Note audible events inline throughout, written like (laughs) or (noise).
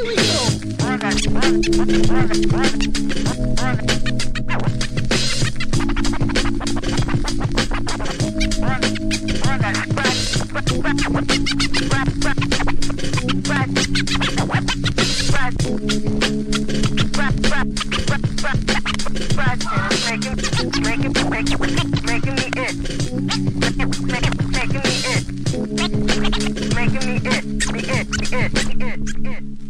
Here we go! making me it, me it, me it, me it, me it.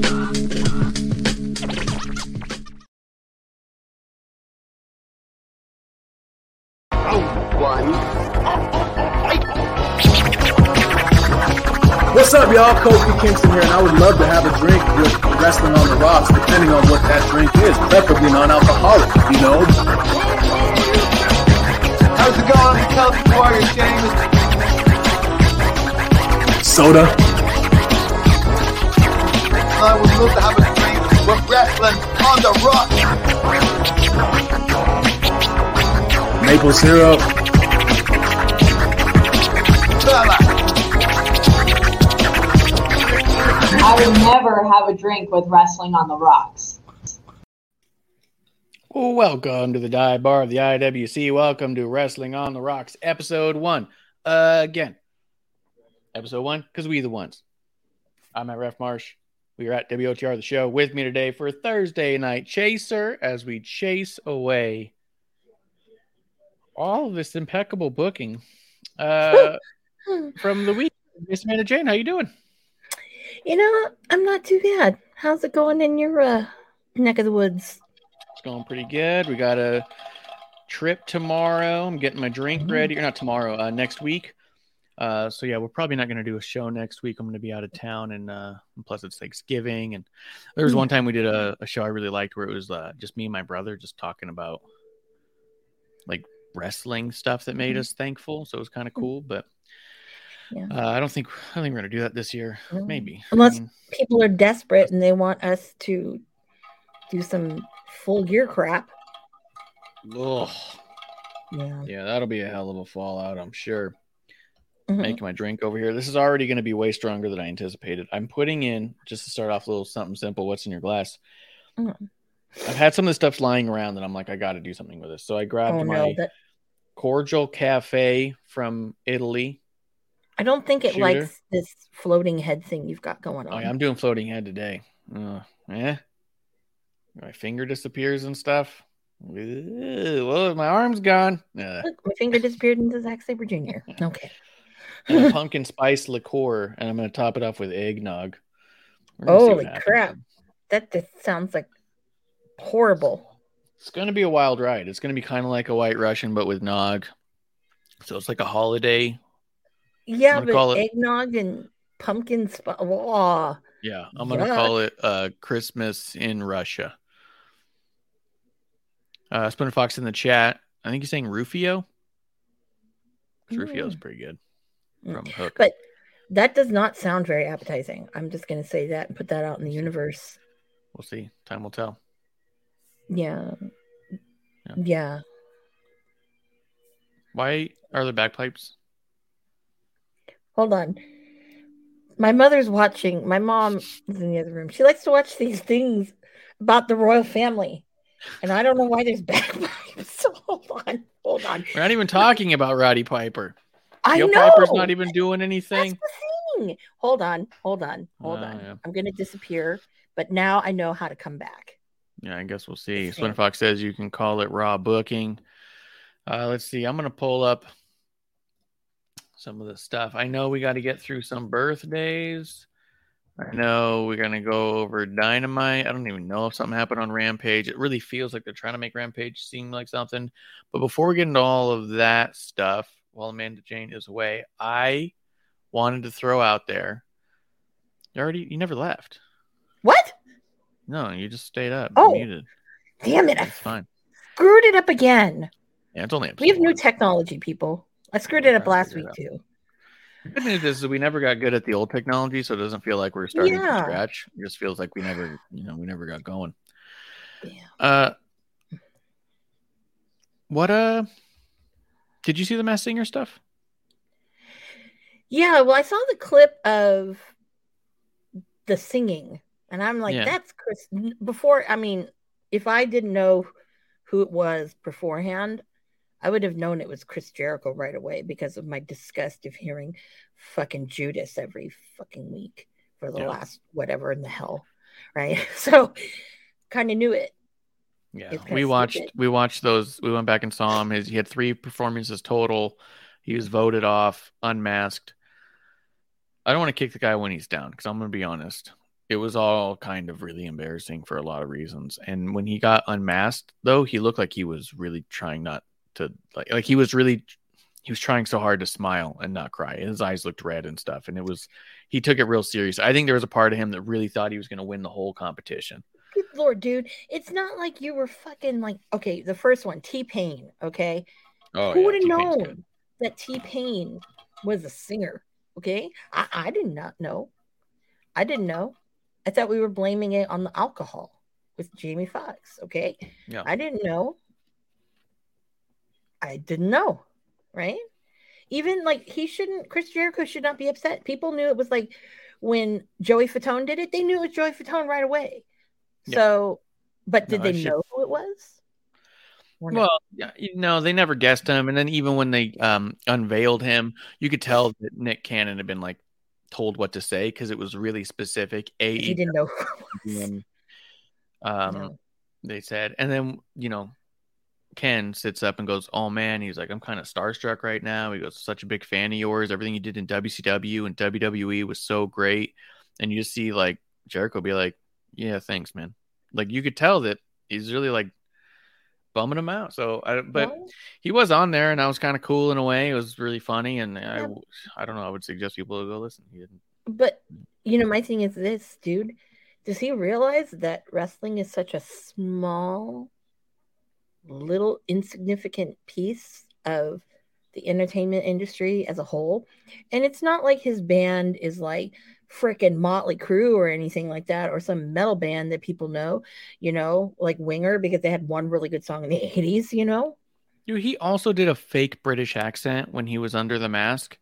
What's up, y'all? Kofi Kingston here, and I would love to have a drink with Wrestling on the Rocks, depending on what that drink is, preferably non-alcoholic, you know? How's it going? Tell me Warrior James. Soda. I would love to have a drink with Wrestling on the Rocks. Maple syrup. Fella. I would never have a drink with wrestling on the rocks. Welcome to the dive bar of the IWC. Welcome to Wrestling on the Rocks, episode one. Uh, again, episode one, because we the ones. I'm at Ref Marsh. We are at WOTR the show. With me today for Thursday night chaser as we chase away all of this impeccable booking uh, (laughs) from the week. Miss Amanda Jayne, how you doing? You know, I'm not too bad. How's it going in your uh, neck of the woods? It's going pretty good. We got a trip tomorrow. I'm getting my drink Mm-hmm. ready. Or not tomorrow, uh, next week. Uh, so yeah, we're probably not going to do a show next week. I'm going to be out of town, and uh, and plus it's Thanksgiving. And there was Mm. one time we did a, a show I really liked where it was uh, just me and my brother just talking about like wrestling stuff that made Mhm. us thankful. So it was kind of cool. But Yeah. uh, I don't think I don't think we're going to do that this year. No. Maybe Unless- I mean, People are desperate and they want us to do some full gear crap. ugh. Yeah. Yeah, that'll be a hell of a fallout, I'm sure. Mhm. Making my drink over here. This is already going to be way stronger than I anticipated. I'm putting in just to start off a little something simple. What's in your glass? Mhm. I've had some of the stuff lying around, and I'm like, I got to do something with this. So I grabbed Oh my no, that cordial cafe from Italy. I don't think it Shooter. likes this floating head thing you've got going on. Oh, yeah, I'm doing floating head today. Uh, eh. My finger disappears and stuff. Well, my arm's gone. Uh, Look, my finger disappeared into Zack Sabre Jr. (laughs) Okay. and a (laughs) pumpkin spice liqueur, and I'm going to top it off with eggnog. We're gonna see what Holy crap. That just sounds like horrible. It's going to be a wild ride. It's going to be kind of like a White Russian, but with nog. So it's like a holiday. Yeah, but call it- eggnog and pumpkin spice. Oh, Yeah, I'm gonna call it uh Christmas in Russia. Uh Splinter Fox in the chat. I think he's saying Rufio. 'Cause Rufio's pretty good Mm. from Hook. but that does not sound very appetizing. I'm just gonna say that and put that out in the universe. We'll see. Time will tell. Yeah. Yeah. Yeah. Why are there bagpipes? Hold on. My mother's watching. My mom is in the other room. She likes to watch these things about the royal family. And I don't know why there's bagpipes. (laughs) So hold on. Hold on. We're not even talking about Roddy Piper. I know. Piper's not even doing anything. Hold on. Hold on. Hold Oh, on. yeah. I'm going to disappear. But now I know how to come back. Yeah, I guess we'll see. Fair. Fox says you can call it raw booking. Uh, let's see. I'm gonna pull up some of the stuff. I know we got to get through some birthdays. I know we're gonna go over Dynamite. I don't even know if something happened on Rampage. It really feels like they're trying to make Rampage seem like something. But before we get into all of that stuff, while Amanda Jayne is away, I wanted to throw out there. You already you never left. What? No, you just stayed up. Oh. muted. Damn it. It's fine. screwed it up again. Yeah, it's only We have new technology, people. I screwed it up last week, too. Good news is we never got good at the old technology, so it doesn't feel like we're starting Yeah. from scratch. It just feels like we never, you know, we never got going. Yeah. Uh, what uh, did you see the Masked Singer stuff? Yeah, well, I saw the clip of the singing, and I'm like, Yeah. that's Chris. Before, I mean, if I didn't know who it was beforehand, I would have known it was Chris Jericho right away because of my disgust of hearing fucking Judas every fucking week for the Yeah. last whatever in the hell, right? (laughs) So, kind of knew it. Yeah, we watched we watched those. We went back and saw him. His he had three performances total. He was voted off, unmasked. I don't want to kick the guy when he's down because I'm going to be honest. It was all kind of really embarrassing for a lot of reasons. And when he got unmasked, though, he looked like he was really trying not to like like he was really he was trying so hard to smile and not cry. And his eyes looked red and stuff. And it was he took it real serious. I think there was a part of him that really thought he was going to win the whole competition. Good lord, dude. It's not like you were fucking like, okay, the first one, T Pain, okay? Oh, Who would have known good. that T Pain was a singer? Okay, I, I did not know. I didn't know. I thought we were blaming it on the alcohol with Jamie Foxx. Okay, Yeah. I didn't know. I didn't know, right? Even like he shouldn't. Chris Jericho should not be upset. People knew it was like when Joey Fatone did it. They knew it was Joey Fatone right away. Yeah. So, but did I they know who it was? No? Well, yeah, you know, they never guessed him, and then even when they um, unveiled him, you could tell that Nick Cannon had been like told what to say because it was really specific. A he didn't know who it was. (laughs) um, No. they said, and then you know, Ken sits up and goes, "Oh man," he's like, "I'm kind of starstruck right now." He goes, "Such a big fan of yours. Everything you did in WCW and WWE was so great." And you just see like Jericho be like, "Yeah, thanks, man." Like you could tell that he's really like bumming him out. So, I, but he was on there, and that was kind of cool in a way. It was really funny, and I, I don't know. I would suggest people to go listen. He didn't. But you know, my thing is this, dude. Does he realize that wrestling is such a small, little, insignificant piece of the entertainment industry as a whole? And it's not like his band is like frickin' Motley Crue or anything like that, or some metal band that people know, you know, like Winger, because they had one really good song in the (laughs) 80s, you know? Dude, he also did a fake British accent when he was under the mask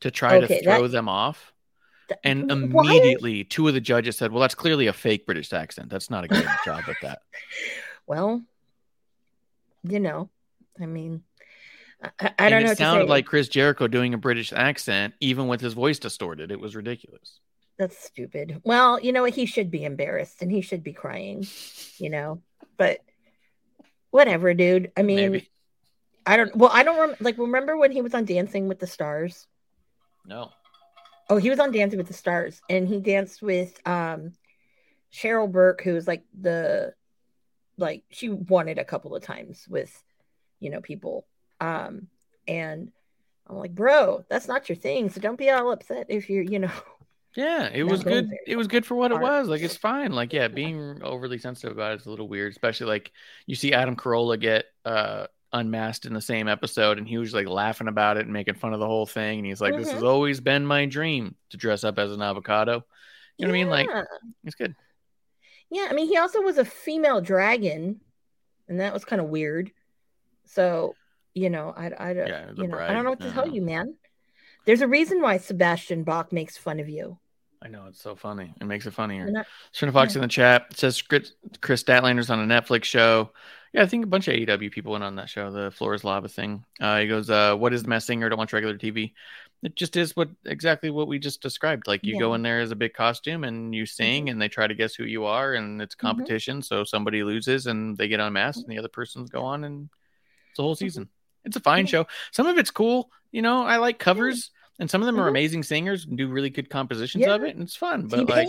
to try Okay, to throw that- them off. Th- And immediately, two of the judges said, "Well, that's clearly a fake British accent. That's not a good job at that." (laughs) Well, you know, I mean, I, I- don't know. It sounded like Chris Jericho doing a British accent, even with his voice distorted. It was ridiculous. That's stupid. Well, you know what? He should be embarrassed and he should be crying, you know, but whatever, dude. I mean, Maybe I don't, well, I don't rem- like remember when he was on Dancing with the Stars? no. Oh, he was on Dancing with the Stars and he danced with um Cheryl Burke, who's like the, like, she won it a couple of times with, you know, people. Um, and I'm like, bro, that's not your thing. So don't be all upset if you're, you know. Yeah, it was good. It was good for what it was. Like it's fine. Like yeah, being overly sensitive about it is a little weird, especially like you see Adam Carolla get uh unmasked in the same episode, and he was like laughing about it and making fun of the whole thing, and he's like, "This has always been my dream to dress up as an avocado." You know what I mean? Like it's good. Yeah, I mean, he also was a female dragon, and that was kind of weird. So, you know, I, I, don't- Yeah, you know, I don't know what to tell uh, you, man. There's a reason why Sebastian Bach makes fun of you. I know it's so funny. It makes it funnier. You're Fox Yeah. in the chat says Kris Statlander's on a Netflix show. Yeah, I think a bunch of AEW people went on that show, the Floor is Lava thing. Uh, he goes, uh, "What is the mess singer? Don't watch regular TV." It just is what exactly what we just described. Like you go in there as a big costume and you sing, mm-hmm. and they try to guess who you are, and it's mm-hmm. competition. So somebody loses and they get unmasked, and the other person's go on, and it's a whole mm-hmm. season. It's a fine Yeah. show. Some of it's cool. You know, I like covers, and some of them are Mhm. amazing singers and do really good compositions Yeah. of it, and it's fun. But like,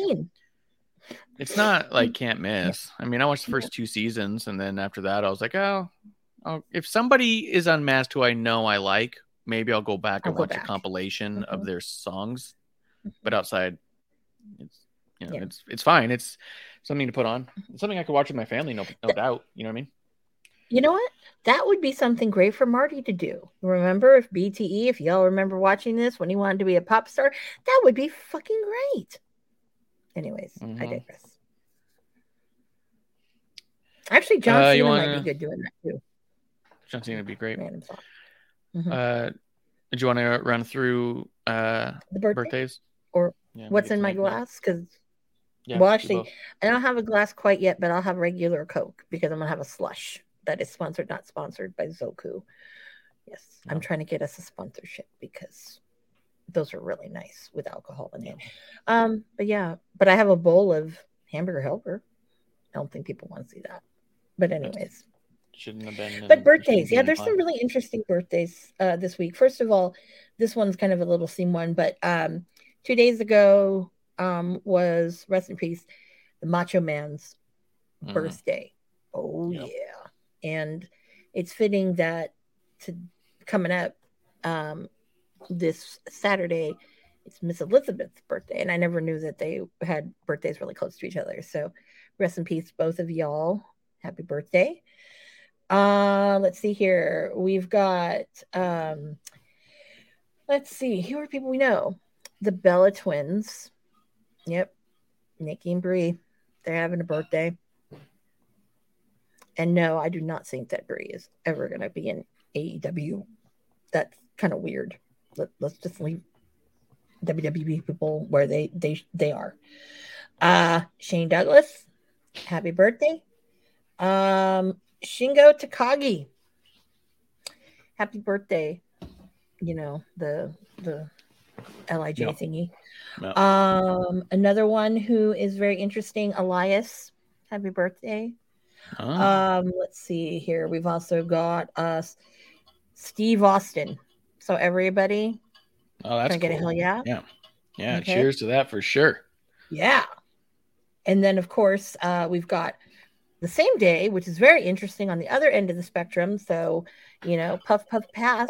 it's not like can't miss. I mean, I watched the first two seasons, and then after that, I was like, oh, oh, if somebody is unmasked who I know I like, maybe I'll go back I'll and go watch a compilation of Mhm. their songs. But outside, it's you know, Yeah. it's it's fine. It's something to put on. It's something I could watch with my family, no, no doubt. You know what I mean? You know what? That would be something great for Marty to do. Remember, if BTE, if y'all remember watching this when he wanted to be a pop star, that would be fucking great. Anyways, I Mhm. digress. Actually, John Uh, Cena might wanna- be good doing that too. John Cena would be great. Mhm. Uh, did you want to run through uh the birthday, birthdays or Yeah, what's in my glass? Because Yeah, Well, actually. I don't have a glass quite yet, but I'll have regular Coke because I'm gonna have a slush that is sponsored, not sponsored by Zoku. Yes, I'm trying to get us a sponsorship because those are really nice with alcohol in it. Um, but yeah, but I have a bowl of hamburger helper. I don't think people want to see that. But anyways, shouldn't have been. but birthdays, yeah, there's mine. some really interesting birthdays uh, this week. First of all, this one's kind of a little theme one, but um, two days ago um, was rest in peace, the Macho Man's Mhm. birthday. Oh Yep. yeah, and it's fitting that to coming up um, this Saturday. It's Miss Elizabeth's birthday, and I never knew that they had birthdays really close to each other. So, rest in peace, both of y'all. Happy birthday. Uh, let's see here. We've got um, let's see. Who are people we know? The Bella twins. Yep, Nikki and Brie. They're having a birthday. And no, I do not think that Brie is ever going to be in AEW. That's kind of weird. Let, let's just leave WWE people where they they they are. Uh Shane Douglas, happy birthday. Um Shingo Takagi. Happy birthday. You know, the the LIJ Yeah. thingy. Yeah. Um another one who is very interesting, Elias. Happy birthday. Oh, Um, let's see here. We've also got us Steve Austin. So everybody, oh, that's can I get a cool. hell yeah? Yeah, yeah. Okay. Cheers to that for sure. Yeah. And then of course, uh, we've got the same day, which is very interesting on the other end of the spectrum. So, you know, puff puff pass,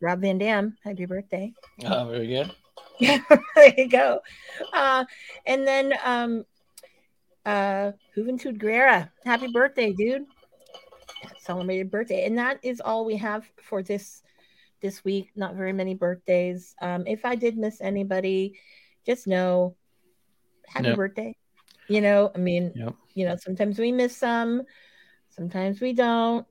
Rob Van Dam, happy birthday. Oh, very good. Yeah, (laughs) there you go. Uh, and then um uh Juventud Guerra, happy birthday, dude. Celebrated birthday. And that is all we have for this this week. Not very many birthdays. Um, if I did miss anybody, just know happy Yep. birthday. You know, I mean, Yep. you know, sometimes we miss some, sometimes we don't.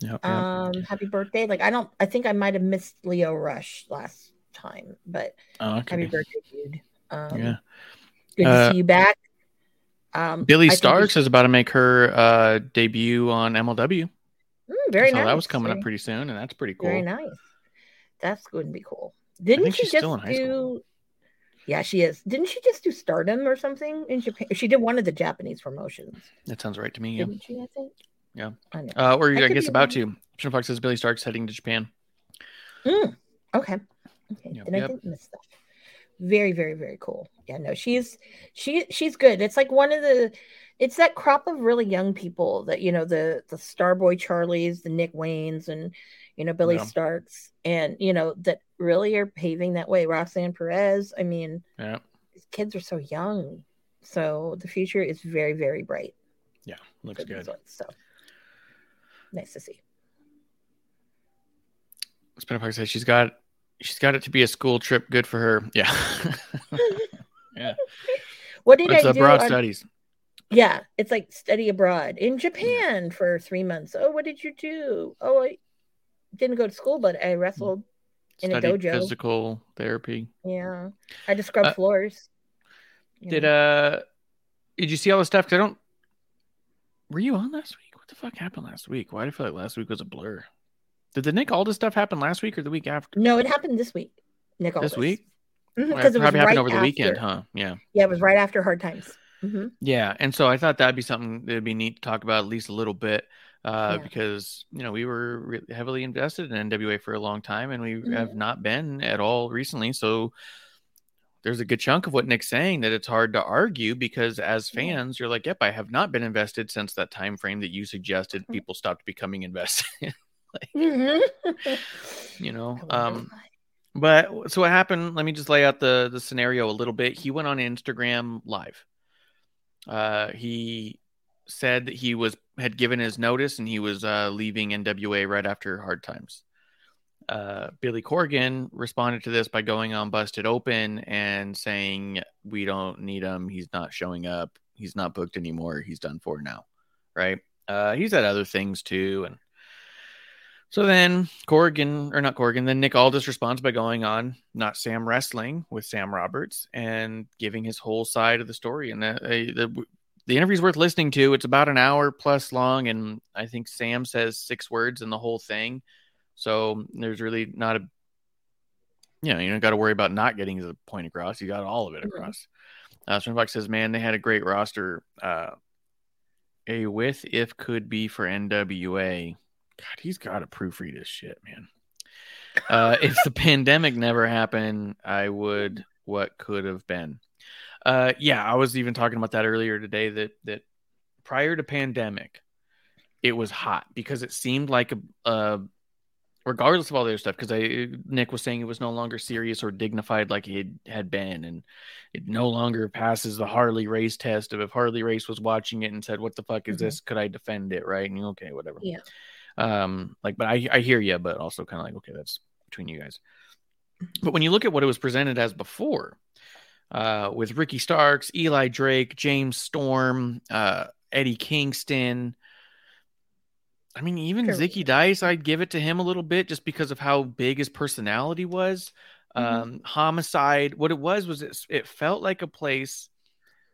Yep. yep. Um, happy birthday. Like I don't I think I might have missed Leo Rush last time, but oh, okay. happy birthday, dude. Um, Yeah. Good to Uh, see you back. Um, Billie I Starkz should- is about to make her uh, debut on MLW. Mm, very so nice. that was coming very, up pretty soon, and that's pretty cool. Very nice. That's going to be cool. Didn't she just do? Yeah, she is. Didn't she just do Stardom or something in Japan? She did one of the Japanese promotions, That sounds right to me. Yeah. didn't she? I think. Yeah. I know. Uh, or I I, guess about wrong. to. Sean Fox says Billie Starkz heading to Japan. Mm, okay. Okay. Yep, then I didn't miss that. Very, very, very cool. Yeah, no, she's she she's good. It's like one of the it's that crop of really young people that you know the the Starboy Charlies, the Nick Waynes, and you know Billie Yeah. Starkz, and you know that really are paving that way. Roxanne Perez. I mean, Yeah. these kids are so young, so the future is very very bright. Yeah. Looks good. ones, So nice to see. Spinner says she's got she's got it to be a school trip. Good for her. Yeah. (laughs) (laughs) yeah. What did It's I a do? broad on- studies. Yeah, it's like study abroad in Japan for three months. Oh, what did you do? Oh, I didn't go to school, but I wrestled in a dojo. physical therapy. Yeah, I just scrubbed Uh, floors. Did know. uh did you see all the stuff? 'Cause I don't were you on last week? What the fuck happened last week? Why do I feel like last week was a blur? Did the Nick Aldis stuff happen last week or the week after? No, it happened this week. Nick This Aldis. week? Mhm, Well, 'cause it was probably happened right over the weekend, huh? Yeah. Yeah, it was right after Hard Times. Hmm Yeah, and so I thought that'd be something that'd be neat to talk about at least a little bit, uh, Yeah. because you know we were re- heavily invested in NWA for a long time, and we Mm-hmm. have not been at all recently. So there's a good chunk of what Nick's saying that it's hard to argue because as fans, you're like, "Yep, I have not been invested since that time frame that you suggested Mhm. people stopped becoming invested." (laughs) hmm (laughs) you know, um, but so what happened? Let me just lay out the the scenario a little bit. He went on Instagram live. Uh, he said that he was had given his notice and he was uh, leaving NWA right after Hard Times. Uh, Billy Corgan responded to this by going on Busted Open and saying, "We don't need him. He's not showing up. He's not booked anymore. He's done for now." Right? Uh, he's had other things too, and so then Corrigan, or not Corrigan, then Nick Aldis responds by going on Not Sam Wrestling with Sam Roberts and giving his whole side of the story. And the, uh, the, the interview's worth listening to. It's about an hour plus long. And I think Sam says six words in the whole thing. So there's really not a, you know, you don't got to worry about not getting the point across. You got all of it Mhm. across. Uh, Swinbuck says, man, they had a great roster. Uh, a with if could be for NWA. God, he's got to proofread his shit, man. Uh, if the pandemic never happened, I would what could have been. Uh, yeah, I was even talking about that earlier today. That that prior to pandemic, it was hot because it seemed like a, uh, regardless of all the other stuff. Because I Nick was saying it was no longer serious or dignified like it had been, and it no longer passes the Harley race test of if Harley race was watching it and said, "What the fuck is Mhm. this? Could I defend it?" Right? And you okay, whatever Yeah. Um like but i i hear you but also kind of like okay that's between you guys. But when you look at what it was presented as before uh with ricky starks eli drake james storm uh eddie kingston i mean even zicky dice i'd give it to him a little bit just because of how big his personality was. Mhm. um homicide what it was was it, it felt like a place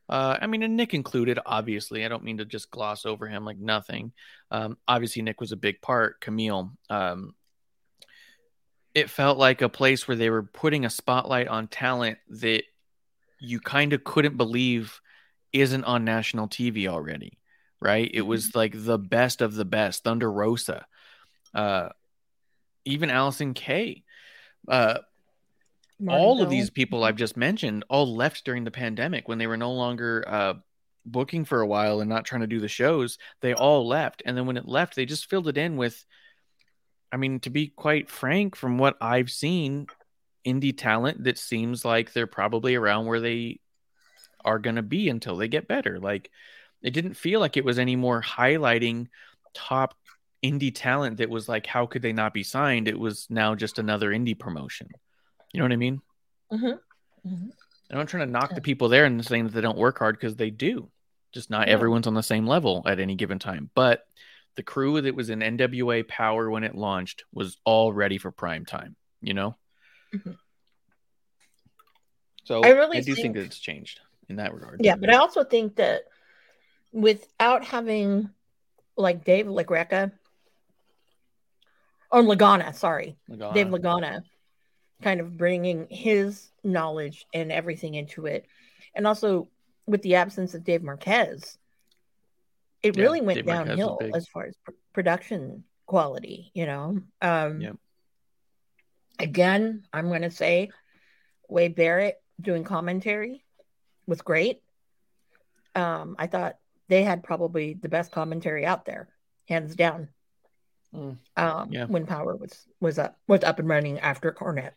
uh, I mean, and Nick included, obviously. I don't mean to just gloss over him like nothing. Um, obviously, Nick was a big part. Camille. Um, it felt like a place where they were putting a spotlight on talent that you kind of couldn't believe isn't on national TV already, right? It was like the best of the best. Thunder Rosa, uh, even Allysin Kay. Uh, Martin all of these people I've just mentioned all left during the pandemic when they were no longer uh, booking for a while and not trying to do the shows. They all left, and then when it left, they just filled it in with. I mean, to be quite frank, from what I've seen, indie talent that seems like they're probably around where they are going to be until they get better. Like it didn't feel like it was any more highlighting top indie talent that was like, how could they not be signed? It was now just another indie promotion. You know what I mean? Mhm. Mhm. And I'm not trying to knock the people there and saying that they don't work hard because they do. Just not Yeah. everyone's on the same level at any given time. But the crew that was in NWA Power when it launched was all ready for prime time, you know? Mhm. So I really I do think think- that it's changed in that regard. Yeah, but I also think that without having like Dave LaGreca or Lagana, sorry, Like, Dave Lagana, kind of bringing his knowledge and everything into it, and also with the absence of Dave Marquez, it Yeah, really went Dave downhill as far as pr- production quality. You know, um, Yep. again, I'm going to say Wade Barrett doing commentary was great. Um, I thought they had probably the best commentary out there, hands down. Mm, Um, yeah. when Power was was up was up and running after Cornette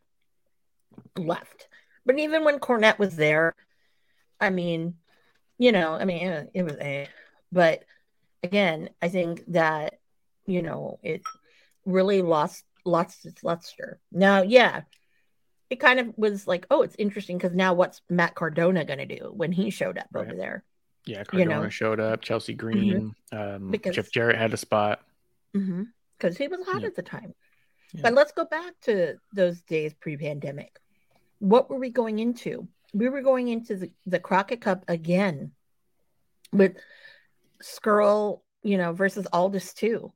left. But even when Cornette was there, I mean, you know, I mean, it was a. But again, I think that you know it really lost lost its luster. Now, yeah, it kind of was like, oh, it's interesting because now what's Matt Cardona going to do when he showed up Right. over there? Yeah, You Cardona know. Mm-hmm. showed up. Chelsea Green, um, Because- Jeff Jarrett had a spot. Because he was hot Yeah. at the time. Yeah. But let's go back to those days pre-pandemic. What were we going into? We were going into the, the Crockett Cup again with Scurll, you know, versus Aldis too.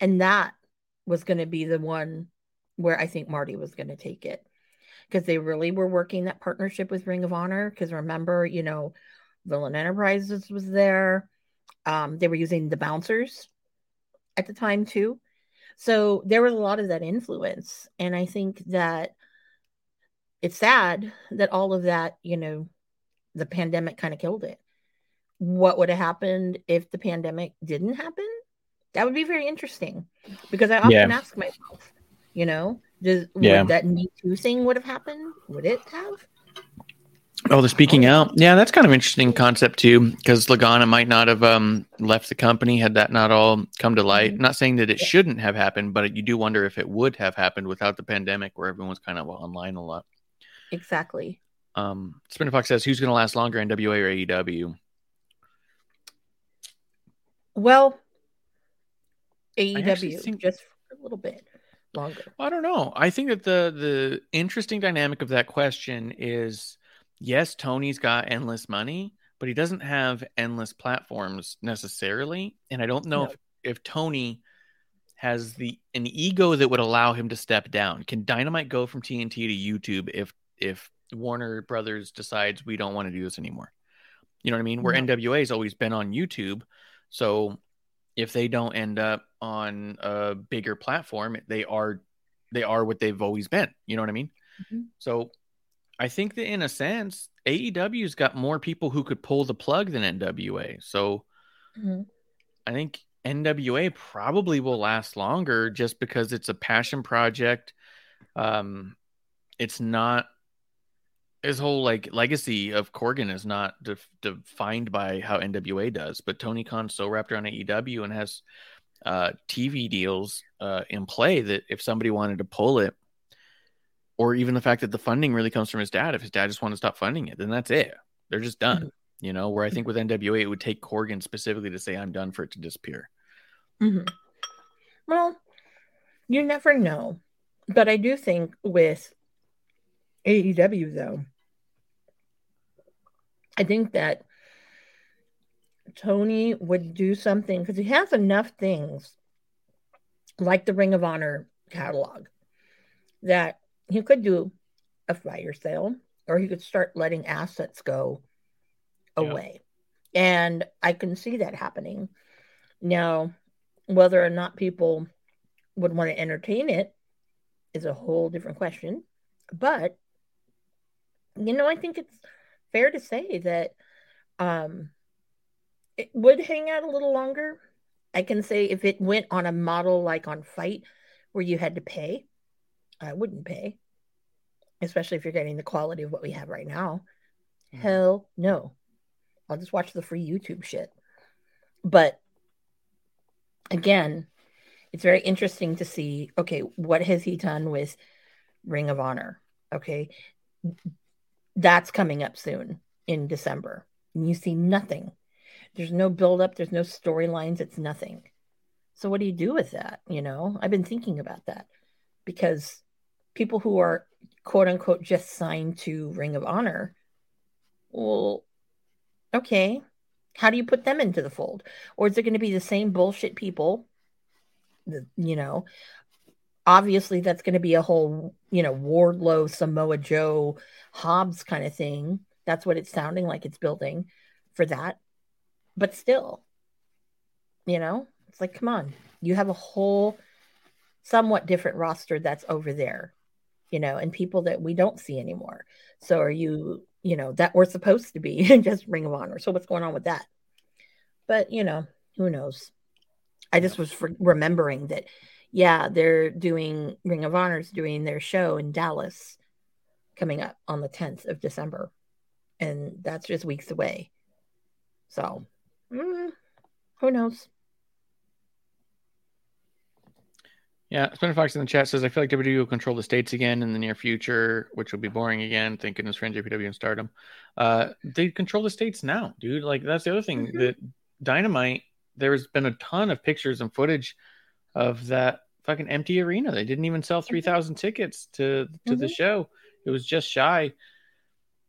And that was going to be the one where I think Marty was going to take it. Because they really were working that partnership with Ring of Honor. Because remember, you know, Villain Enterprises was there. Um, they were using the bouncers at the time too. So there was a lot of that influence. And I think that it's sad that all of that, you know, the pandemic kind of killed it. What would have happened if the pandemic didn't happen? That would be very interesting because I often Yeah. ask myself, you know, does Yeah. would that Me Too thing would have happened? Would it have? Oh, the speaking out. Yeah, that's kind of interesting concept too, because Lagana might not have um, left the company had that not all come to light. Mhm. Not saying that it Yeah. shouldn't have happened, but you do wonder if it would have happened without the pandemic, where everyone's kind of online a lot. Exactly. Um, Spinner Fox says, "Who's going to last longer, NWA or AEW?" Well, AEW think- just for a little bit longer. I don't know. I think that the the interesting dynamic of that question is yes, Tony's got endless money, but he doesn't have endless platforms necessarily. And I don't know No. if, if Tony has the an ego that would allow him to step down. Can Dynamite go from TNT to YouTube if if Warner Brothers decides we don't want to do this anymore? You know what I mean? Where No. NWA has always been on YouTube. So if they don't end up on a bigger platform, they are they are what they've always been. You know what I mean? Mhm. So I think that in a sense, AEW's got more people who could pull the plug than NWA. So Mhm. I think NWA probably will last longer just because it's a passion project. Um, it's not his whole like legacy of Corgan is not def- defined by how NWA does, but Tony Khan's so wrapped around AEW and has uh, TV deals uh, in play that if somebody wanted to pull it, or even the fact that the funding really comes from his dad, if his dad just wanted to stop funding it, then that's it. They're just done. You know, where I think with NWA, it would take Corgan specifically to say, I'm done for it to disappear. Mhm. Well, you never know. But I do think with AEW, though, I think that Tony would do something because he has enough things like the Ring of Honor catalog that he could do a fire sale or he could start letting assets go Yeah. away. And I can see that happening. Now, whether or not people would want to entertain it is a whole different question. But, you know, I think it's fair to say that um, it would hang out a little longer. I can say if it went on a model like on Fight where you had to pay, I wouldn't pay, especially if you're getting the quality of what we have right now. Mhm. Hell no. I'll just watch the free YouTube shit. But again, it's very interesting to see okay, what has he done with Ring of Honor? Okay. That's coming up soon in December. And you see nothing. There's no build up, there's no storylines, it's nothing. So what do you do with that? You know, I've been thinking about that because people who are quote unquote just signed to Ring of Honor, well, okay, how do you put them into the fold? Or is it going to be the same bullshit people? You know, obviously that's going to be a whole, you know, Wardlow, Samoa Joe, Hobbs kind of thing. That's what it's sounding like it's building for that. But still, you know, it's like, come on, you have a whole somewhat different roster that's over there, you know, and people that we don't see anymore. So are you, you know, that we're supposed to be (laughs) just Ring of Honor. So what's going on with that? But you know, who knows? I just was for remembering that. Yeah, they're doing Ring of Honor's doing their show in Dallas coming up on the 10th of December, and that's just weeks away. So, mm, who knows? Yeah, Spinner Fox in the chat says I feel like WWE will control the states again in the near future, which will be boring again. Thank goodness for NJPW and Stardom. Uh, they control the states now, dude. Like that's the other thing Mhm. that Dynamite. There's been a ton of pictures and footage of that fucking empty arena. They didn't even sell three thousand tickets to to the Mhm. show. It was just shy.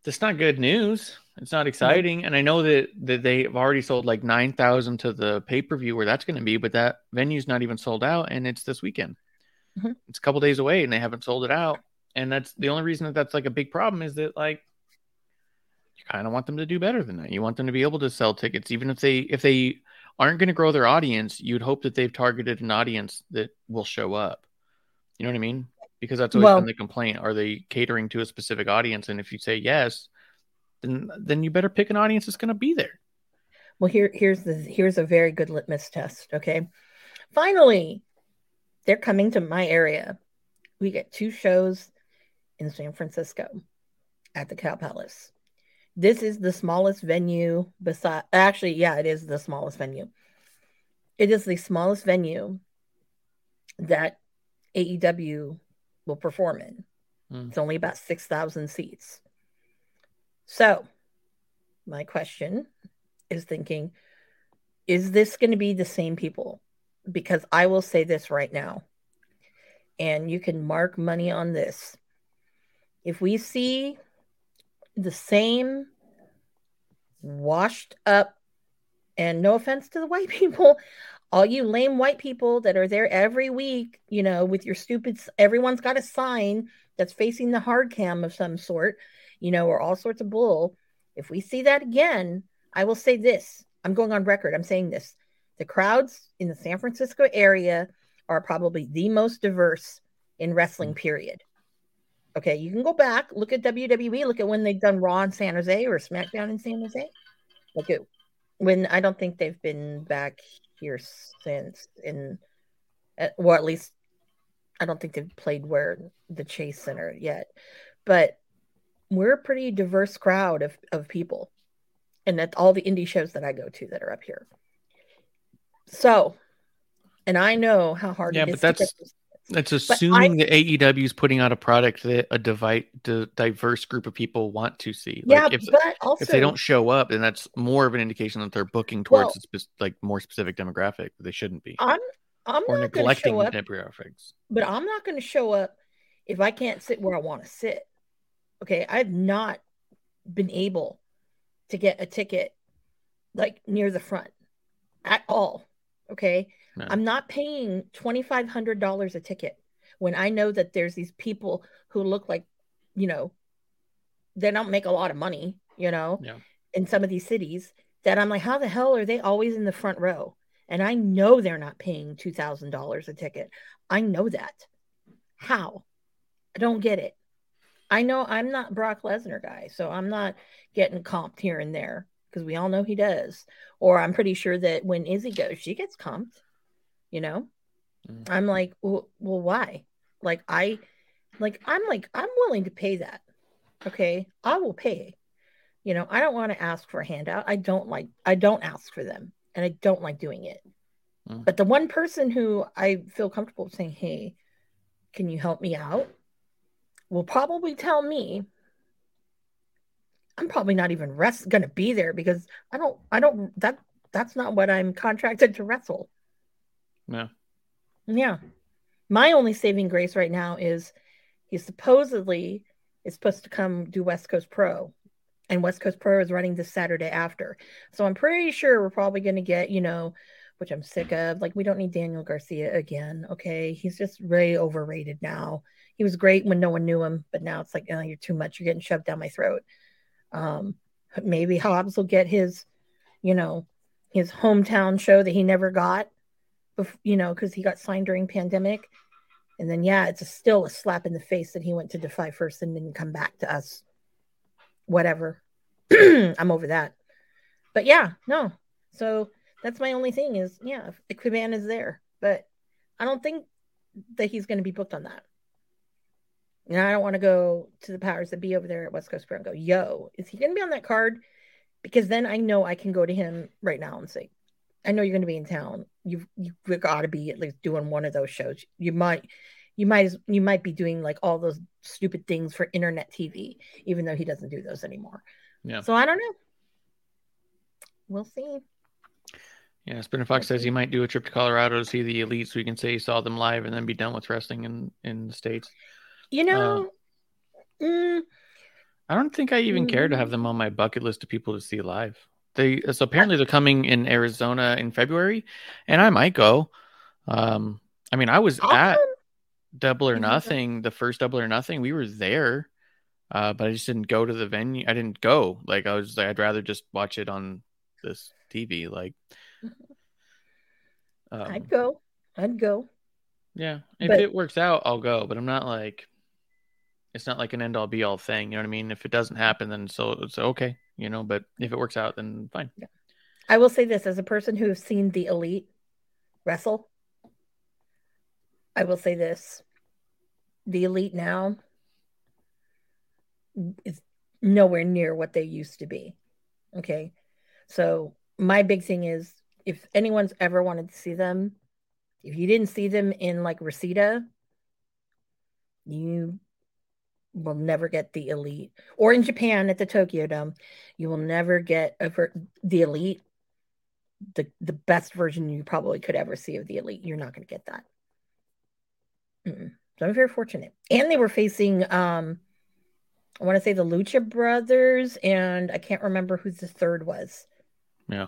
That's not good news. It's not exciting, and I know that that they've already sold like nine thousand to the pay per view where that's going to be, but that venue's not even sold out, and it's this weekend. Mhm. It's a couple days away, and they haven't sold it out. And that's the only reason that that's like a big problem is that like you kind of want them to do better than that. You want them to be able to sell tickets, even if they if they aren't going to grow their audience. You'd hope that they've targeted an audience that will show up. You know what I mean? Because that's always Well- been the complaint. Are they catering to a specific audience? And if you say yes, then then you better pick an audience that's going to be there. Well, here here's the here's a very good litmus test. Okay, finally, they're coming to my area. We get two shows in San Francisco at the Cow Palace. This is the smallest venue. Beside, actually, yeah, it is the smallest venue. It is the smallest venue that AEW will perform in. Hmm. It's only about six thousand seats. So, my question is thinking is this going to be the same people because i will say this right now and you can mark money on this if we see the same washed up and no offense to the white (laughs) people all you lame white people that are there every week you know with your stupid everyone's got a sign that's facing the hard cam of some sort you know or all sorts of bull if we see that again I will say this. I'm going on record. I'm saying this. The crowds in the San Francisco area are probably the most diverse in wrestling, mm. period. Okay, you can go back, look at WWE, look at when they've done Raw in San Jose or SmackDown in San Jose. Look at when I don't think they've been back here since in well, at least I don't think they've played where the Chase Center yet. But we're a pretty diverse crowd of, of people and that's all the indie shows that I go to that are up here. So, and I know how hard Yeah, it but is. That's- I- assuming that AEW is putting out a product that a divi- di- diverse group of people want to see. yeah, Like if, but also if they don't show up, then that's more of an indication that they're booking towards Well- a spec- like more specific demographic. But they shouldn't be, I'm I'm or not going to neglecting show up, demographics. but I'm not going to show up if I can't sit where I want to sit. Okay, I've not been able to get a ticket like near the front at all. Okay, No. I'm not paying twenty five hundred dollars a ticket when I know that there's these people who look like, you know, they don't make a lot of money, you know, Yeah. in some of these cities. That I'm like, how the hell are they always in the front row? And I know they're not paying two thousand dollars a ticket. I know that. How? I don't get it. I know I'm not Brock Lesnar guy, so I'm not getting comped here and there because we all know he does. Or I'm pretty sure that when Izzy goes, she gets comped. You know, Mm. I'm like, well, well, why? Like I, like I'm like I'm willing to pay that. Okay, I will pay. You know, I don't want to ask for a handout. I don't like. I don't ask for them, and I don't like doing it. Mm. But the one person who I feel comfortable saying, "Hey, can you help me out?" will probably tell me I'm probably not even rest going to be there because I don't I don't that that's not what I'm contracted to wrestle. No. Yeah. My only saving grace right now is he supposedly is supposed to come do West Coast Pro and West Coast Pro is running this Saturday after. So I'm pretty sure we're probably going to get, you know, which I'm sick of. Like we don't need Daniel Garcia again, okay? He's just way overrated now. He was great when no one knew him, but now it's like, oh, you're too much. You're getting shoved down my throat. Um, maybe Hobbs will get his, you know, his hometown show that he never got, you know, because he got signed during pandemic. And then, yeah, it's a, still a slap in the face that he went to Defy first and didn't come back to us. Whatever. (clears throat) I'm over that. But yeah, no. So That's my only thing is, yeah, Cabana is there, but I don't think that he's going to be booked on that. And I don't want to go to the powers that be over there at West Coast Pro and go, yo, is he going to be on that card? Because then I know I can go to him right now and say, I know you're going to be in town. You've you've got to be at least doing one of those shows. You might you might you might be doing like all those stupid things for internet TV, even though he doesn't do those anymore. Yeah. So I don't know. We'll see. Yeah, Spinner Fox says he might do a trip to Colorado to see the elite so he can say he saw them live and then be done with wrestling in, in the States. You know, mm, I don't think I even care to have them on my bucket list of people to see live. They so apparently they're coming in Arizona in February, and I might go. Um, I mean, I was I'll at. Double or. Nothing, the first Double or Nothing. We were there, uh, but I just didn't go to the venue. I didn't go. Like I was, like, I'd rather just watch it on this TV. Like, um, I'd go. I'd go. yeah, if but- it works out, I'll go. But I'm not like, it's not like an end all be all thing. You know what I mean? If it doesn't happen, then so it's okay. You know, but if it works out, then fine. I will say this as a person who has seen the elite wrestle, I will say this. The elite now is nowhere near what they used to be. Okay. So my big thing is if anyone's ever wanted to see them, if you didn't see them in like Reseda, you will never get the elite. Or in Japan at the Tokyo Dome, you will never get a ver- the elite the the best version you probably could ever see of the elite. You're not going to get that. Mm-mm. So I'm very fortunate. And they were facing, um, I want to say the Lucha Brothers, and I can't remember who the third was. Yeah.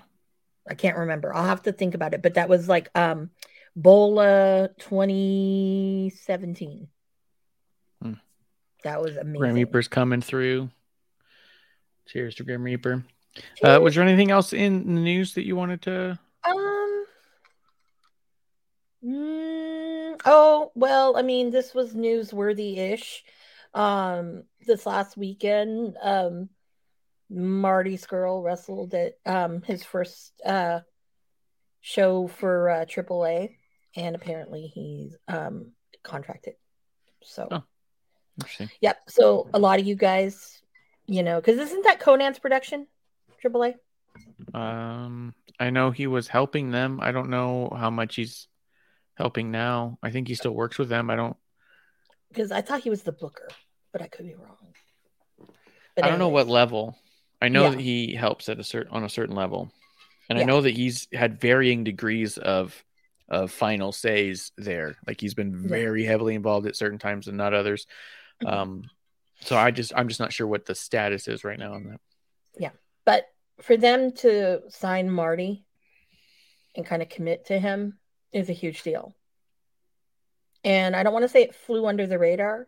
I can't remember. I'll have to think about it. But that was like um, Bola 2017. That was amazing. Grim Reaper's coming through. Cheers to Grim Reaper. Uh, was there anything else in the news that you wanted to? Um. mm, oh well, I mean, this was newsworthy-ish. Um, this last weekend, um, Marty Scurll wrestled at um his first uh show for uh, AAA, and apparently he's um contracted. So, Oh. Interesting. yep. So a lot of you guys, you know, because isn't that Konnan's production, AAA? Um, I know he was helping them. I don't know how much he's helping now. I think he still works with them. I don't. Because I thought he was the booker, but I could be wrong. But I don't know what level. I know Yeah. that he helps at a certain on a certain level, and I know that he's had varying degrees of of final says there. Like he's been Yeah. very heavily involved at certain times and not others. Um, so I just I'm just not sure what the status is right now on that. Yeah, but for them to sign Marty and kind of commit to him is a huge deal. And I don't want to say it flew under the radar.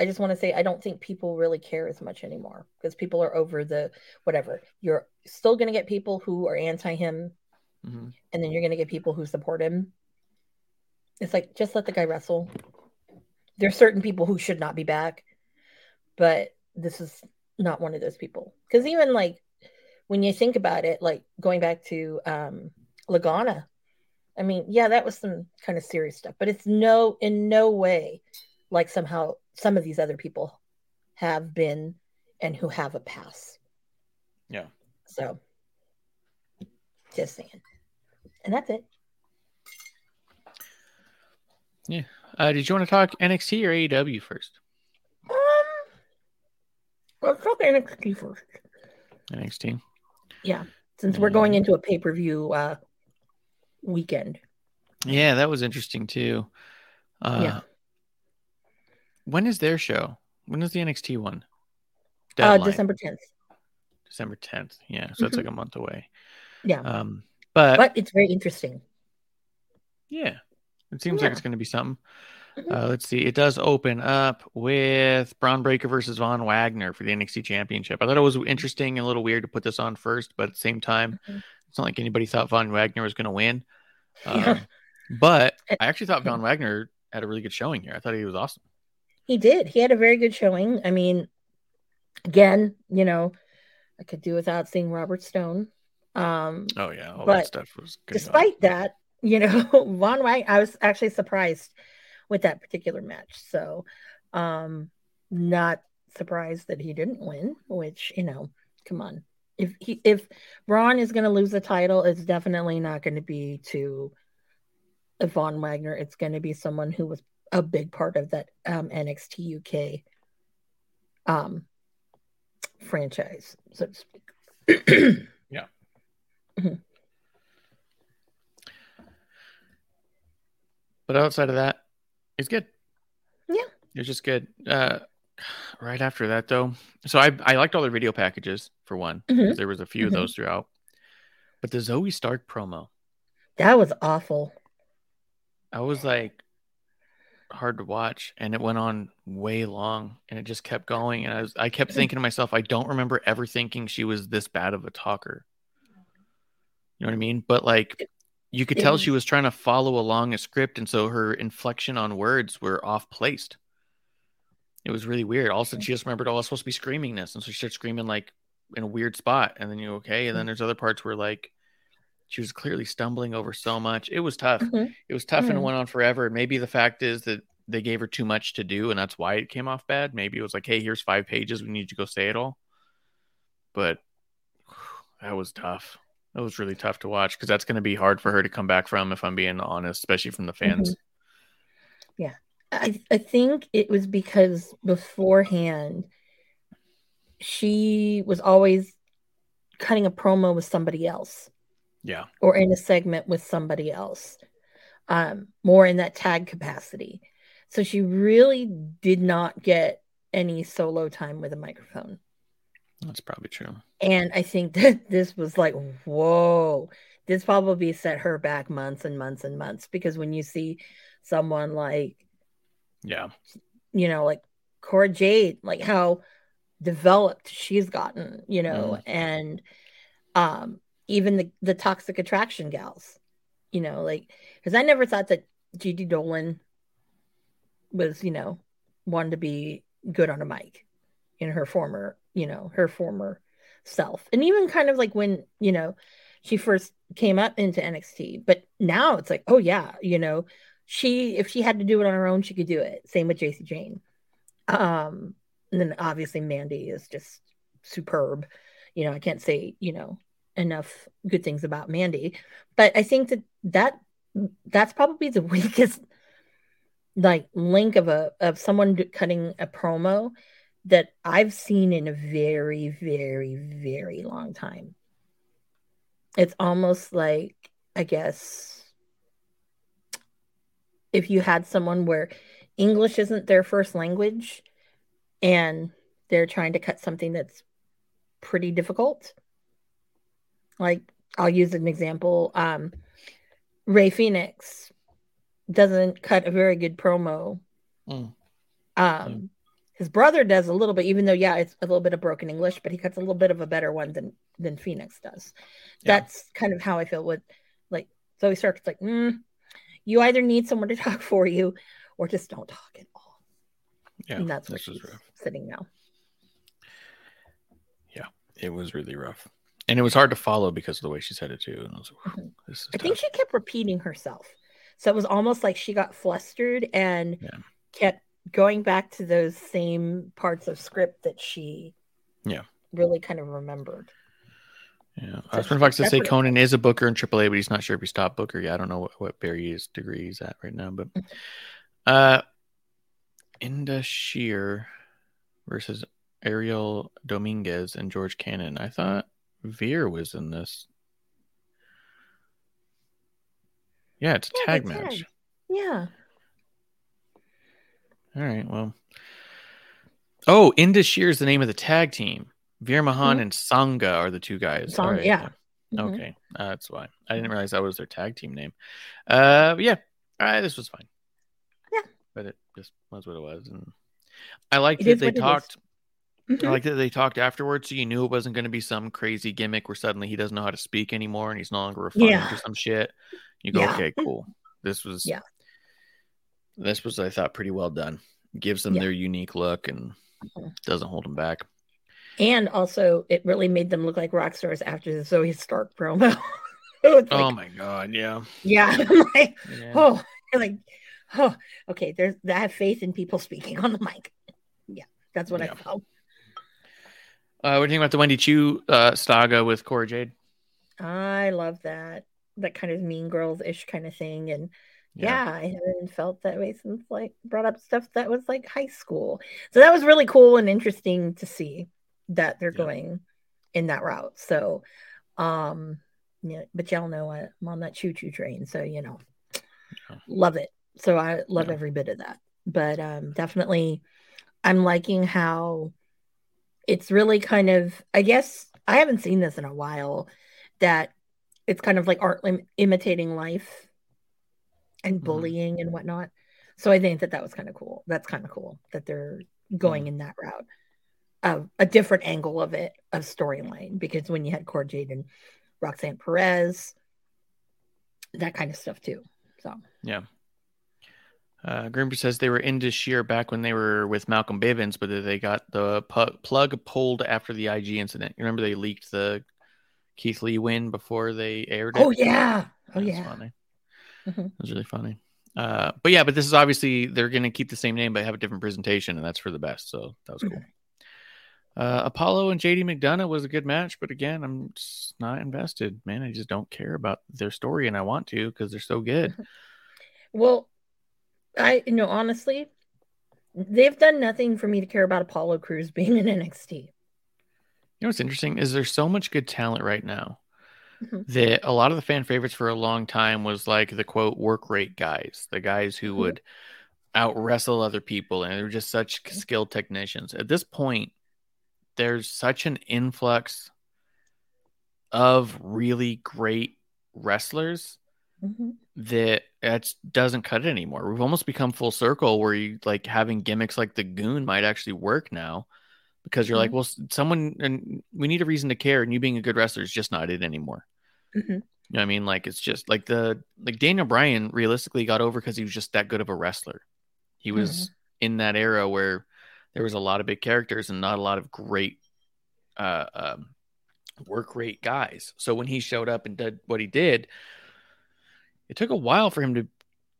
I just want to say I don't think people really care as much anymore because people are over the whatever. You're still going to get people who are anti him, Mhm. and then you're going to get people who support him. It's like just let the guy wrestle. There's certain people who should not be back, but this is not one of those people. Because even like when you think about it, like going back to um Lagana, I mean, yeah, that was some kind of serious stuff, but it's no in no way like somehow some of these other people have been and who have a pass. Yeah. So just saying. And that's it. Uh, did you want to talk NXT or AEW first? Um let's talk NXT first. NXT. Yeah. Since we're going into a pay-per-view uh weekend. Yeah, that was interesting too. Uh, Yeah. When is their show? When is the NXT one? Uh December 10th. December 10th. Yeah, so it's Mhm. like a month away. Yeah. Um, but, But it's very interesting. yeah, it seems like it's going to be something. Mhm. Uh, let's see. It does open up with Bron Breakker versus Von Wagner for the NXT Championship. I thought it was interesting and a little weird to put this on first, but at the same time, Mhm. it's not like anybody thought Von Wagner was going to win. (laughs) Yeah. Um, but I actually thought Von Wagner had a really good showing here. I thought he was awesome. He did. He had a very good showing. I mean, again, you know, I could do without seeing Robert Stone. Um, Oh yeah, all But that stuff was good. despite that, you know, (laughs) Von White, I was actually surprised with that particular match. So, um, not surprised that he didn't win. Which you know, come on, if he if Bron is going to lose the title, it's definitely not going to be to Von Wagner. It's going to be someone who was a big part of that um, NXT UK um, franchise, so to speak. (clears throat) But outside of that, it's good. Yeah. It's just good. Uh, right after that, though, so I I liked all their video packages for one. Mhm. There was a few of Mhm. those throughout. But the Zoey Stark promo, that was awful. I was like hard to watch, and it went on way long, and it just kept going, and I was I kept thinking to myself, I don't remember ever thinking she was this bad of a talker. You know what I mean? But like. You could tell she was trying to follow along a script, and so her inflection on words were off placed. It was really weird. All of a sudden, she just remembered, oh, I was supposed to be screaming this, and so she started screaming like in a weird spot, and then you okay, and then there's other parts where like she was clearly stumbling over so much. It was tough. Mhm. It was tough, and it went on forever. And maybe the fact is that they gave her too much to do, and that's why it came off bad. Maybe it was like, hey, here's five pages, we need you to go say it all. But that was tough. That was really tough to watch because that's going to be hard for her to come back from, if I'm being honest, especially from the fans. Yeah. I, I think it was because beforehand she was always cutting a promo with somebody else Yeah. or in a segment with somebody else, um, more in that tag capacity. So she really did not get any solo time with a microphone. That's probably true. And I think (laughs) that this was like, whoa, this probably set her back months and months and months because when you see someone like, Yeah. you know, like Cora Jade, like how developed she's gotten, you know, and um even the the toxic attraction gals, you know, like because I never thought that Gigi Dolin was, you know, wanted to be good on a mic in her former, you know, her former self. And even kind of like when, you know, she first came up into NXT, but now it's like, oh yeah, you know, she if she had to do it on her own, she could do it. Same with Jacy Jayne. Um, and then obviously Mandy is just superb. You know, I can't say, you know, enough good things about Mandy, but I think that that that's probably the (laughs) weakest like link of a of someone cutting a promo that I've seen in a very very very long time. It's almost like I guess if you had someone where English isn't their first language and they're trying to cut something that's pretty difficult. Like I'll use an example. Um, Rey Fenix doesn't cut a very good promo. Mm. Um, his brother does a little bit, even though yeah, it's a little bit of broken English, but he cuts a little bit of a better one than than Fenix does. Yeah. That's kind of how I feel with like Zoey Stark's like, mm, you either need someone to talk for you or just don't talk at all. Yeah. and that's where she's rough. sitting now. Yeah, it was really rough. And it was hard to follow because of the way she said it too. And I was like, Mhm. this is I think she kept repeating herself. So it was almost like she got flustered and Yeah. kept going back to those same parts of script that she Yeah. really kind of remembered. Yeah. So Osman Fox to say Konnan is a booker in AAA, but he's not sure if he's top booker. yet. I don't know what, what Barry's degree he's at right now, but (laughs) uh Indus Sher versus Ariel Dominguez and George Cannon. I thought Veer was in this. Yeah, it's a Yeah, tag match. tagged. Yeah. All right, well. Oh, Indus Sher is the name of the tag team. Veer Mahaan Mhm. and Sangha are the two guys. Sangha, right, yeah. Mhm. Okay, uh, that's why I didn't realize that was their tag team name. Uh, yeah, all right, this was fine. Yeah. but it just was what it was, and I liked It that they what it is. talked. I Mhm. liked that they talked afterwards, so you knew it wasn't going to be some crazy gimmick where suddenly he doesn't know how to speak anymore and he's no longer refined Yeah. or some shit. You go, Yeah. okay, cool. This was, Yeah. This was I thought pretty well done. Gives them Yeah. their unique look and Mhm. doesn't hold them back. And also, it really made them look like rock stars after the Zoey Stark promo. (laughs) It was oh my god, yeah. yeah, (laughs) I'm like, yeah. oh, (laughs) like, oh, okay. There's, I have faith in people speaking on the mic. Yeah, that's what Yeah. I felt. Uh, what do you think about the Wendy Choo uh, saga with Cora Jade? I love that, that kind of mean girls ish kind of thing. And yeah. I haven't felt that way since like brought up stuff that was like high school. So that was really cool and interesting to see that they're Yeah. going in that route. So, um, yeah, but y'all know I, I'm on that choo choo train. So, you know, Yeah. love it. So I love Yeah. every bit of that. But um, definitely, I'm liking how it's really kind of, I guess, I haven't seen this in a while, that it's kind of like art lim- imitating life and Mhm. bullying and whatnot. So I think that that was kind of cool. That's kind of cool that they're going Mm-hmm. in that route of a different angle of it of storyline because when you had Cora Jade and Roxanne Perez, that kind of stuff too. So Yeah. Uh, Grimper says they were Indus Sher back when they were with Malcolm Bivens, but they got the pu- plug pulled after the IG incident. You remember they leaked the Keith Lee win before they aired it? oh yeah, oh That was yeah, funny. Mhm. It was really funny. Uh, but yeah, but this is obviously they're going to keep the same name but have a different presentation, and that's for the best. So that was cool. Uh, Apollo and JD McDonagh was a good match, but again, I'm just not invested, man. I just don't care about their story, and I want to because they're so good. (laughs) Well, I you know honestly, they've done nothing for me to care about Apollo Crews being in NXT. You know what's interesting is there's so much good talent right now Mhm. that a lot of the fan favorites for a long time was like the quote work rate guys, the guys who Mhm. would out wrestle other people, and they were just such skilled technicians. At this point, there's such an influx of really great wrestlers Mhm. that it doesn't cut it anymore. We've almost become full circle where you like having gimmicks like the goon might actually work now because you're like, Mhm. well, someone and we need a reason to care, and you being a good wrestler is just not it anymore. Mhm. You know what I mean? Like it's just like the like Daniel Bryan realistically got over because he was just that good of a wrestler. He was in that era where there was a lot of big characters and not a lot of great uh, um, work rate guys. So when he showed up and did what he did, it took a while for him to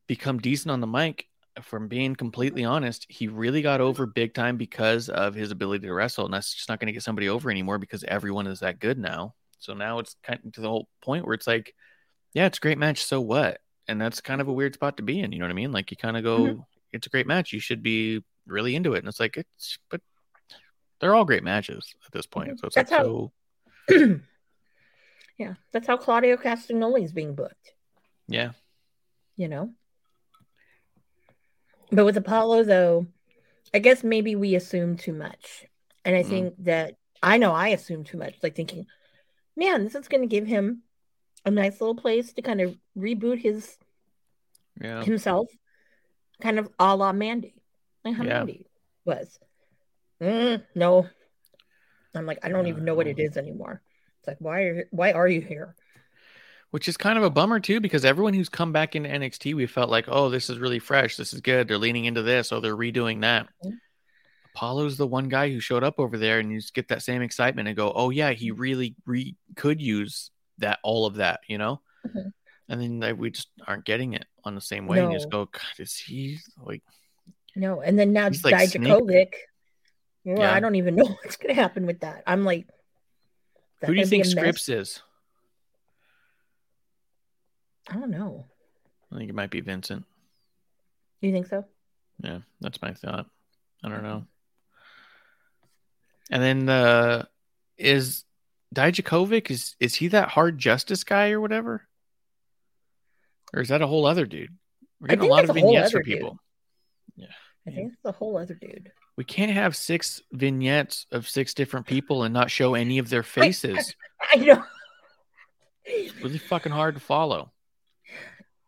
become decent on the mic. From being completely honest, he really got over big time because of his ability to wrestle, and that's just not going to get somebody over anymore because everyone is that good now. So now it's kind of to the whole point where it's like, yeah, it's a great match. So what? And that's kind of a weird spot to be in. You know what I mean? Like you kind of go, Mhm. it's a great match. You should be really into it. And it's like, it's, but they're all great matches at this point. So it's That's like, how- so (clears throat) yeah, that's how Claudio Castagnoli is being booked. yeah, you know. But with Apollo, though, I guess maybe we assume too much. And I Mhm. think that I know I assume too much, like thinking, man, this is going to give him a nice little place to kind of reboot his yeah. himself, kind of a la Mandy, like how Yeah. Mandy was. Mm, no, I'm like, I don't even know what it is anymore. It's like, why are why are you here? Which is kind of a bummer too, because everyone who's come back into NXT, we felt like, oh, this is really fresh. This is good. They're leaning into this. Oh, they're redoing that. Mhm. Apollo's the one guy who showed up over there, and you just get that same excitement and go, oh yeah, he really re- could use that, all of that, you know. Mhm. And then like, we just aren't getting it on the same way. And you just go, God, is he like? No, and then now like Dijakovic. Well, Yeah. I don't even (laughs) know what's going to happen with that. I'm like, Who do you think? Scrypts is? I don't know. I think it might be Vincent. You think so? Yeah, that's my thought. I don't know. And then uh is Dijakovic is is he that hard justice guy or whatever? Or is that a whole other dude? We're getting a lot of a vignettes for people. dude. people. I think it's a whole other dude. We can't have six vignettes of six different people and not show any of their faces. I know. It's really fucking hard to follow.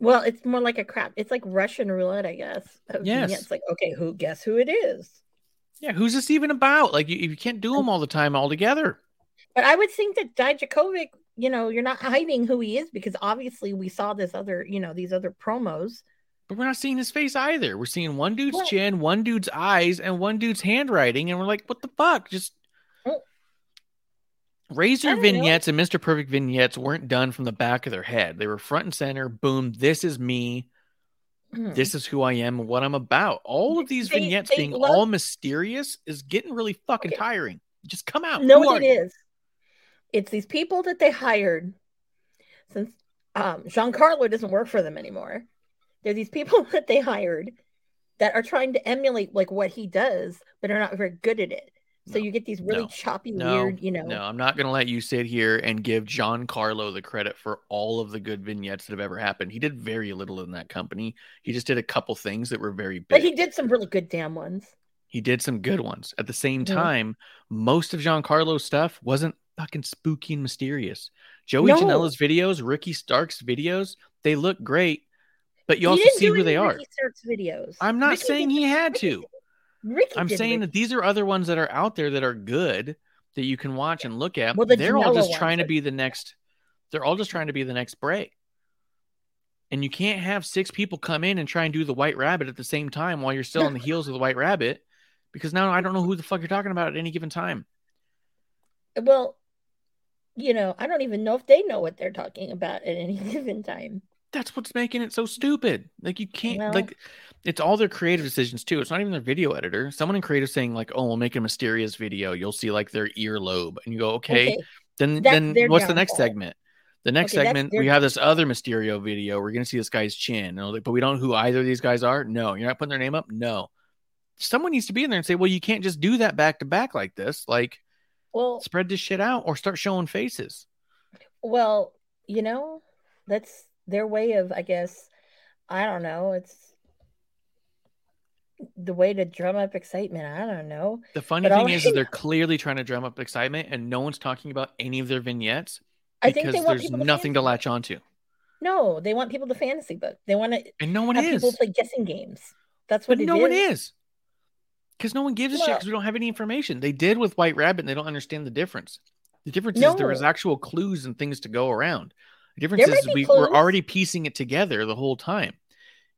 Well, it's more like a crap. It's like Russian roulette, I guess. Oh, of Yes. vignettes. like, okay, who guess who it is? Yeah, who's this even about? Like you, you can't do them all the time all together. But I would think that Dijakovic, you know, you're not hiding who he is because obviously we saw this other, you know, these other promos. But we're not seeing his face either. We're seeing one dude's Well- chin, one dude's eyes, and one dude's handwriting, and we're like, what the fuck? Just Razor don't know. vignettes and Mr. Perfect vignettes weren't done from the back of their head. They were front and center. Boom, this is me. Hmm. This is who I am and what I'm about. All of these They- vignettes they being love- all mysterious is getting really fucking Okay. tiring. Just come out. know Who it is. It's these people that they hired since um, Giancarlo doesn't work for them anymore. They're these people (laughs) that they hired that are trying to emulate like what he does, but are not very good at it. So No, you get these really no, choppy, No, weird, you know. no, I'm not gonna let you sit here and give Giancarlo the credit for all of the good vignettes that have ever happened. He did very little in that company. He just did a couple things that were very big. But he did some really good damn ones. He did some good ones. At the same Mhm. time, most of Giancarlo's stuff wasn't fucking spooky and mysterious. Joey No. Janela's videos, Ricky Starks' videos, they look great, but you He also see who they are. Starks videos. I'm not Ricky saying he had Ricky to. Ricky I'm saying that these are other ones that are out there that are good that you can watch and look at. Well, the they're all just trying to be the next. They're all just trying to be the next break. And you can't have six people come in and try and do the White Rabbit at the same time while you're still on the (laughs) heels of the White Rabbit, because now I don't know who the fuck you're talking about at any given time. Well, you know, I don't even know if they know what they're talking about at any (laughs) given time. That's what's making it so stupid. Like you can't Well- like it's all their creative decisions too. It's not even their video editor. Someone in creative saying like, "Oh, we'll make a mysterious video. You'll see like their earlobe," and you go, "Okay." Then That's then what's the next segment? The next Okay, segment, we have this other Mysterio video. We're gonna see this guy's chin, and like, but we don't know who either of these guys are. No, you're not putting their name up. No, someone needs to be in there and say, well, you can't just do that back to back like this. Like, Well, spread this shit out or start showing faces. well, you know, that's their way of, I guess, I don't know. It's the way to drum up excitement. I don't know. The funny But thing is, is they're (laughs) clearly trying to drum up excitement, and no one's talking about any of their vignettes I think because there's to nothing to fantasy latch onto, No, they want people to fantasy book. They want to and no one have is. people play guessing games. That's what But no is. one is. Because no one gives a shit because we don't have any information. They did with White Rabbit and they don't understand the difference. The difference is there is No. actual clues and things to go around. The difference There is we, clues. we're already piecing it together the whole time.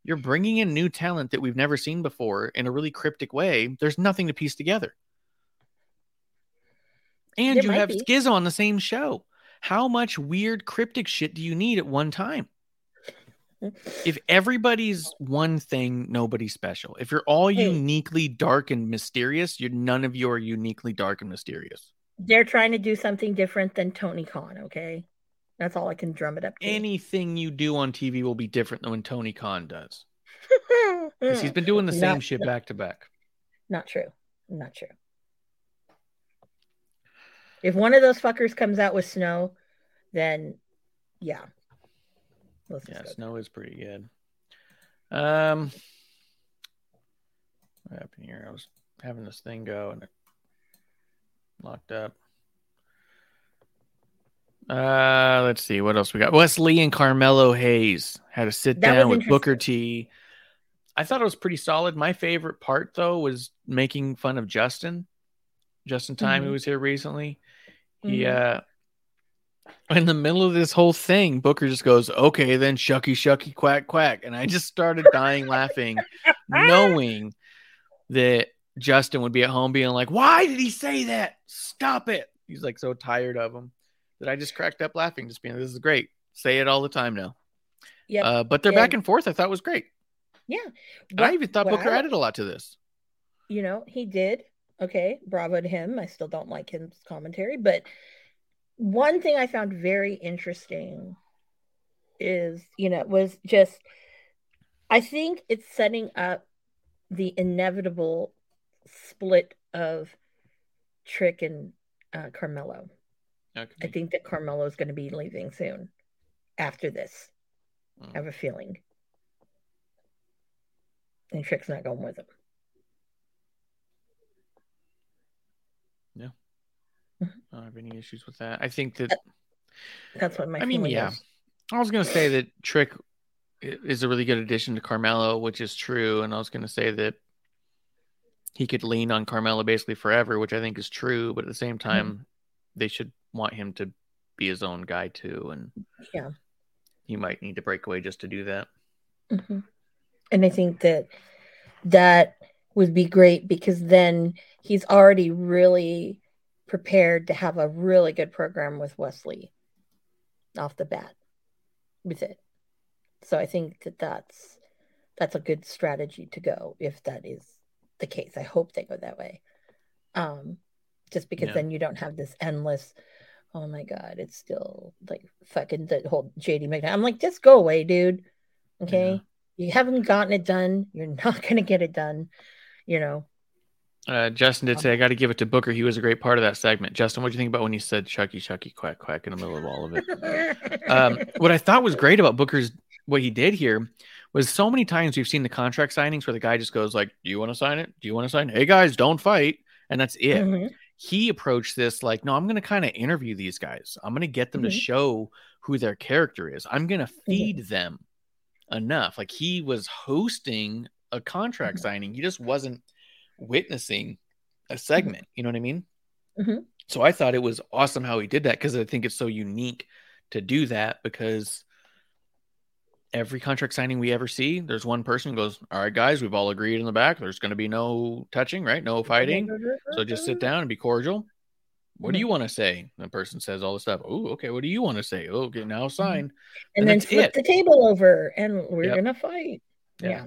You're bringing in new talent that we've never seen before in a really cryptic way. There's nothing to piece together. And There you have be. Skizzo on the same show. How much weird cryptic shit do you need at one time? if everybody's one thing, nobody's special. If you're all Hey. uniquely dark and mysterious, you're none of you are uniquely dark and mysterious. They're trying to do something different than Tony Khan, okay? That's all I can drum it up to. Anything you do on TV will be different than when Tony Khan does. (laughs) Because he's been doing the same Not- shit back to back. Not true. Not true. If one of those fuckers comes out with snow, then yeah. Let's Yeah. Snow is pretty good. Um, what happened here? I was having this thing go and it locked up. Uh, let's see what else we got. Wes Lee and Carmelo Hayes had a sit down with Booker. T. I thought it was pretty solid. My favorite part though was making fun of Justin. Justin Time, who Mhm. was here recently. He Mhm. uh in the middle of this whole thing, Booker just goes, "Okay, then shucky shucky quack quack," and I just started dying laughing, (laughs) knowing that Justin would be at home being like, "Why did he say that? Stop it!" He's like so tired of him that I just cracked up laughing, just being, "This is great. Say it all the time now." Yeah. Uh, but their back And- and forth, I thought was great. yeah. And I even thought Booker I- added a lot to this. you know, he did. Okay, bravo to him. I still don't like his commentary, but one thing I found very interesting is, you know, was just I think it's setting up the inevitable split of Trick and uh, Carmelo. I think that Carmelo is going to be leaving soon after this. I Mm. have a feeling. And Trick's not going with him. Yeah. I don't have any issues with that. I think that That's what my I mean, yeah. is. I was gonna say that Trick is a really good addition to Carmelo, which is true, and I was gonna say that he could lean on Carmelo basically forever, which I think is true. But at the same Mm-hmm. time, they should want him to be his own guy too, and Yeah. he might need to break away just to do that. hmm And I think that that would be great because then he's already really prepared to have a really good program with Wes Lee off the bat with it. So I think that that's that's a good strategy to go if that is the case. I hope they go that way. Um, just because Yeah. then you don't have this endless. Oh my god, it's still like fucking the whole JD McDonagh. I'm like, just go away, dude. Okay, you haven't gotten it done. You're (laughs) not gonna get it done. You know. Uh, Justin did say I got to give it to Booker. He was a great part of that segment. Justin, what do you think about when he said "Chucky, Chucky, quack, quack" in the middle of all of it? (laughs) um, what I thought was great about Booker's what he did here was so many times we've seen the contract signings where the guy just goes like, "Do you want to sign it? Do you want to sign? It? Hey guys, don't fight," and that's it. Mhm. He approached this like, "No, I'm going to kind of interview these guys. I'm going to get them to Mhm. show who their character is. I'm going to feed them enough." Like he was hosting a contract Mhm. signing. He just wasn't witnessing a segment. You know what I mean? Mhm. So I thought it was awesome how he did that because I think it's so unique to do that because every contract signing we ever see, there's one person goes, All right, guys, we've all agreed in the back. There's going to be no touching, right? No fighting. So just sit down and be cordial. What do you want to say? The person says all the stuff. Oh, okay. What do you want to say? Oh, okay. Now sign. and, and then flip it. the table over, and we're Yep. gonna fight. Yeah. Yeah.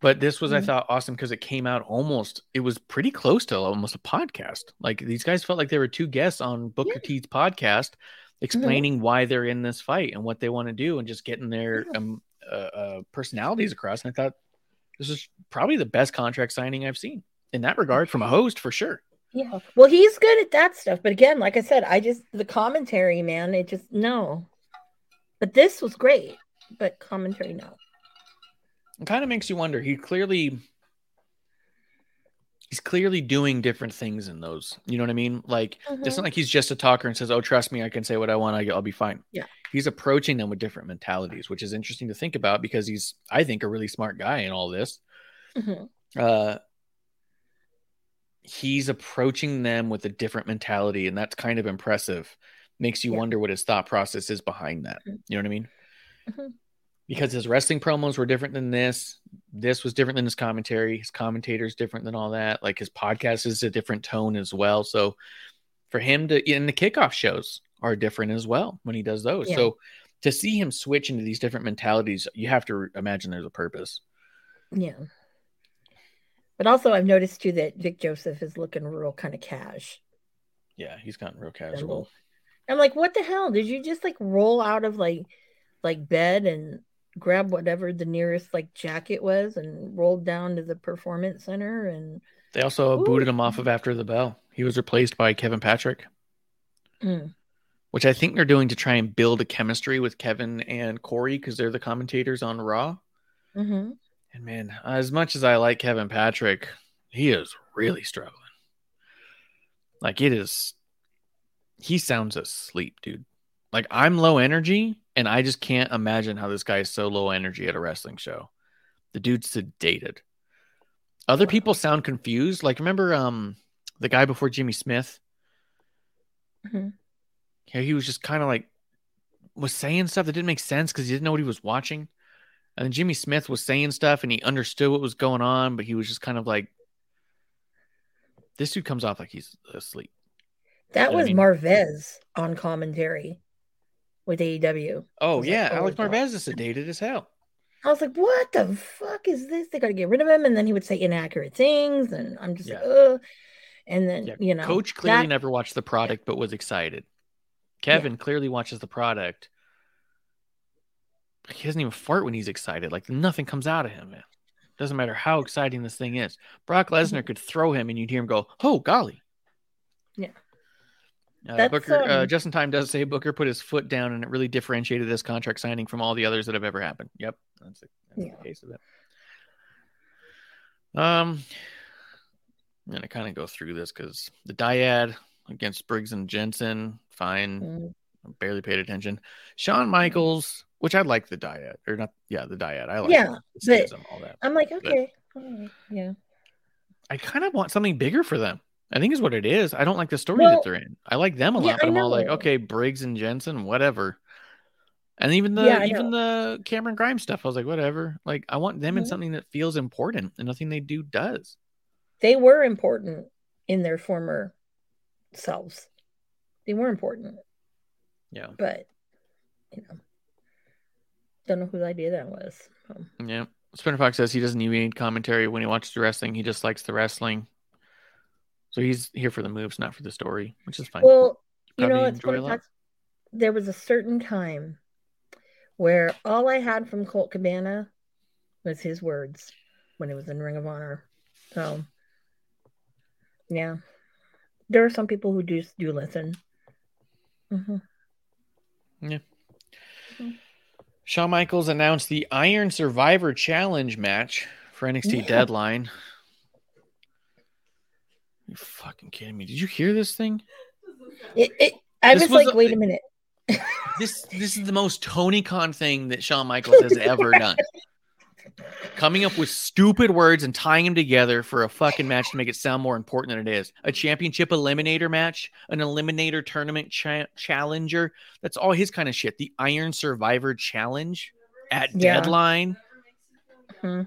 But this was, I Mhm. thought, awesome because it came out almost, it was pretty close to almost a podcast. Like these guys felt like they were two guests on Booker Yeah. T's podcast explaining why they're in this fight and what they want to do and just getting their Yeah. um, uh, uh, personalities across. And I thought this is probably the best contract signing I've seen in that regard from a host for sure. Yeah. Well, he's good at that stuff. But again, like I said, I just the commentary, man, it just no. But this was great. But commentary, no. It kind of makes you wonder. He clearly. He's clearly doing different things in those. You know what I mean? Like It's Mhm. not like he's just a talker and says, "Oh, trust me, I can say what I want. I, I'll be fine." Yeah. he's approaching them with different mentalities, which is interesting to think about because he's, I think, a really smart guy in all this. Mhm. Uh, he's approaching them with a different mentality, and that's kind of impressive. Makes you Yeah. wonder what his thought process is behind that. Mhm. You know what I mean? Because his wrestling promos were different than this. This was different than his commentary. His commentator is different than all that. Like his podcast is a different tone as well. So for him to and the kickoff shows are different as well when he does those. Yeah. So to see him switch into these different mentalities, you have to imagine there's a purpose. Yeah. But also, I've noticed too that Vic Joseph is looking real kind of cash. Yeah, he's gotten real casual. I'm like, what the hell? Did you just like roll out of like like bed and grab whatever the nearest like jacket was and rolled down to the performance center and They also Ooh. booted him off of after the bell. He was replaced by Kevin Patrick, Mm. which I think they're doing to try and build a chemistry with Kevin and Corey because they're the commentators on Raw. Mhm. And man, as much as I like Kevin Patrick, he is really struggling. Like it is he sounds asleep, dude. Like I'm low energy and I just can't imagine how this guy is so low energy at a wrestling show. The dude's sedated. Other people sound confused. Like remember um the guy before Jimmy Smith? Mhm. Yeah, he was just kind of like was saying stuff that didn't make sense because he didn't know what he was watching. And then Jimmy Smith was saying stuff and he understood what was going on, but he was just kind of like, this dude comes off like he's asleep. That You know was I mean? Marvez on commentary with AEW. Oh, was like, yeah. oh, Alex. Marvez is sedated as hell. I was like, what the fuck is this? They got to get rid of him. And then he would say inaccurate things. And I'm just like, ugh. And then, Yeah. you know, Coach clearly that- never watched the product, but was excited. Kevin clearly watches the product. He doesn't even fart when he's excited. Like nothing comes out of him, man. Doesn't matter how exciting this thing is. Brock Lesnar mm-hmm. could throw him and you'd hear him go, oh, golly. Yeah. Uh, Booker, uh, um, Justin Time does say Booker put his foot down and it really differentiated this contract signing from all the others that have ever happened. Yep. That's, the that's Yeah. the case of it. Um, I'm to kind of go through this because the dyad against Briggs and Jensen, fine. Mm, barely paid attention. Shawn Michaels, which I like the dyad, or not, yeah, the dyad. I like Yeah, but- all that. I'm like, okay. right, Yeah. I kind of want something bigger for them. I think is what it is. I don't like the story Well, that they're in. I like them a yeah, lot, but I I'm all like, okay, Briggs and Jensen, whatever. And even the Yeah, even the Cameron Grimes stuff, I was like, whatever. Like, I want them in Mhm. something that feels important, and nothing they do does. They were important in their former selves. They were important, Yeah. but you know, don't know whose idea that was. Um, Yeah. Spinner Fox says he doesn't even need commentary when he watches the wrestling. He just likes the wrestling. So he's here for the moves, not for the story, which is fine. well, you know, it's funny, there was a certain time where all I had from Colt Cabana was his words when it was in Ring of Honor. So, yeah, there are some people who do do listen. hmm Yeah. Shawn Michaels announced the Iron Survivor Challenge match for NXT Yeah. Deadline. You fucking kidding me? Did you hear this thing? It, it, I This was, was like, a- wait a minute. This this is the most Tony Khan thing that Shawn Michaels has ever done. Coming up with stupid words and tying them together for a fucking match to make it sound more important than it is. A championship eliminator match, an eliminator tournament cha- challenger. That's all his kind of shit. The Iron Survivor Challenge at Yeah. Deadline. Mhm.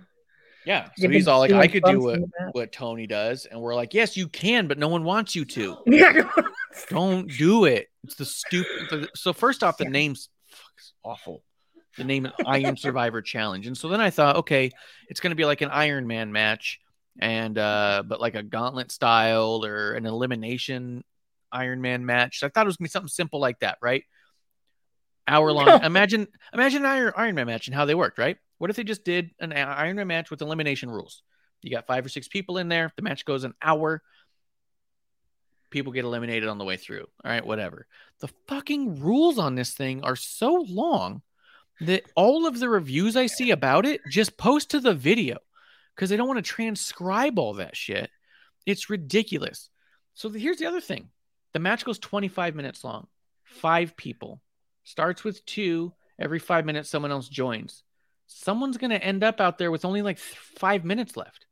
Yeah. So he's all like, I could do what, in the back. what Tony does. And we're like, yes, you can, but no one wants you to. (laughs) Yeah. Don't do it. It's the stupid. So first off, the Yeah. name's fuck's awful. The name is Iron Survivor Challenge, and so then I thought, okay, it's going to be like an Iron Man match, and uh, but like a gauntlet style or an elimination Iron Man match. So I thought it was going to be something simple like that, right? Hour long. No. (laughs) Imagine, imagine an Iron Iron Man match and how they worked, right? What if they just did an Iron Man match with elimination rules? You got five or six people in there. The match goes an hour people get eliminated on the way through. All right, whatever. The fucking rules on this thing are so long that all of the reviews I see about it just post to the video because they don't want to transcribe all that shit. It's ridiculous. So the, here's the other thing the match goes 25 minutes long, five people, starts with two. Every five minutes, someone else joins. Someone's going to end up out there with only like five minutes left.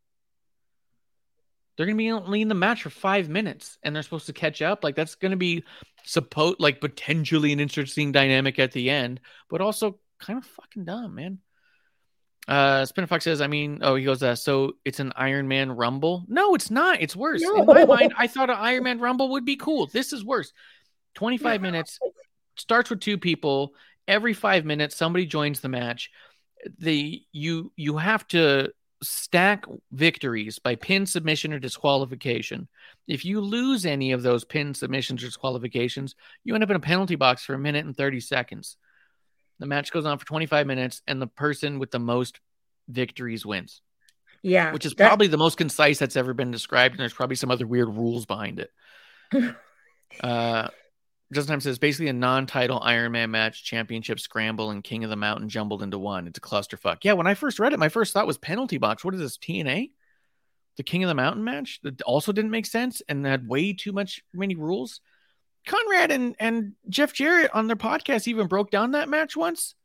They're going to be only in the match for five minutes and they're supposed to catch up. Like, that's going to be supposed like potentially an interesting dynamic at the end, but also kind of fucking dumb, man. Uh, Spinner Fox says, I mean, oh, he goes, uh, so it's an Iron Man Rumble? No, it's not. It's worse. In my mind, I thought an Iron Man Rumble would be cool. This is worse. 25 (laughs) minutes starts with two people. Every five minutes, somebody joins the match. The you you have to stack victories by pin submission or disqualification. If you lose any of those pin submissions or disqualifications, you end up in a penalty box for a minute and 30 seconds. The match goes on for 25 minutes, and the person with the most victories wins, Yeah. which is that- probably the most concise that's ever been described. And there's probably some other weird rules behind it. (laughs) uh, Justin Time says basically a non-title Iron Man match, championship scramble, and King of the Mountain jumbled into one. It's a clusterfuck. Yeah, when I first read it, my first thought was penalty box. What is this TNA? The King of the Mountain match that also didn't make sense and had way too much many rules. Conrad and and Jeff Jarrett on their podcast even broke down that match once.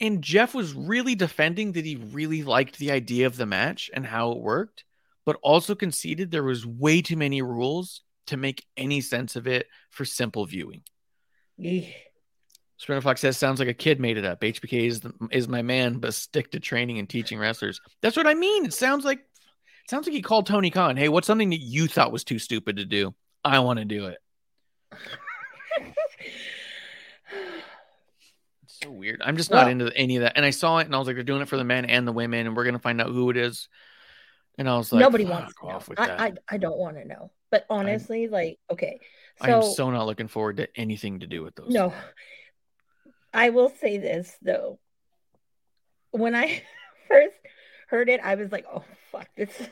And Jeff was really defending that he really liked the idea of the match and how it worked, but also conceded there was way too many rules to make any sense of it for simple viewing. Eeh. Sprinter Fox says, sounds like a kid made it up. HBK is the, is my man, but stick to training and teaching wrestlers. That's what I mean. It sounds like it sounds like he called Tony Khan. Hey, what's something that you thought was too stupid to do? I want to do it. It's so weird. I'm just not Well- into any of that. And I saw it and I was like, they're doing it for the men and the women, and we're gonna find out who it is. And I was like, Nobody wants to know. off with that. I, I, I don't want to know. But honestly, like, okay. I am So, so not looking forward to anything to do with those. no. I will say this though. When I (laughs) first heard it, I was like, oh fuck, this is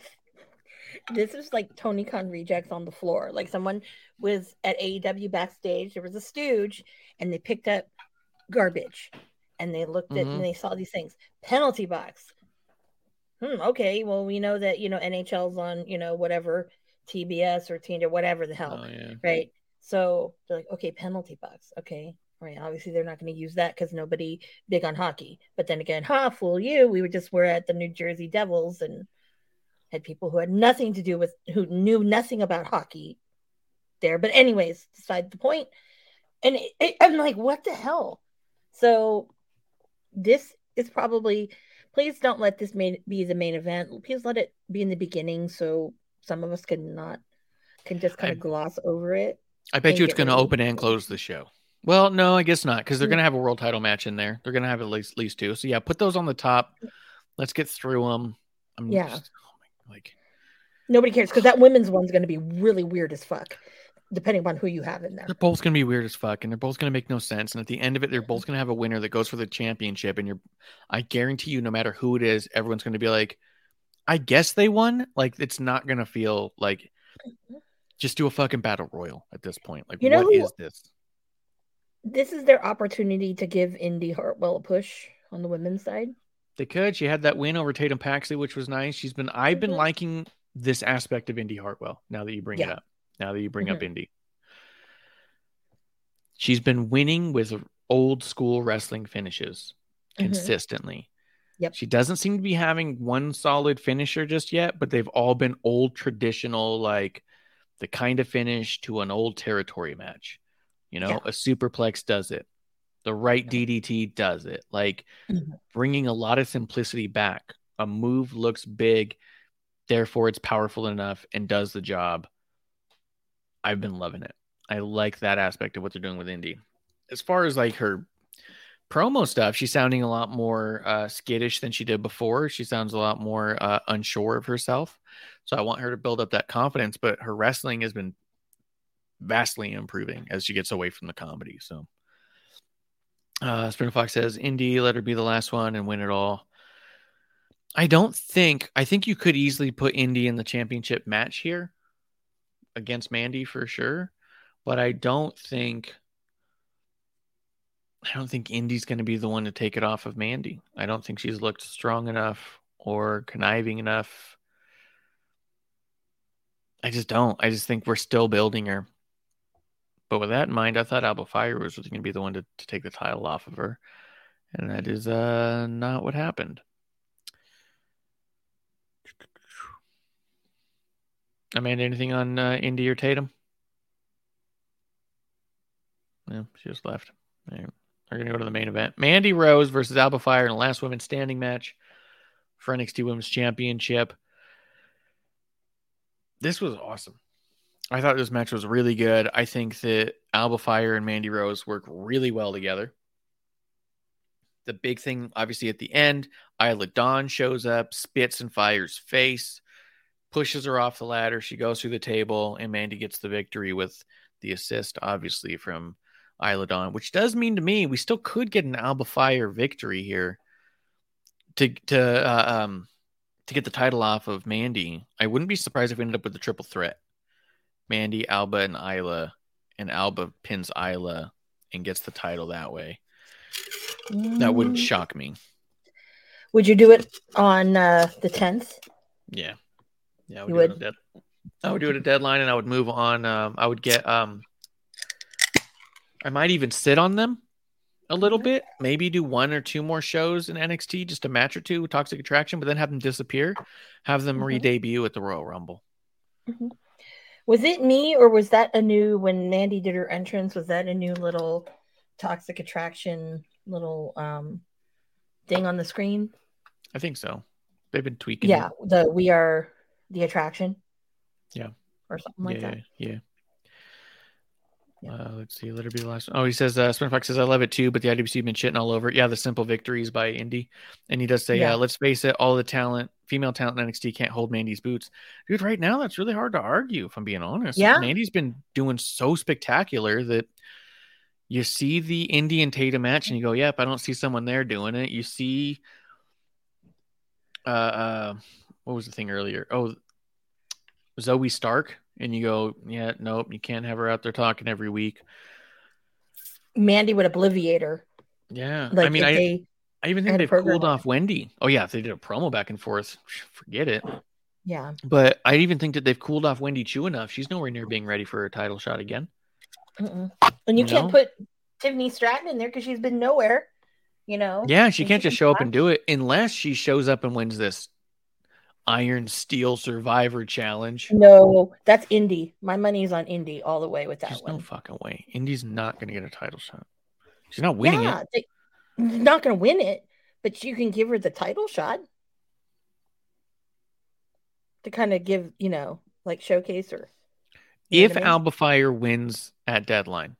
(laughs) this is like Tony Khan rejects on the floor. Like someone was at AEW backstage, there was a stooge, and they picked up garbage and they looked at Mhm. and they saw these things. Penalty box. Hmm, okay, well, we know that you know NHL's on, you know, whatever TBS or TNT or whatever the hell Oh yeah. right? So they're like, okay, penalty box. Okay. Right. Obviously, they're not going to use that because nobody big on hockey. But then again, ha, fool you. We were just were at the New Jersey Devils and had people who had nothing to do with who knew nothing about hockey there. But anyways, beside the point. And it, it, I'm like, what the hell? So this is probably. Please don't let this main, be the main event. Please let it be in the beginning so some of us can not can just kind I- of gloss over it. I bet you it's going to open and close the show. Well, no, I guess not because they're Mm. going to have a world title match in there. They're going to have at least, at least two. So yeah, put those on the top. Let's get through them. I'm Yeah. just- oh my- like Nobody cares because that women's one's going to be really weird as fuck, depending upon who you have in there. they're both going to be weird as fuck, and they're both going to make no sense. And at the end of it, they're both going to have a winner that goes for the championship. And you're, I guarantee you, no matter who it is, everyone's going to be like, I guess they won. Like it's not going to feel like. Just do a fucking battle royal at this point. Like, You know what who- is this? This is their opportunity to give Indy Hartwell a push on the women's side. They could. She had that win over Tatum Paxley, which was nice. She's been. I've been Mhm. liking this aspect of Indy Hartwell. Now that you bring it up. Now that you bring up Mhm. Indy, she's been winning with old school wrestling finishes Mhm. consistently. Yep. She doesn't seem to be having one solid finisher just yet, but they've all been old traditional, like the kind of finish to an old territory match. You know, Yeah. a superplex does it. The right DDT does it. Like Mhm. bringing a lot of simplicity back. A move looks big, therefore it's powerful enough and does the job. I've been loving it. I like that aspect of what they're doing with Indy. As far as like her promo stuff, she's sounding a lot more uh, skittish than she did before. She sounds a lot more uh, unsure of herself. So I want her to build up that confidence, but her wrestling has been vastly improving as she gets away from the comedy. So uh Sprinter Fox says, Indy, let her be the last one and win it all. I don't think I think you could easily put Indy in the championship match here against Mandy for sure. But I don't think I don't think Indy's going to be the one to take it off of Mandy. I don't think she's looked strong enough or conniving enough. I just don't. I just think we're still building her. But with that in mind, I thought Alba Fyre was going to be the one to, to take the title off of her. And that is uh, not what happened. Amanda, anything on uh, Indy or Tatum? Yeah, she just left. All right. We're going to go to the main event. Mandy Rose versus Alba Fyre in a last women standing match for NXT Women's Championship. This was awesome. I thought this match was really good. I think that Alba Fyre and Mandy Rose work really well together. The big thing, obviously, at the end, Isla Dawn shows up, spits in Fyre's face, pushes her off the ladder. She goes through the table, and Mandy gets the victory with the assist, obviously, from Isla Dawn, which does mean to me we still could get an Alba Fyre victory here to to uh, um to get the title off of Mandy. I wouldn't be surprised if we ended up with a triple threat. Mandy, Alba, and Isla, and Alba pins Isla and gets the title that way. That wouldn't Mm. shock me. Would you do it on uh, the tenth? Yeah, yeah, I would You do it would? dead- I would do it at deadline, and I would move on. Um, I would get. Um, I might even sit on them a little bit. Maybe do one or two more shows in NXT, just a match or two with Toxic Attraction, but then have them disappear. Have them Mhm. re-debut at the Royal Rumble. Was it me or was that a new when Mandy did her entrance? Was that a new little toxic attraction little um thing on the screen? I think so. They've been tweaking. Yeah, it. the we are the attraction. Yeah. Or something like yeah, that. yeah. Uh, let's see. Let her be the last. one. Oh, he says, uh, Spin Fox says, I love it too, but the IWC been shitting all over it. Yeah, the simple victories by Indy. And he does say, Yeah. uh, let's face it, all the talent, female talent in NXT can't hold Mandy's boots. Dude, right now, that's really hard to argue, if I'm being honest. Yeah. Mandy's been doing so spectacular that you see the Indy and Tatum match and you go, yep, I don't see someone there doing it. You see, uh, uh, what was the thing earlier? Oh, Zoey Stark, and you go, yeah, nope, you can't have her out there talking every week. Mandy would obliviate her. Yeah, Like I mean, I, they I even think they've cooled off Wendy. Oh yeah, if they did a promo back and forth, forget it. yeah. But I even think that they've cooled off Wendy Choo enough. She's nowhere near being ready for a title shot again. Mm-mm. And you You can't know? put Tiffany Stratton in there because she's been nowhere. You know. Yeah, she And can't she just show up and do it unless she shows up and wins this Iron Steel Survivor Challenge. No, that's Indy. My money's on Indy all the way with that There's one. no fucking way. Indy's not going to get a title shot. She's not winning yeah, it. they- not going to win it, but you can give her the title shot to kind of give, you know, like showcase her. You if I mean? Alba Fyre wins at deadline,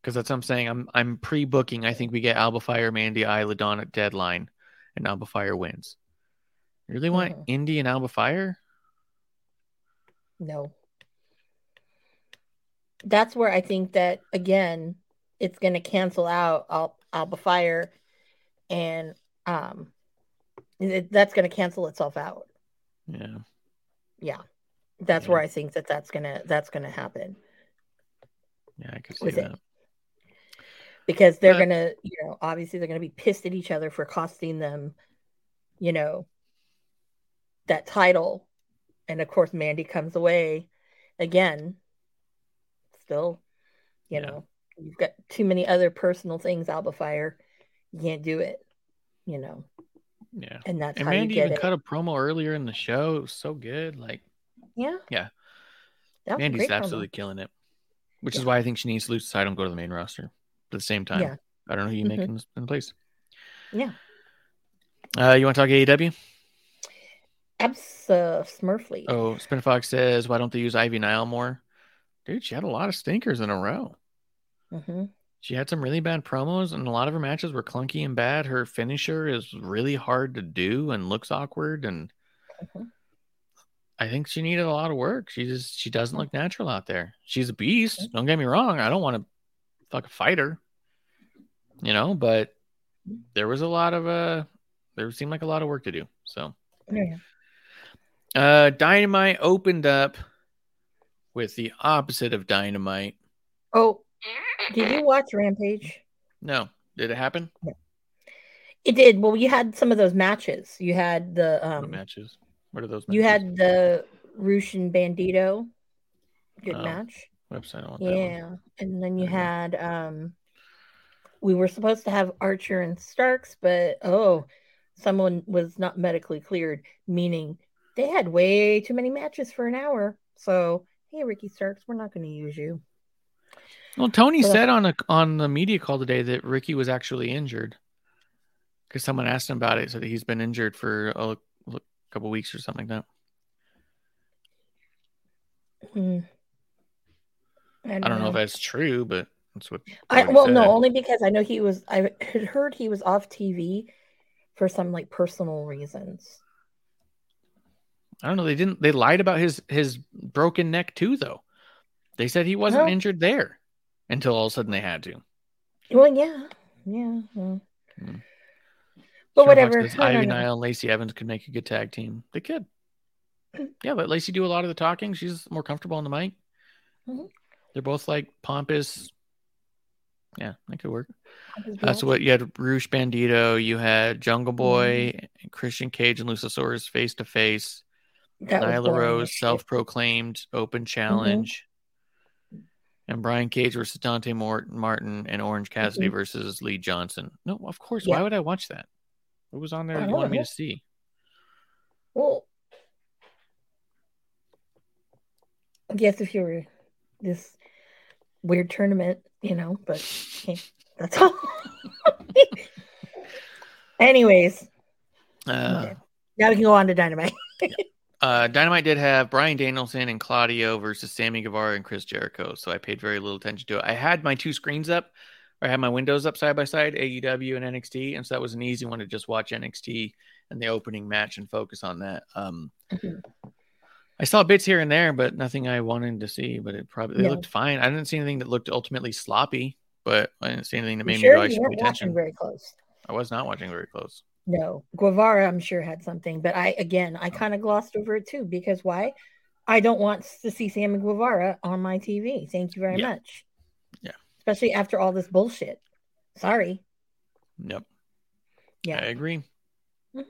because that's what I'm saying. I'm I'm pre-booking. I think we get Alba Fyre, Mandy, Isla Dawn at deadline, and Alba Fyre wins. Really want Mhm. Indy and Alba Fyre? No. That's where I think that again, it's going to cancel out Al- Alba Fyre, and um, it, that's going to cancel itself out. Yeah. Yeah, that's Yeah. where I think that that's gonna that's gonna happen Yeah, I could see With it. that. because they're Uh, gonna, you know, obviously they're gonna be pissed at each other for costing them, you know, that title, and of course Mandy comes away again. Still, you Yeah. know, you've got too many other personal things, Alba Fyre. You can't do it, you know, Yeah. and that's And how you Mandy get even it. cut a promo earlier in the show. It was so good. Like yeah, Yeah. that was a Mandy's great promo. absolutely killing it. Which is why I think she needs to lose title and go to the main roster. But at the same time, Yeah. I don't know who you make Mhm. in, in place. Yeah, Uh, you want to talk AEW? Abso-Smurfly. Oh, Spin Fox says, why don't they use Ivy Nile more? Dude, she had a lot of stinkers in a row. hmm She had some really bad promos, and a lot of her matches were clunky and bad. Her finisher is really hard to do and looks awkward. And Mhm. I think she needed a lot of work. She just she doesn't look natural out there. She's a beast. Don't get me wrong. I don't want to fuck a fighter, you know. But there was a lot of uh, there seemed like a lot of work to do. So Yeah. Uh, Dynamite opened up with the opposite of Dynamite. Oh, did you watch Rampage? No, did it happen? It did. Well, you had some of those matches. You had the what um, matches? What are those? you had the Roosh and Bandido. Good Oh, match. website. I want that one. Yeah, and then you Okay. had um, we were supposed to have Archer and Starks, but oh, someone was not medically cleared, meaning they had way too many matches for an hour. So hey, Ricky Starks, we're not going to use you. Well, Tony So- said on a on the media call today that Ricky was actually injured because someone asked him about it. so that he's been injured for a, a couple weeks or something like that. Hmm. I don't know if that's true, but that's what. I well, no, only because I know he was. I had heard he was off TV for some like personal reasons. I don't know. They didn't. They lied about his his broken neck too, though. They said he wasn't Well- injured there until all of a sudden they had to. Well, yeah, yeah. well. Hmm. But whatever. Says I Ivy know. Nile and Lacey Evans could make a good tag team. They could. (clears throat) Yeah, let Lacey do a lot of the talking. She's more comfortable on the mic. Mhm. They're both like pompous. Yeah, that could work. That's what you had Roosh Bandido, you had Jungle Mm-hmm. Boy, Christian Cage, and Luchasaurus face to face. That Nyla Rose, self proclaimed open challenge. And Brian Cage versus Dante Morton, Martin and Orange Cassidy versus Lee Johnson. No, of course. Why Mm-hmm. Would I watch that? What was on there you wanted me to see? Well, I guess if you were this weird tournament, you know, but hey, that's all. (laughs) Anyways, Uh, okay. now we can go on to Dynamite. Uh, Dynamite did have Bryan Danielson and Claudio versus Sammy Guevara and Chris Jericho. So I paid very little attention to it. I had my two screens up, or I had my windows up side by side, AEW and NXT. And so that was an easy one to just watch NXT and the opening match and focus on that. Um, Mhm. I saw bits here and there, but nothing I wanted to see. But it probably No. looked fine. I didn't see anything that looked ultimately sloppy, but I didn't see anything that made sure me go, I should pay attention. very close. I was not watching very close. No, Guevara, I'm sure had something, but I again, I kind of glossed over it too because why? I don't want to see Sammy Guevara on my TV. Thank you very Yeah. much. Yeah. Especially after all this bullshit. Sorry. Yep. Yeah. I agree. Mhm.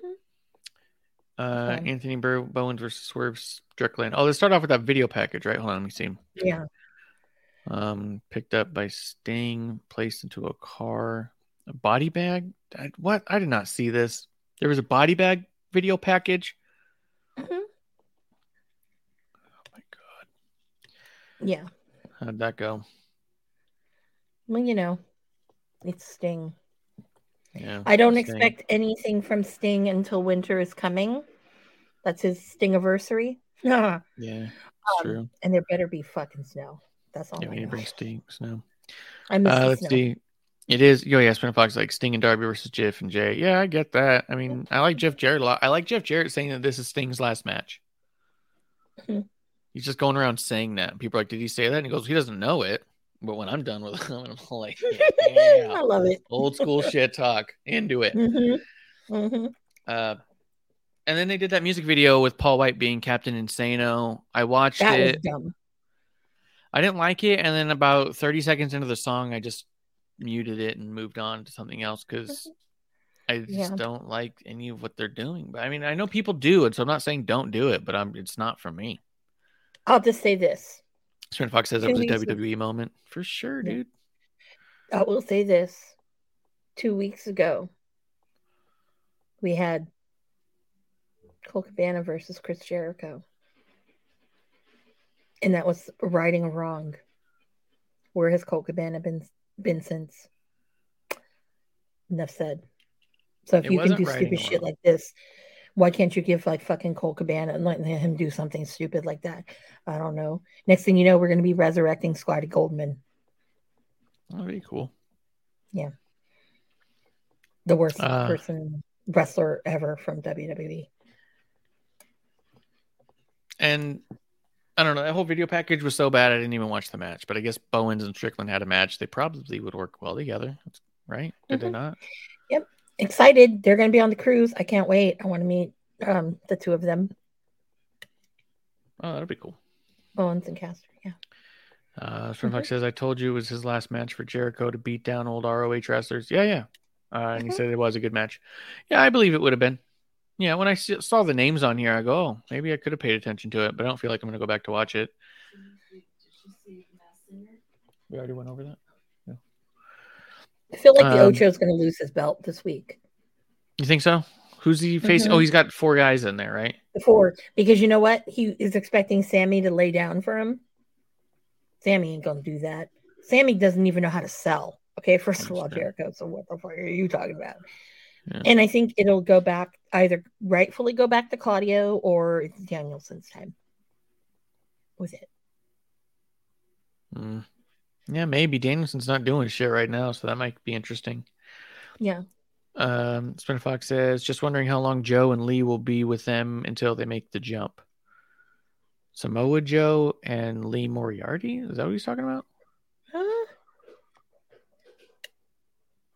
Uh, Okay. Anthony Bur- Bowens versus Swerve Strickland. Oh, let's start off with that video package, right? Hold on, let me see. him. Yeah. Um, picked up by Sting, placed into a car. A body bag? I, what? I did not see this. There was a body bag video package. Mhm. Oh my god, Yeah. how'd that go? Well, you know, it's Sting. Yeah, I don't Sting. expect anything from Sting until winter is coming. That's his Stingiversary. (laughs) Yeah, That's Um, true. And there better be fucking snow. That's all Yeah, I we need to bring Sting Snow. I miss Uh, let's snow. see. It is. Oh yeah, Spin Fox like Sting and Darby versus Jeff and Jay. Yeah, I get that. I mean, I like Jeff Jarrett a lot. I like Jeff Jarrett saying that this is Sting's last match. Mhm. He's just going around saying that. People are like, "Did he say that?" And he goes, "He doesn't know it." But when I'm done with him, (laughs) I'm like, (laughs) I love it. old school shit talk into it." hmm hmm Uh, and then they did that music video with Paul White being Captain Insano. I watched That it. I didn't like it, and then about 30 seconds into the song, I just muted it and moved on to something else because mm-hmm. I just Yeah. don't like any of what they're doing. But I mean, I know people do it, so I'm not saying don't do it, but I'm it's not for me. I'll just say this. Spin Fox says Two was a weeks ago- WWE moment for sure, Yeah. dude. I will say this. Two weeks ago, we had Colt Cabana versus Chris Jericho. And that was righting a wrong. Where has Colt Cabana been since? Enough said. So if It you can do stupid shit like this, why can't you give like fucking Colt Cabana and let him do something stupid like that? I don't know. Next thing you know, we're going to be resurrecting Scotty Goldman, That'd be cool. Yeah. The worst Uh, person wrestler ever from. WWE. And I don't know, that whole video package was so bad I didn't even watch the match. But I guess Bowens and Strickland had a match. They probably would work well together, right? Did they Mhm. not? Yep. Excited. They're going to be on the cruise. I can't wait. I want to meet um, the two of them, Oh, that'd be cool. Bowens and Caster. Yeah. Uh, Spin Mm-hmm. Says, I told you it was his last match for Jericho to beat down old ROH wrestlers. Yeah, yeah. Uh, and he Mhm. said it was a good match. Yeah, I believe it would have been. Yeah, when I saw the names on here, I go, oh, maybe I could have paid attention to it, but I don't feel like I'm going to go back to watch it. We already went over that. I feel like the Um, Ocho's going to lose his belt this week. You think so? Who's he facing? Oh, Mhm. he's got four guys in there, right? Before, because you know what? He is expecting Sammy to lay down for him. Sammy ain't going to do that. Sammy doesn't even know how to sell. Okay, first of all. Jericho. So what the fuck are you talking about? Yeah. And I think it'll go back either rightfully go back to Claudio or it's Danielson's time with it. Mm. Yeah, maybe. Danielson's not doing shit right now, so that might be interesting. Yeah. Um, Spinner Fox says, just wondering how long Joe and Lee will be with them until they make the jump. Samoa Joe and Lee Moriarty? Is that what he's talking about? Huh?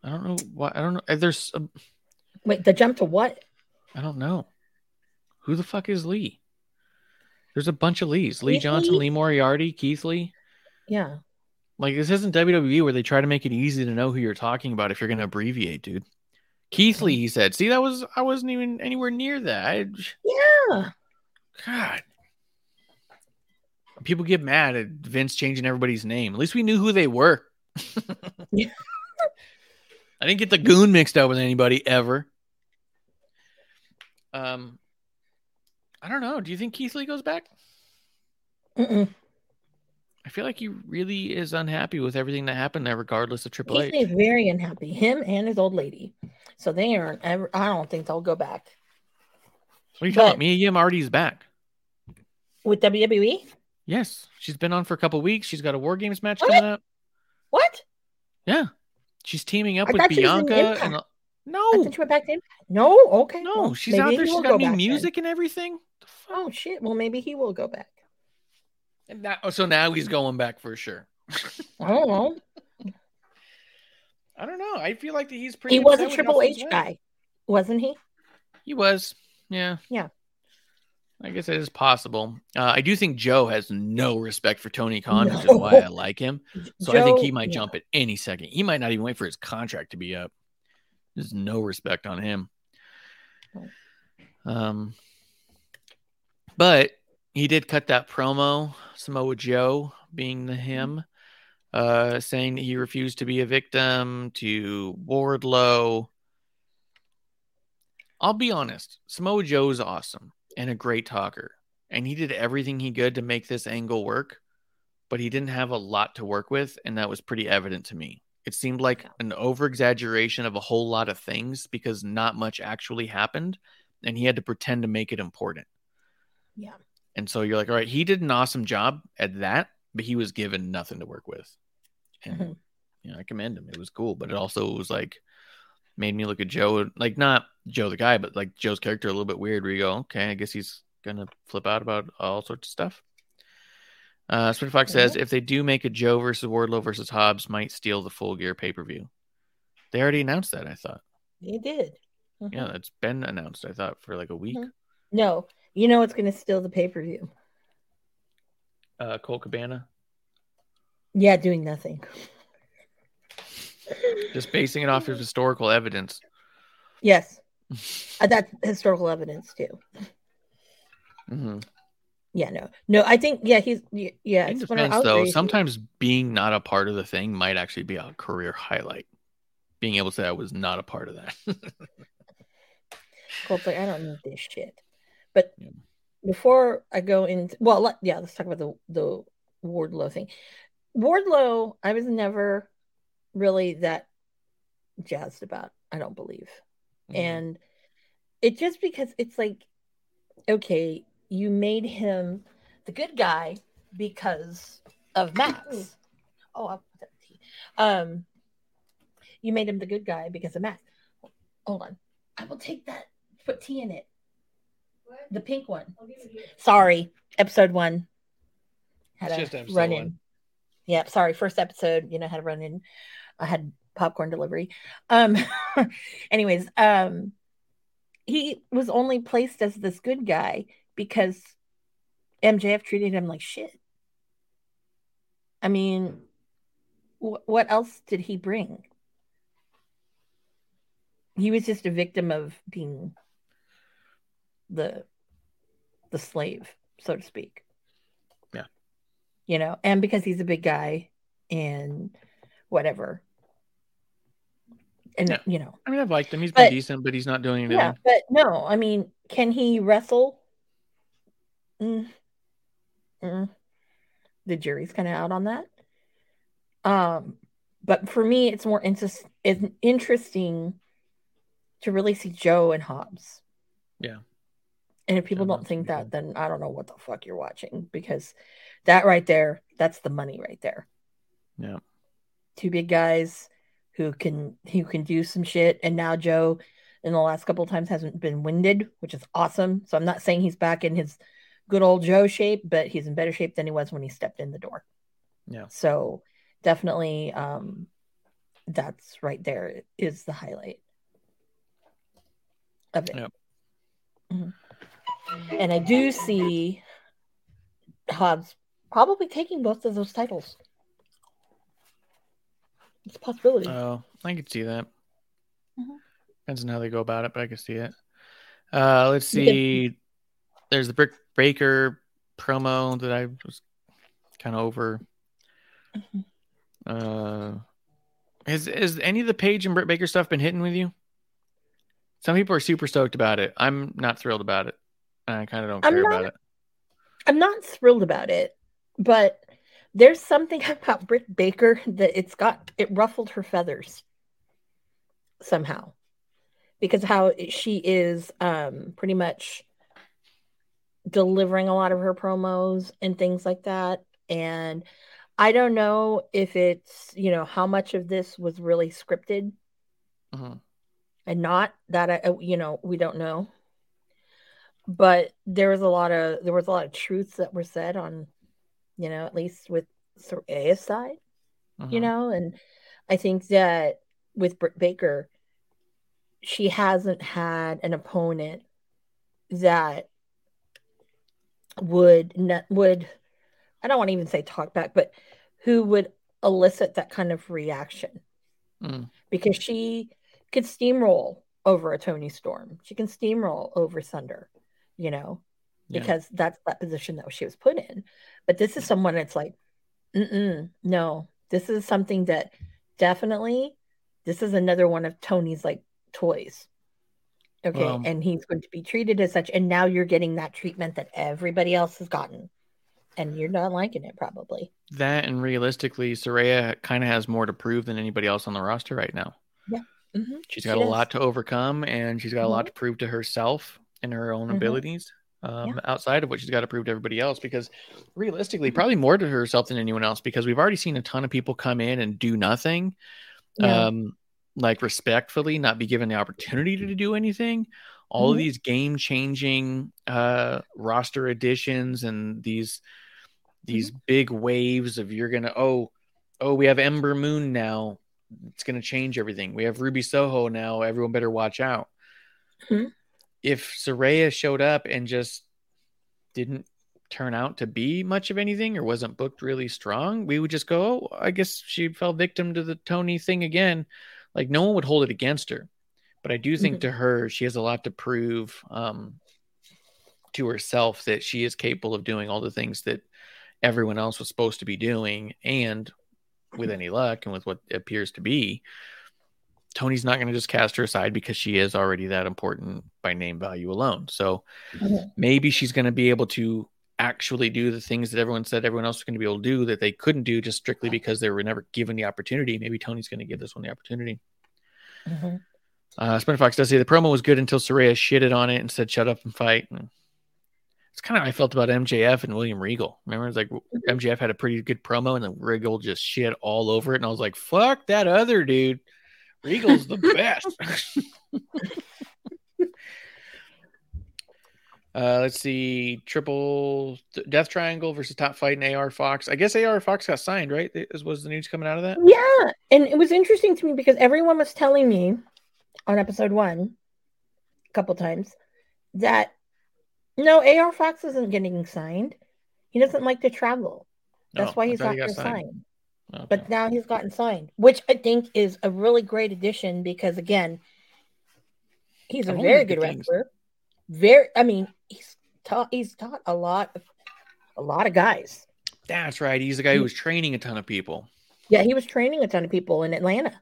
I don't know. why. I don't know. Uh, There's, a, Wait, the jump to what? I don't know. Who the fuck is Lee? There's a bunch of Lees. Lee Johnson, Lee? Moriarty, Keith Lee. Yeah. Like this isn't WWE where they try to make it easy to know who you're talking about if you're going to abbreviate, dude. Keith Lee, he said. See, that was I wasn't even anywhere near that. I, Yeah. God. People get mad at Vince changing everybody's name. At least we knew who they were. Yeah. (laughs) (laughs) I didn't get the goon mixed up with anybody ever. Um, I don't know. Do you think Keith Lee goes back? Mm-mm. I feel like he really is unhappy with everything that happened there, regardless of Triple H. is very unhappy. Him and his old lady. So they aren't ever. I don't think they'll go back What are you talking about? Mia Yim already is back. with? WWE. Yes, she's been on for a couple weeks. She's got a War Games match What? coming up. What? Yeah, she's teaming up I with thought she was in Bianca. And I no, thought you went back to Impact. No. Okay. no, Well, she's out there. She's got go new back then. music and everything. Oh shit. Well, maybe he will go back. And that- oh, so now he's going back for sure. I don't know. (laughs) I don't know. I feel like that he's pretty. He was upset a Triple H went. guy, wasn't he? He was. Yeah. Yeah. I guess it is possible. Uh, I do think Joe has no respect for Tony (laughs) Khan, which is why I like him. So I think he might yeah. jump at any second. He might not even wait for his contract to be up. There's no respect on him. Um, but he did cut that promo, Samoa Joe being the him, uh, saying that he refused to be a victim to Wardlow. I'll be honest, Samoa Joe's awesome and a great talker, and he did everything he could to make this angle work but he didn't have a lot to work with, and that was pretty evident to me. It seemed like an over exaggeration of a whole lot of things because not much actually happened, and he had to pretend to make it important. Yeah. And so you're like, all right, he did an awesome job at that, but he was given nothing to work with. And Mhm. you know, I commend him. It was cool, but it also was like made me look at Joe like not Joe the guy, but like Joe's character a little bit weird. Where you go, okay, I guess he's gonna flip out about all sorts of stuff. Uh, Split Fox says if they do make a Joe versus Wardlow versus Hobbs, might steal the full gear pay per view. They already announced that. I thought, They did. Mhm. yeah, it's been announced. I thought for like a week. Mhm. No, you know what's going to steal the pay per view? Uh, Colt Cabana Yeah, doing nothing. Just basing it off of historical evidence. Yes, (laughs) Uh, that's historical evidence too. hmm Yeah, no, no. I think yeah, he's yeah. In it's when I- defense, I'll though, agree with you. sometimes being not a part of the thing might actually be a career highlight. Being able to say I was not a part of that. Colt's like, I don't need this shit. But Yeah. before I go in, well, let, yeah, let's talk about the the Wardlow thing. Wardlow, I was never really that jazzed about. I don't believe, Mhm. and it just because it's like, okay, you made him the good guy because of Max. Oh, I'll put that tea. Um, you made him the good guy because of Max. Hold on. I will take that. Put tea in it. The pink one. Sorry, episode one. Had It's a just episode run one. in. Yeah, sorry. First episode, you know, had a run in. I had popcorn delivery. Um, (laughs) anyways, um, he was only placed as this good guy because MJF treated him like shit. I mean, wh- what else did he bring? He was just a victim of being the the slave, so to speak. Yeah. You know, and because he's a big guy and whatever. And Yeah. you know, I mean, I've liked him. He's been decent, but he's not doing anything. yeah, but no, I mean, can he wrestle? Mm. Mm. The jury's kind of out on that. Um, but for me, it's more interest it's interesting to really see Joe and Hobbs. Yeah. And if people Joe don't think that, then I don't know what the fuck you're watching because that right there, that's the money right there. Yeah. Two big guys who can who can do some shit. And now Joe in the last couple of times hasn't been winded, which is awesome. So I'm not saying he's back in his good old Joe shape, but he's in better shape than he was when he stepped in the door. Yeah. So definitely um that's right there is the highlight of it. Yep. Mhm. And I do see Hobbs probably taking both of those titles. It's a possibility. Oh, I could see that. Mhm. Depends on how they go about it, but I can see it. Uh, let's can- see. There's the Britt Baker promo that I was kind of over. Mhm. Uh, has has any of the Page and Britt Baker stuff been hitting with you? Some people are super stoked about it. I'm not thrilled about it. I kind of don't I'm care not- about it. I'm not thrilled about it, but there's something (laughs) about Britt Baker that it's got it ruffled her feathers somehow because how she is um pretty much delivering a lot of her promos and things like that and I don't know if it's you know how much of this was really scripted Mhm. and not that I you know we don't know but there was a lot of there was a lot of truths that were said on you know at least with Saraya's side you Mhm. know and I think that with Britt Baker she hasn't had an opponent that would not would I don't want to even say talk back but who would elicit that kind of reaction Mm. because she could steamroll over a Toni Storm. She can steamroll over Thunder, you know, Yeah. because that's that position that she was put in. But this is someone that's like, Mm-mm, no, this is something that definitely, this is another one of Tony's like toys. Okay. And he's going to be treated as such. And now you're getting that treatment that everybody else has gotten. And you're not liking it, probably. That and realistically, Saraya kind of has more to prove than anybody else on the roster right now. Mm-hmm. She's got a lot to overcome and she's got a lot to prove to herself and her own Mhm. abilities. Um, Yeah. outside of what she's got to prove to everybody else. Because realistically, probably more to herself than anyone else. Because we've already seen a ton of people come in and do nothing, Yeah. um, like respectfully, not be given the opportunity to do anything. All of Mhm. these game changing uh, roster additions and these these big waves of you're gonna oh oh we have Ember Moon now it's gonna change everything. We have Ruby Soho now. Everyone better watch out. Mhm. If Saraya showed up and just didn't turn out to be much of anything or wasn't booked really strong, we would just go, oh, I guess she fell victim to the Tony thing again. Like no one would hold it against her. But I do think Mhm. to her, she has a lot to prove um, to herself that she is capable of doing all the things that everyone else was supposed to be doing. And with any luck and with what appears to be, Tony's not going to just cast her aside because she is already that important by name value alone. So Mhm. maybe she's going to be able to actually do the things that everyone said everyone else was going to be able to do that they couldn't do just strictly because they were never given the opportunity. Maybe Tony's going to give this one the opportunity. Mhm. Uh, Spinner Fox does say the promo was good until Saraya shitted on it and said, shut up and fight. And it's kind of how I felt about MJF and William Regal. Remember, it's like MJF had a pretty good promo and then Regal just shit all over it. And I was like, fuck that other dude. Regal's the best. (laughs) uh, let's see. Triple Death Triangle versus Top Flight and AR Fox. I guess AR Fox got signed, right? Is, was the news coming out of that? Yeah, and it was interesting to me because everyone was telling me on episode one, a couple times, that no, AR Fox isn't getting signed. He doesn't like to travel. That's Oh, why he's not he got going to signed. sign. Okay. But now he's gotten signed, which I think is a really great addition because again, he's a very good good things. wrestler. Very, I mean, he's taught he's taught a lot of a lot of guys. That's right. He's the guy who was training a ton of people. Yeah, he was training a ton of people in Atlanta.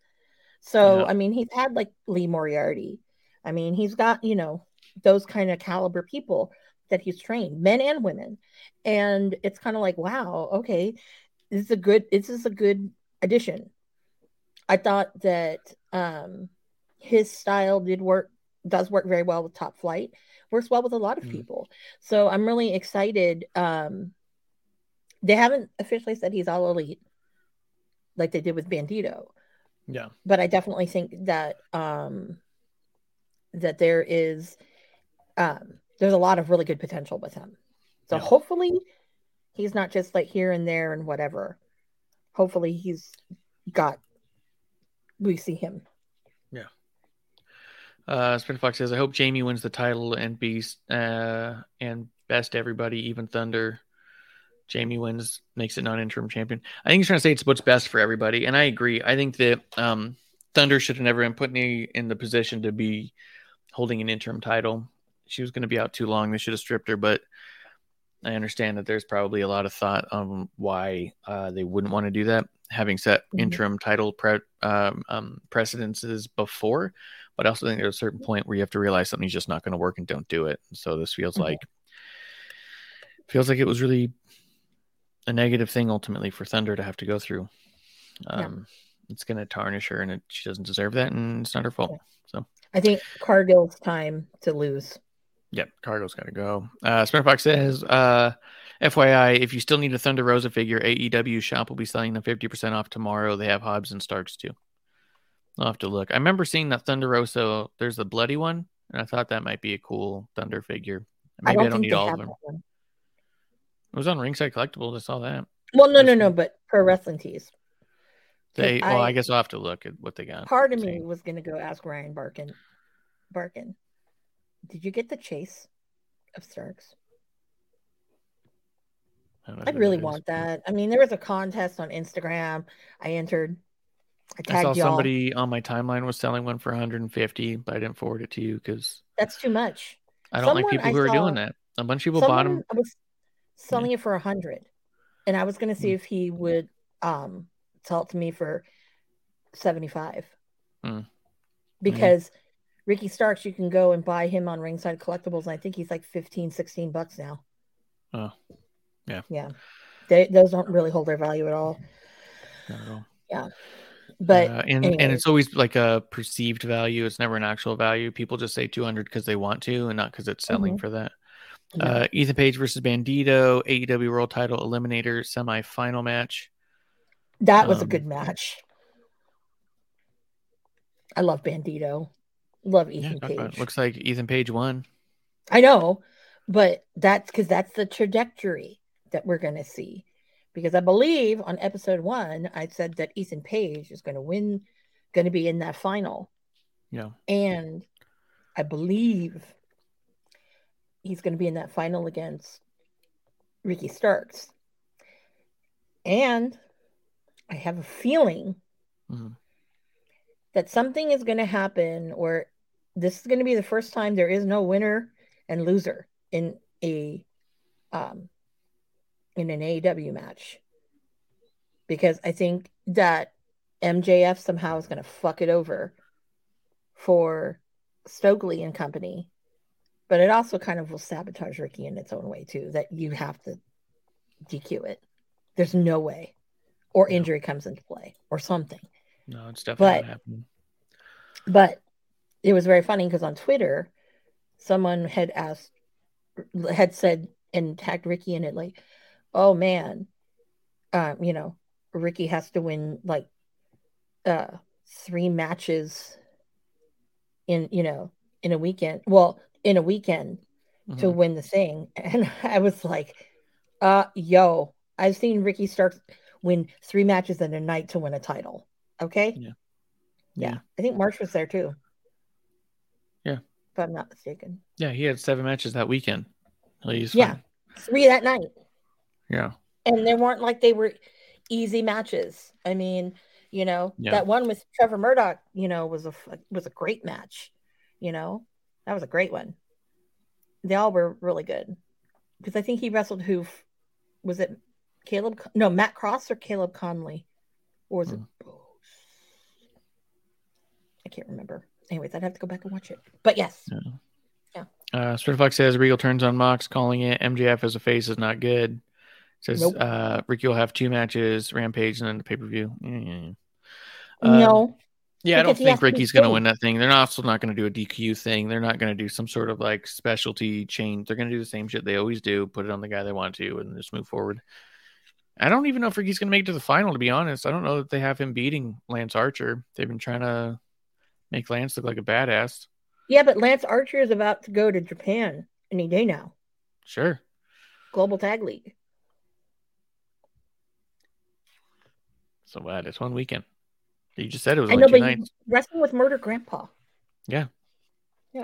So Yeah. I mean, he's had like Lee Moriarty. I mean, he's got you know those kind of caliber people that he's trained, men and women, and it's kind of like, wow, okay, this is a good this is a good addition. I thought that um his style did work does work very well with Top Flight, works well with a lot of Mhm. people. So I'm really excited. Um, they haven't officially said he's all elite like they did with Bandido Yeah. but I definitely think that um that there is um there's a lot of really good potential with him. So Yeah. hopefully he's not just like here and there and whatever. Hopefully he's got we see him. Yeah. Uh, Spin Fox says, I hope Jamie wins the title and beast uh, and best everybody, even Thunder. Jamie wins, makes it non-interim champion. I think he's trying to say it's what's best for everybody, and I agree. I think that um, Thunder should have never been put in in the position to be holding an interim title. She was going to be out too long. They should have stripped her, but I understand that there's probably a lot of thought on why uh, they wouldn't want to do that, having set Mhm. interim title pre- um, um, precedences before. But I also think there's a certain point where you have to realize something's just not going to work and don't do it. So this feels Mhm. like feels like it was really a negative thing ultimately for Thunder to have to go through. Yeah. Um, It's going to tarnish her, and it, she doesn't deserve that, and it's not her fault. So I think Cargill's time to lose. Yep, Cargo's got to go. Uh, Spinner Fox says, uh, FYI, if you still need a Thunder Rosa figure, AEW shop will be selling them 50% off tomorrow. They have Hobbs and Starks too. I'll have to look. I remember seeing that Thunder Rosa. There's the bloody one, and I thought that might be a cool Thunder figure. Maybe I don't, think need all of them. It was on Ringside Collectibles. I saw that. Well, no, no, no, one. but pro wrestling tees. They, well, I- I guess I'll have to look at what they got. Part of me was gonna go ask Ryan Barkin. Barkin, did you get the chase of Starks? I, I really want that. I mean, there was a contest on Instagram. I entered. I I saw y'all. somebody on my timeline was selling one for 150, but I didn't forward it to you because That's too much. I don't like people I who are doing that. A bunch of people bought Someone them. was selling it for a hundred, and I was gonna see Hmm. if he would um sell it to me for seventy five. Hmm. Because Ricky Starks, you can go and buy him on Ringside Collectibles, and I think he's like 15, 16 bucks now. Oh, yeah. Yeah, they, those don't really hold their value at all. Not at all. But Uh, and and it's always like a perceived value. It's never an actual value. People just say 200 because they want to, and not because it's selling Mhm. for that. No. Uh, Ethan Page versus Bandido, AEW World Title Eliminator semi-final match. that was a um, good match. I love Bandido. Love Ethan it. Page. looks like Ethan Page won. I know, but that's because that's the trajectory that we're going to see. Because I believe on episode one, I said that Ethan Page is going to win, going to be in that final. Yeah. And I believe he's going to be in that final against Ricky Starks. And I have a feeling Mhm. that something is going to happen where this is going to be the first time there is no winner and loser in a um in an AEW match. Because I think that MJF somehow is going to fuck it over for Stokely and company. But it also kind of will sabotage Ricky in its own way too, that you have to DQ it. There's no way. Or Yeah. injury comes into play or something. No, it's definitely But- not happening. But it was very funny because on Twitter, someone had asked, had said, and tagged Ricky in it, like, "Oh man, um, you know, Ricky has to win like uh three matches in you know in a weekend. Well, in a weekend to Mhm. win the thing." (laughs) And I was like, "Uh, yo, I've seen Ricky Starks win three matches in a night to win a title. Okay, Yeah. yeah. Yeah. I think March was there too. If I'm not mistaken. Yeah, he had seven matches that weekend. He's Yeah. fine. Three that night. Yeah. And they weren't like they were easy matches. I mean, you know, Yeah. that one with Trevor Murdoch, you know, was a was a great match. You know, that was a great one. They all were really good because I think he wrestled who was it Caleb? No, Matt Cross or Caleb Conley, or was it? Hmm. I can't remember. Anyways, I'd have to go back and watch it. But yes, yeah Uh, Certifox says Regal turns on Mox, calling it MJF as a face is not good. Says Nope. uh, Ricky will have two matches, Rampage, and then the pay per view. Yeah, Um, no, yeah, I don't Because he has think Ricky's going to win that thing. They're also not going to do a DQ thing. They're not going to do some sort of like specialty change. They're going to do the same shit they always do, put it on the guy they want to, and just move forward. I don't even know if Ricky's going to make it to the final, to be honest. I don't know that they have him beating Lance Archer. They've been trying to make Lance look like a badass. yeah, but Lance Archer is about to go to Japan any day now. Sure. Global Tag League. So what? It's one weekend. You just said it was I know, but nights. wrestling with Murder Grandpa. Yeah. Yeah.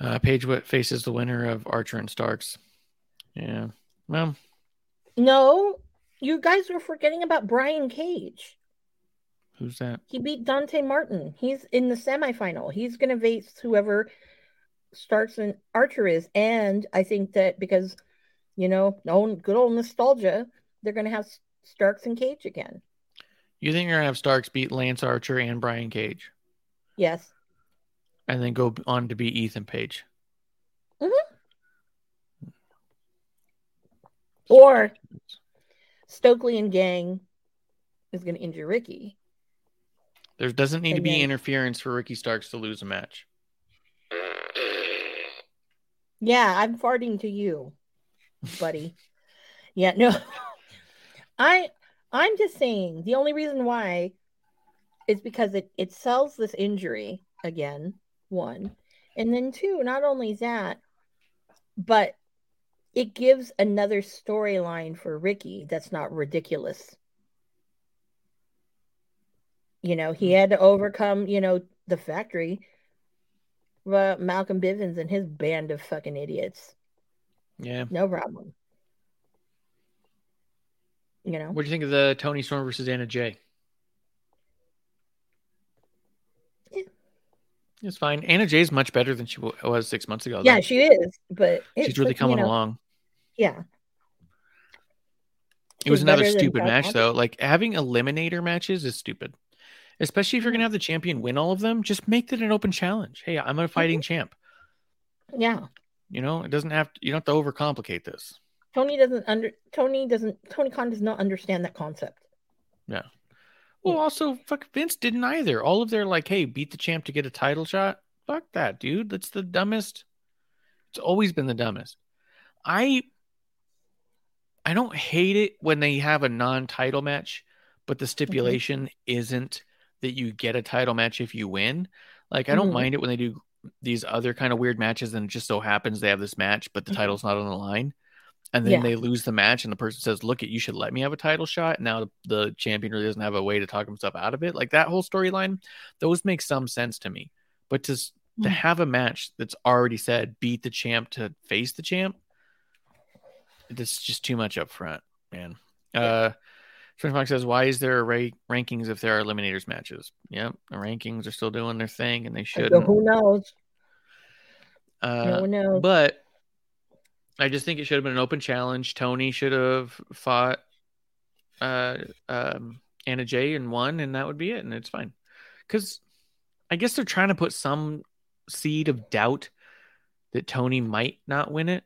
Uh, Paige Witt faces the winner of Archer and Starks. Yeah. Well, No, you guys were forgetting about Brian Cage. Who's that? He beat Dante Martin. He's in the semifinal. He's going to face whoever Starks and Archer is. And I think that because, you know, no good old nostalgia, they're going to have Starks and Cage again. You think you're gonna have Starks beat Lance Archer and Brian Cage, Yes. and then go on to beat Ethan Page? Mm-hmm. Or Stokely and gang is going to injure Ricky. There doesn't need to be interference for Ricky Starks to lose a match. Yeah, I'm farting to you, buddy. yeah, no. (laughs) I I'm just saying the only reason why is because it it sells this injury again, one. And then two, not only that, but it gives another storyline for Ricky that's not ridiculous. You know, he had to overcome, you know, the factory uh, Malcolm Bivens and his band of fucking idiots. Yeah. No problem. You know, What do you think of the Toni Storm versus Anna Jay? Yeah. It's fine. Anna Jay's much better than she was six months ago. yeah, though. she is, but she's really like, you coming know, along. Yeah, It was another stupid match, though. Like having eliminator matches is stupid, especially if you're Mm-hmm. gonna have the champion win all of them. Just make it an open challenge. Hey, I'm a Mm-hmm. fighting champ. yeah. You know, it doesn't have to. You don't have to overcomplicate this. Tony doesn't under Tony doesn't Tony Khan does not understand that concept. Yeah. Well, also, fuck Vince didn't either. All of their like, hey, beat the champ to get a title shot. Fuck that, dude. That's the dumbest. It's always been the dumbest. I I don't hate it when they have a non-title match, but the stipulation isn't that you get a title match if you win. Like I don't Mhm. mind it when they do these other kind of weird matches and it just so happens they have this match but the Mhm. title's not on the line. And then Yeah. they lose the match and the person says, "Look, it you should let me have a title shot." Now the, champion really doesn't have a way to talk himself out of it. Like that whole storyline, those make some sense to me. But to s- to Mm. have a match that's already said beat the champ to face the champ, it's just too much up front, man. Uh Fox says, "Why is there a ra- rankings if there are eliminators matches?" Yep, the rankings are still doing their thing, and they shouldn't. who knows? no Uh, one knows. but I just think it should have been an open challenge. Toni should have fought uh, um, Anna Jay and won, and that would be it, and it's fine. Because I guess they're trying to put some seed of doubt that Toni might not win it.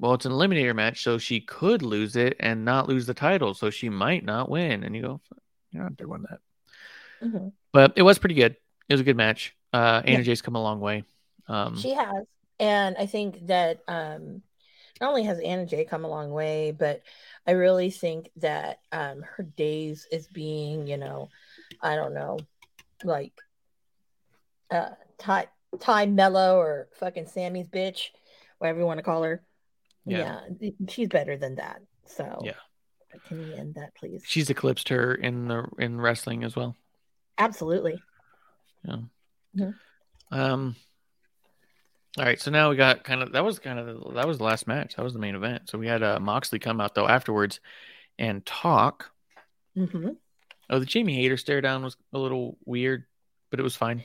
Well, it's an eliminator match, so she could lose it and not lose the title, so she might not win. And you go, you're not doing that. Mhm. But it was pretty good. It was a good match. Uh, Anna Yeah. Jay's come a long way. Um, She has. And I think that um not only has Anna Jay come a long way, but I really think that um her days is being, you know, I don't know, like uh Tay Tay Melo or fucking Sammy's bitch, whatever you want to call her. Yeah. Yeah. she's better than that. So Yeah. Can we end that, please? she's eclipsed her in the in wrestling as well. Absolutely. Yeah. Um. All right, so now we got kind of that was kind of the, that was the last match. That was the main event. So we had uh, Moxley come out though afterwards and talk. hmm Oh, the Jamie Hayter stare down was a little weird, but it was fine.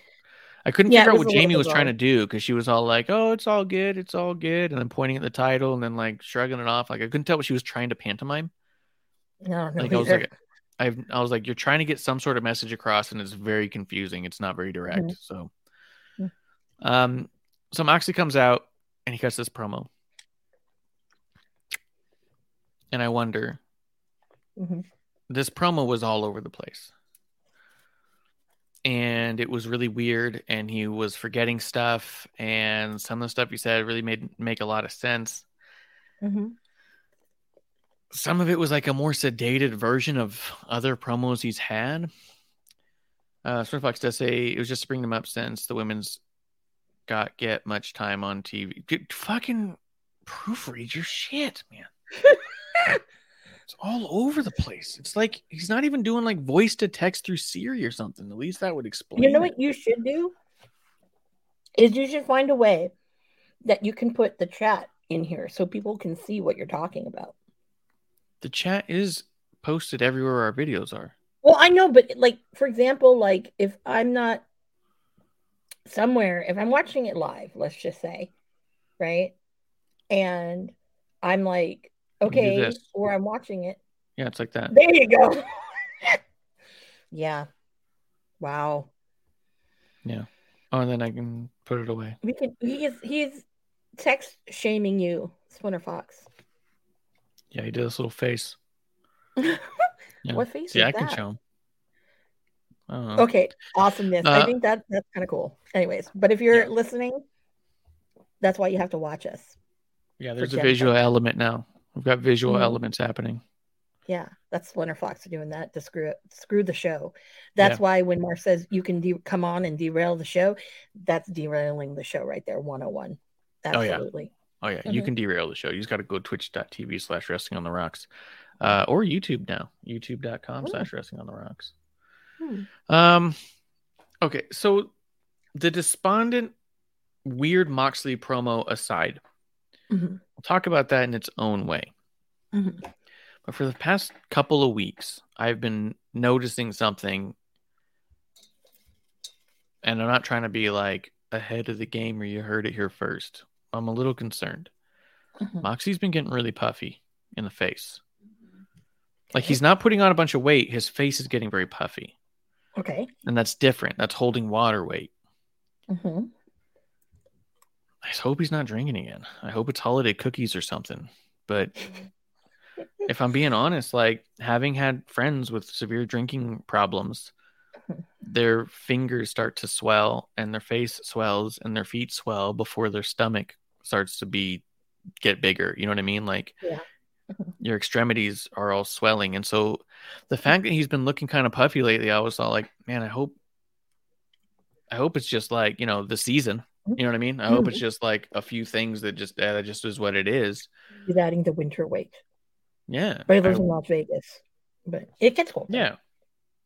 I couldn't Yeah, figure out what Jamie was trying to do because she was all like, "Oh, it's all good, it's all good," and then pointing at the title and then like shrugging it off. Like I couldn't tell what she was trying to pantomime. I don't know. Like I was like, I've, I was like, you're trying to get some sort of message across, and it's very confusing. It's not very direct. Mhm. So, Mhm. um, so Moxley comes out and he cuts this promo, and I wonder, Mhm. this promo was all over the place, and it was really weird, and he was forgetting stuff, and some of the stuff he said really made make a lot of sense Mhm. some of it was like a more sedated version of other promos he's had. Uh, Fox does say it was just to bring them up since the women's got get much time on TV. Get, fucking proofread your shit, man. (laughs) it's all over the place. It's like he's not even doing like voice to text through Siri or something. At least that would explain. You know it. what you should do? Is you should find a way that you can put the chat in here so people can see what you're talking about. The chat is posted everywhere our videos are. Well, I know, but like for example, like if I'm not somewhere, if I'm watching it live, let's just say, right? And I'm like, okay, or I'm watching it. Yeah, it's like that. There you go. (laughs) yeah. Wow. Yeah oh, and then I can put it away. We can he is he's text shaming you, Splinter Fox. Yeah, he did this little face. (laughs) Yeah. What face yeah I can show him. I. Okay, awesomeness. I Uh, think that that's kind of cool. Anyways, but if you're Yeah. listening, that's why you have to watch us. Yeah, there's a visual element now. We've got visual Mhm. elements happening. Yeah, that's Splinter Fox are doing that to screw it, screw the show. That's Yeah. why when Mark says you can de- come on and derail the show, that's derailing the show right there, 101. Oh, yeah. Oh yeah, you Mhm. can derail the show. You just got to go twitch.tv slash wrestling on the rocks. Uh, or YouTube now. YouTube.com slash wrestling on the rocks. Hmm. Um okay, so the despondent weird Moxley promo aside, Mhm. we'll talk about that in its own way. Mhm. But for the past couple of weeks, I've been noticing something, and I'm not trying to be like ahead of the game or you heard it here first. I'm a little concerned. Mhm. Moxie's been getting really puffy in the face. Like he's not putting on a bunch of weight, his face is getting very puffy. Okay. And that's different. That's holding water weight. Mhm. I just hope he's not drinking again. I hope it's holiday cookies or something. But (laughs) if I'm being honest, like having had friends with severe drinking problems, (laughs) their fingers start to swell and their face swells and their feet swell before their stomach starts to be get bigger. You know what I mean? Like Yeah. (laughs) your extremities are all swelling. And so the fact that he's been looking kind of puffy lately, I was all like, man, I hope I hope it's just like, you know, the season. You know what I mean? I hope it's just like a few things that just uh, that just is what it is. He's adding the winter weight. Yeah. But he I- lives in Las Vegas. But it gets cold. yeah.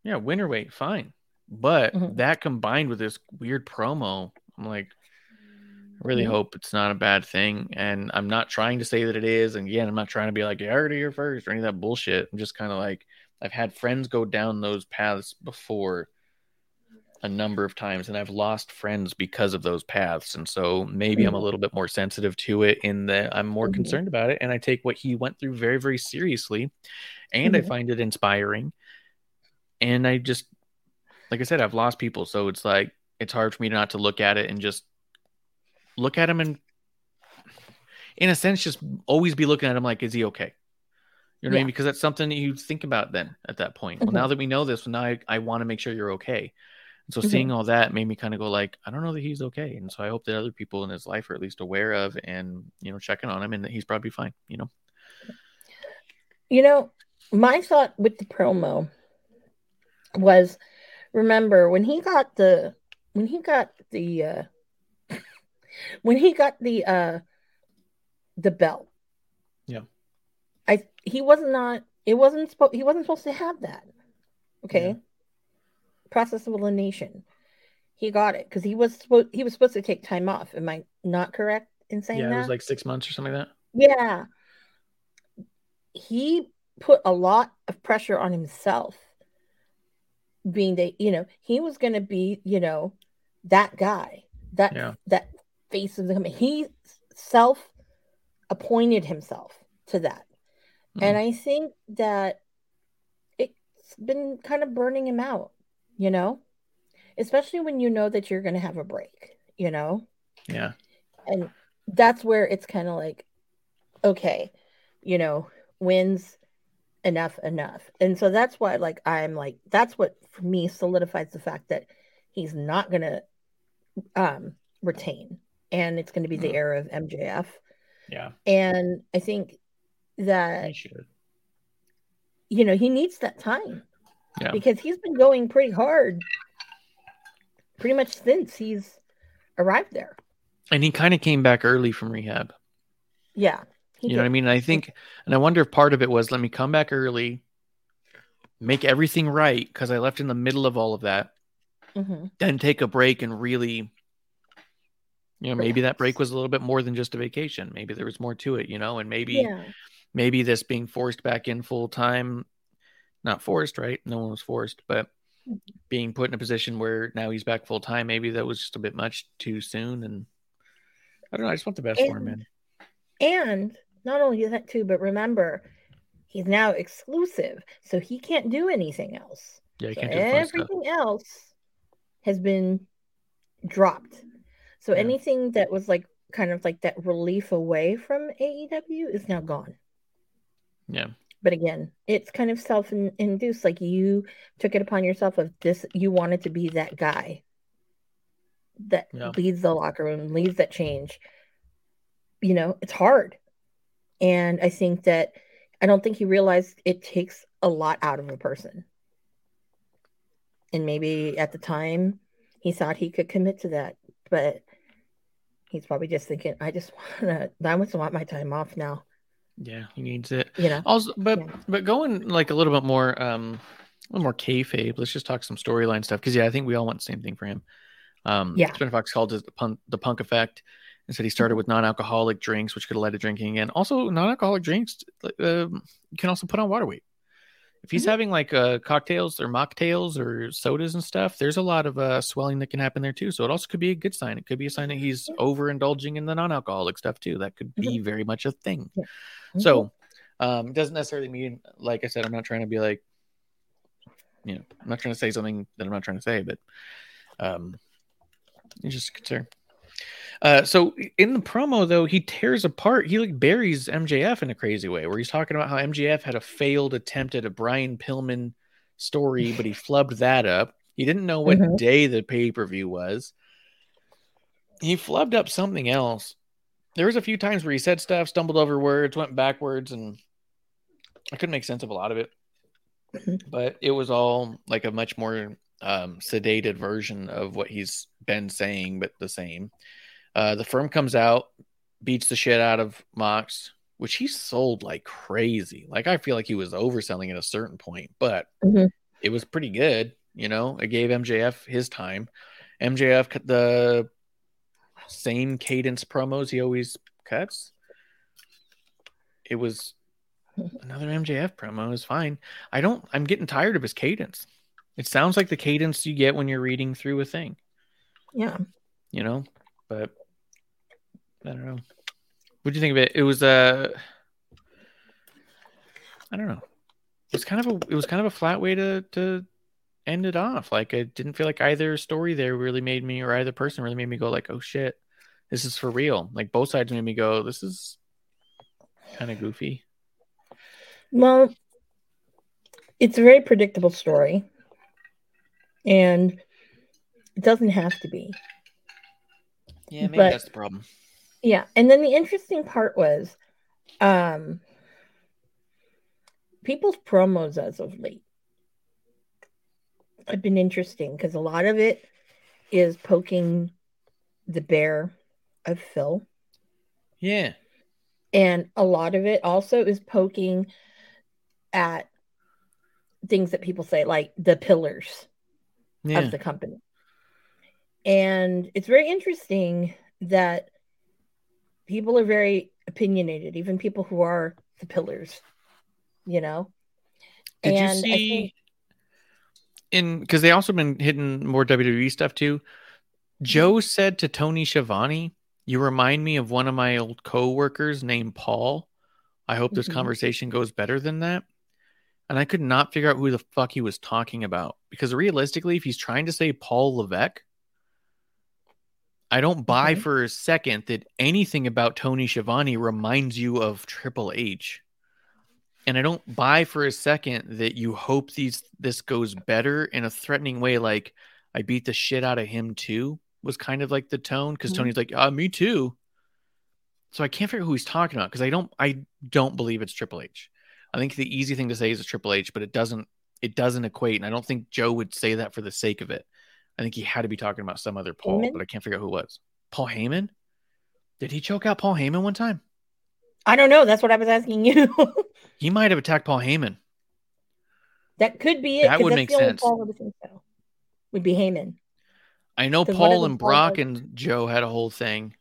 Yeah, winter weight, fine. But Mhm. that combined with this weird promo, I'm like, I really Mhm. hope it's not a bad thing. And I'm not trying to say that it is. And again, I'm not trying to be like, you heard it here first or any of that bullshit. I'm just kind of like, I've had friends go down those paths before a number of times, and I've lost friends because of those paths. And so maybe I'm a Mhm. little bit more sensitive to it in that I'm more Mhm. concerned about it. And I take what he went through very, very seriously. And I Mhm. find it inspiring. And I just, like I said, I've lost people. So it's like, it's hard for me not to look at it and just look at him and, in a sense, just always be looking at him like, is he okay? You know what I mean? Because that's something that you think about then at that point. Well, Mhm. now that we know this, now I, I want to make sure you're okay. And so Mhm. seeing all that made me kind of go like, I don't know that he's okay. And so I hope that other people in his life are at least aware of and, you know, checking on him and that he's probably fine, you know? You know, my thought with the promo was remember when he got the when he got the uh (laughs) when he got the uh the belt. Yeah. I he was not it wasn't supposed he wasn't supposed to have that. Okay. Yeah. Process of elimination. He got it because he was supposed he was supposed to take time off. Am I not correct in saying yeah, that? Yeah, it was like six months or something like that. Yeah. He put a lot of pressure on himself, being that, you know, he was going to be, you know, that guy, that, Yeah. that face of the company. He self appointed himself to that. Hmm. And I think that it's been kind of burning him out, you know, especially when you know that you're going to have a break, you know? Yeah. and that's where it's kind of like okay you know wins enough enough and so that's why like i'm like that's what for me solidifies the fact that he's not gonna um retain and it's going to be the Mhm. era of mjf Yeah. and i think that you know he needs that time Yeah. because he's been going pretty hard pretty much since he's arrived there And he kind of came back early from rehab. yeah you know what I mean? And I think, and I wonder if part of it was let me come back early, make everything right because I left in the middle of all of that, Mhm. then take a break and really, you know, maybe that break was a little bit more than just a vacation. Maybe there was more to it, you know, and maybe, yeah maybe this being forced back in full time, not forced, right? No one was forced, but being put in a position where now he's back full time, maybe that was just a bit much too soon. And I don't know. I just want the best for him, And- man. And not only that too, but remember, he's now exclusive, so he can't do anything else. Yeah, you So can't do everything else has been dropped. So Yeah. anything that was like kind of like that relief away from AEW is now gone. Yeah. But again, it's kind of self-induced. Like you took it upon yourself of this. You wanted to be that guy that Yeah. leads the locker room, leads that change. You know, it's hard. And I think that I don't think he realized it takes a lot out of a person. And maybe at the time he thought he could commit to that, but he's probably just thinking, I just (laughs) want to, I just want my time off now. Yeah, he needs it. You know, Also, but Yeah. but going like a little bit more, um, a little more kayfabe. Let's just talk some storyline stuff because yeah, I think we all want the same thing for him. Um, Yeah. Spin Fox called it the punk, the punk effect, and said he started with non-alcoholic drinks, which could have led to drinking and Also, non-alcoholic drinks, um, you can also put on water weight. If he's Mhm. having like uh, cocktails or mocktails or sodas and stuff, there's a lot of uh, swelling that can happen there too. So it also could be a good sign. It could be a sign that he's overindulging in the non-alcoholic stuff too. That could be very much a thing. Mm-hmm. So um, it doesn't necessarily mean, like I said, I'm not trying to be like, you know, I'm not trying to say something that I'm not trying to say, but um, it's just a concern. Uh, so in the promo though, he tears apart, he like buries MJF in a crazy way, where he's talking about how MJF had a failed attempt at a Brian Pillman story, but he flubbed that up. He didn't know what Mhm. day the pay per view was. He flubbed up something else there was a few times where he said stuff, stumbled over words, went backwards, and I couldn't make sense of a lot of it. Mhm. But it was all like a much more um, sedated version of what he's been saying, but the same. Uh, the firm comes out, beats the shit out of Mox, which he sold like crazy. Like I feel like he was overselling at a certain point, but Mhm. it was pretty good. You know, it gave MJF his time. MJF cut the same cadence promos he always cuts. It was (laughs) another MJF promo is fine. I don't I'm getting tired of his cadence. It sounds like the cadence you get when you're reading through a thing, Yeah. you know? But I don't know. What do you think of it? It was uh I don't know. It was kind of a it was kind of a flat way to to end it off. Like I didn't feel like either story there really made me or either person really made me go like, "Oh shit. This is for real." Like both sides made me go, "This is kind of goofy." Well, it's a very predictable story, and it doesn't have to be. Yeah, maybe But- that's the problem. Yeah, and then the interesting part was, um, people's promos as of late have been interesting because a lot of it is poking the bear of Phil, Yeah. and a lot of it also is poking at things that people say like the pillars Yeah. of the company. And it's very interesting that people are very opinionated, even people who are the pillars, you know? Did and you see think- in because they also been hitting more WWE stuff too? Joe said to Tony Schiavone, "You remind me of one of my old coworkers named Paul. I hope this Mhm. conversation goes better than that." And I could not figure out who the fuck he was talking about because realistically, if he's trying to say Paul Levesque, I don't buy Okay. for a second that anything about Tony Schiavone reminds you of Triple H. And I don't buy for a second that you hope these this goes better in a threatening way, like I beat the shit out of him too, was kind of like the tone because Mhm. Tony's like, uh, me too. So I can't figure out who he's talking about because I don't I don't believe it's Triple H. I think the easy thing to say is a Triple H, but it doesn't it doesn't equate. And I don't think Joe would say that for the sake of it. I think he had to be talking about some other Paul, Heyman? but I can't figure out who it was. Paul Heyman? Did he choke out Paul Heyman one time? I don't know. That's what I was asking you. (laughs) He might have attacked Paul Heyman. that could be it. That would make sense. Paul would think so. Would be Heyman. I know Paul and Brock like- and Joe had a whole thing.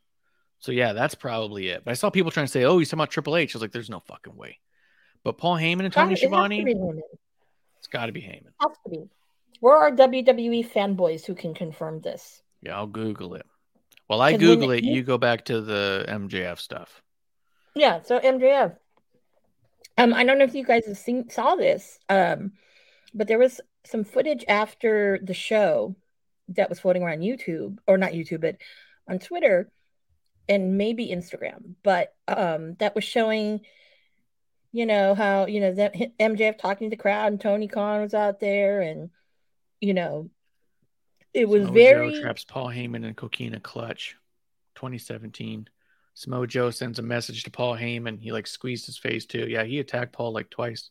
So yeah, that's probably it. But I saw people trying to say, "Oh, he's talking about Triple H." I was like, "There's no fucking way." But Paul Heyman and Tony Schiavone, it's got to be Heyman. Has to be. We're WWE fanboys who can confirm this. Yeah, I'll Google it. While I Google it, you- you go back to the MJF stuff. Yeah, so MJF. Um, I don't know if you guys have seen saw this, um, but there was some footage after the show that was floating around YouTube, or not YouTube, but on Twitter and maybe Instagram, but um, that was showing, you know, how you know that MJF talking to the crowd and Tony Khan was out there, and you know, it was Samoa very Joe traps Paul Heyman and Coquina Clutch, 2017. Samoa Joe sends a message to Paul Heyman. He like squeezed his face too. Yeah, he attacked Paul like twice.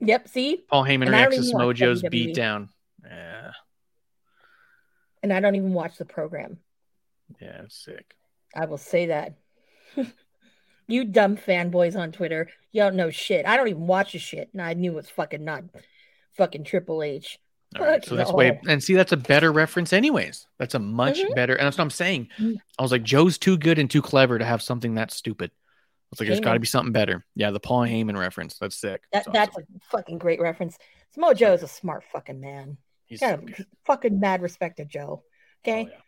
yep. See, Paul Heyman And reacts to Samoa Joe's beatdown. Yeah, and I don't even watch the program. yeah, it's sick. I will say that. (laughs) you dumb fanboys on Twitter, you don't know shit. I don't even watch the shit, and I knew it was fucking not fucking Triple H. All right, so that's no. way and see that's a better reference anyways. That's a much Mhm. better and that's what I'm saying. Mm. I was like Joe's too good and too clever to have something that stupid. I was like there's got to be something better. Yeah, the Paul Heyman reference. That's sick. That That's that's awesome. a fucking great reference. Samoa Joe is a smart fucking man. He's Got so a fucking mad respect to Joe. Okay. Oh, yeah.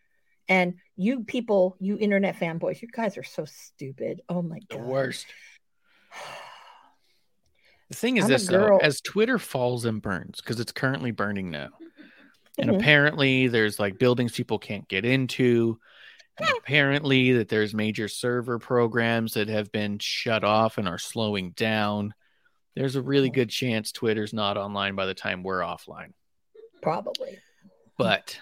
And you people, you internet fanboys, you guys are so stupid. Oh my god. The worst. (sighs) (sighs) (sighs) The thing is I'm this though, as Twitter falls and burns, because it's currently burning now. And Mhm. apparently there's like buildings people can't get into. And (laughs) apparently that there's major server programs that have been shut off and are slowing down. There's a really Mhm. good chance Twitter's not online by the time we're offline. Probably. But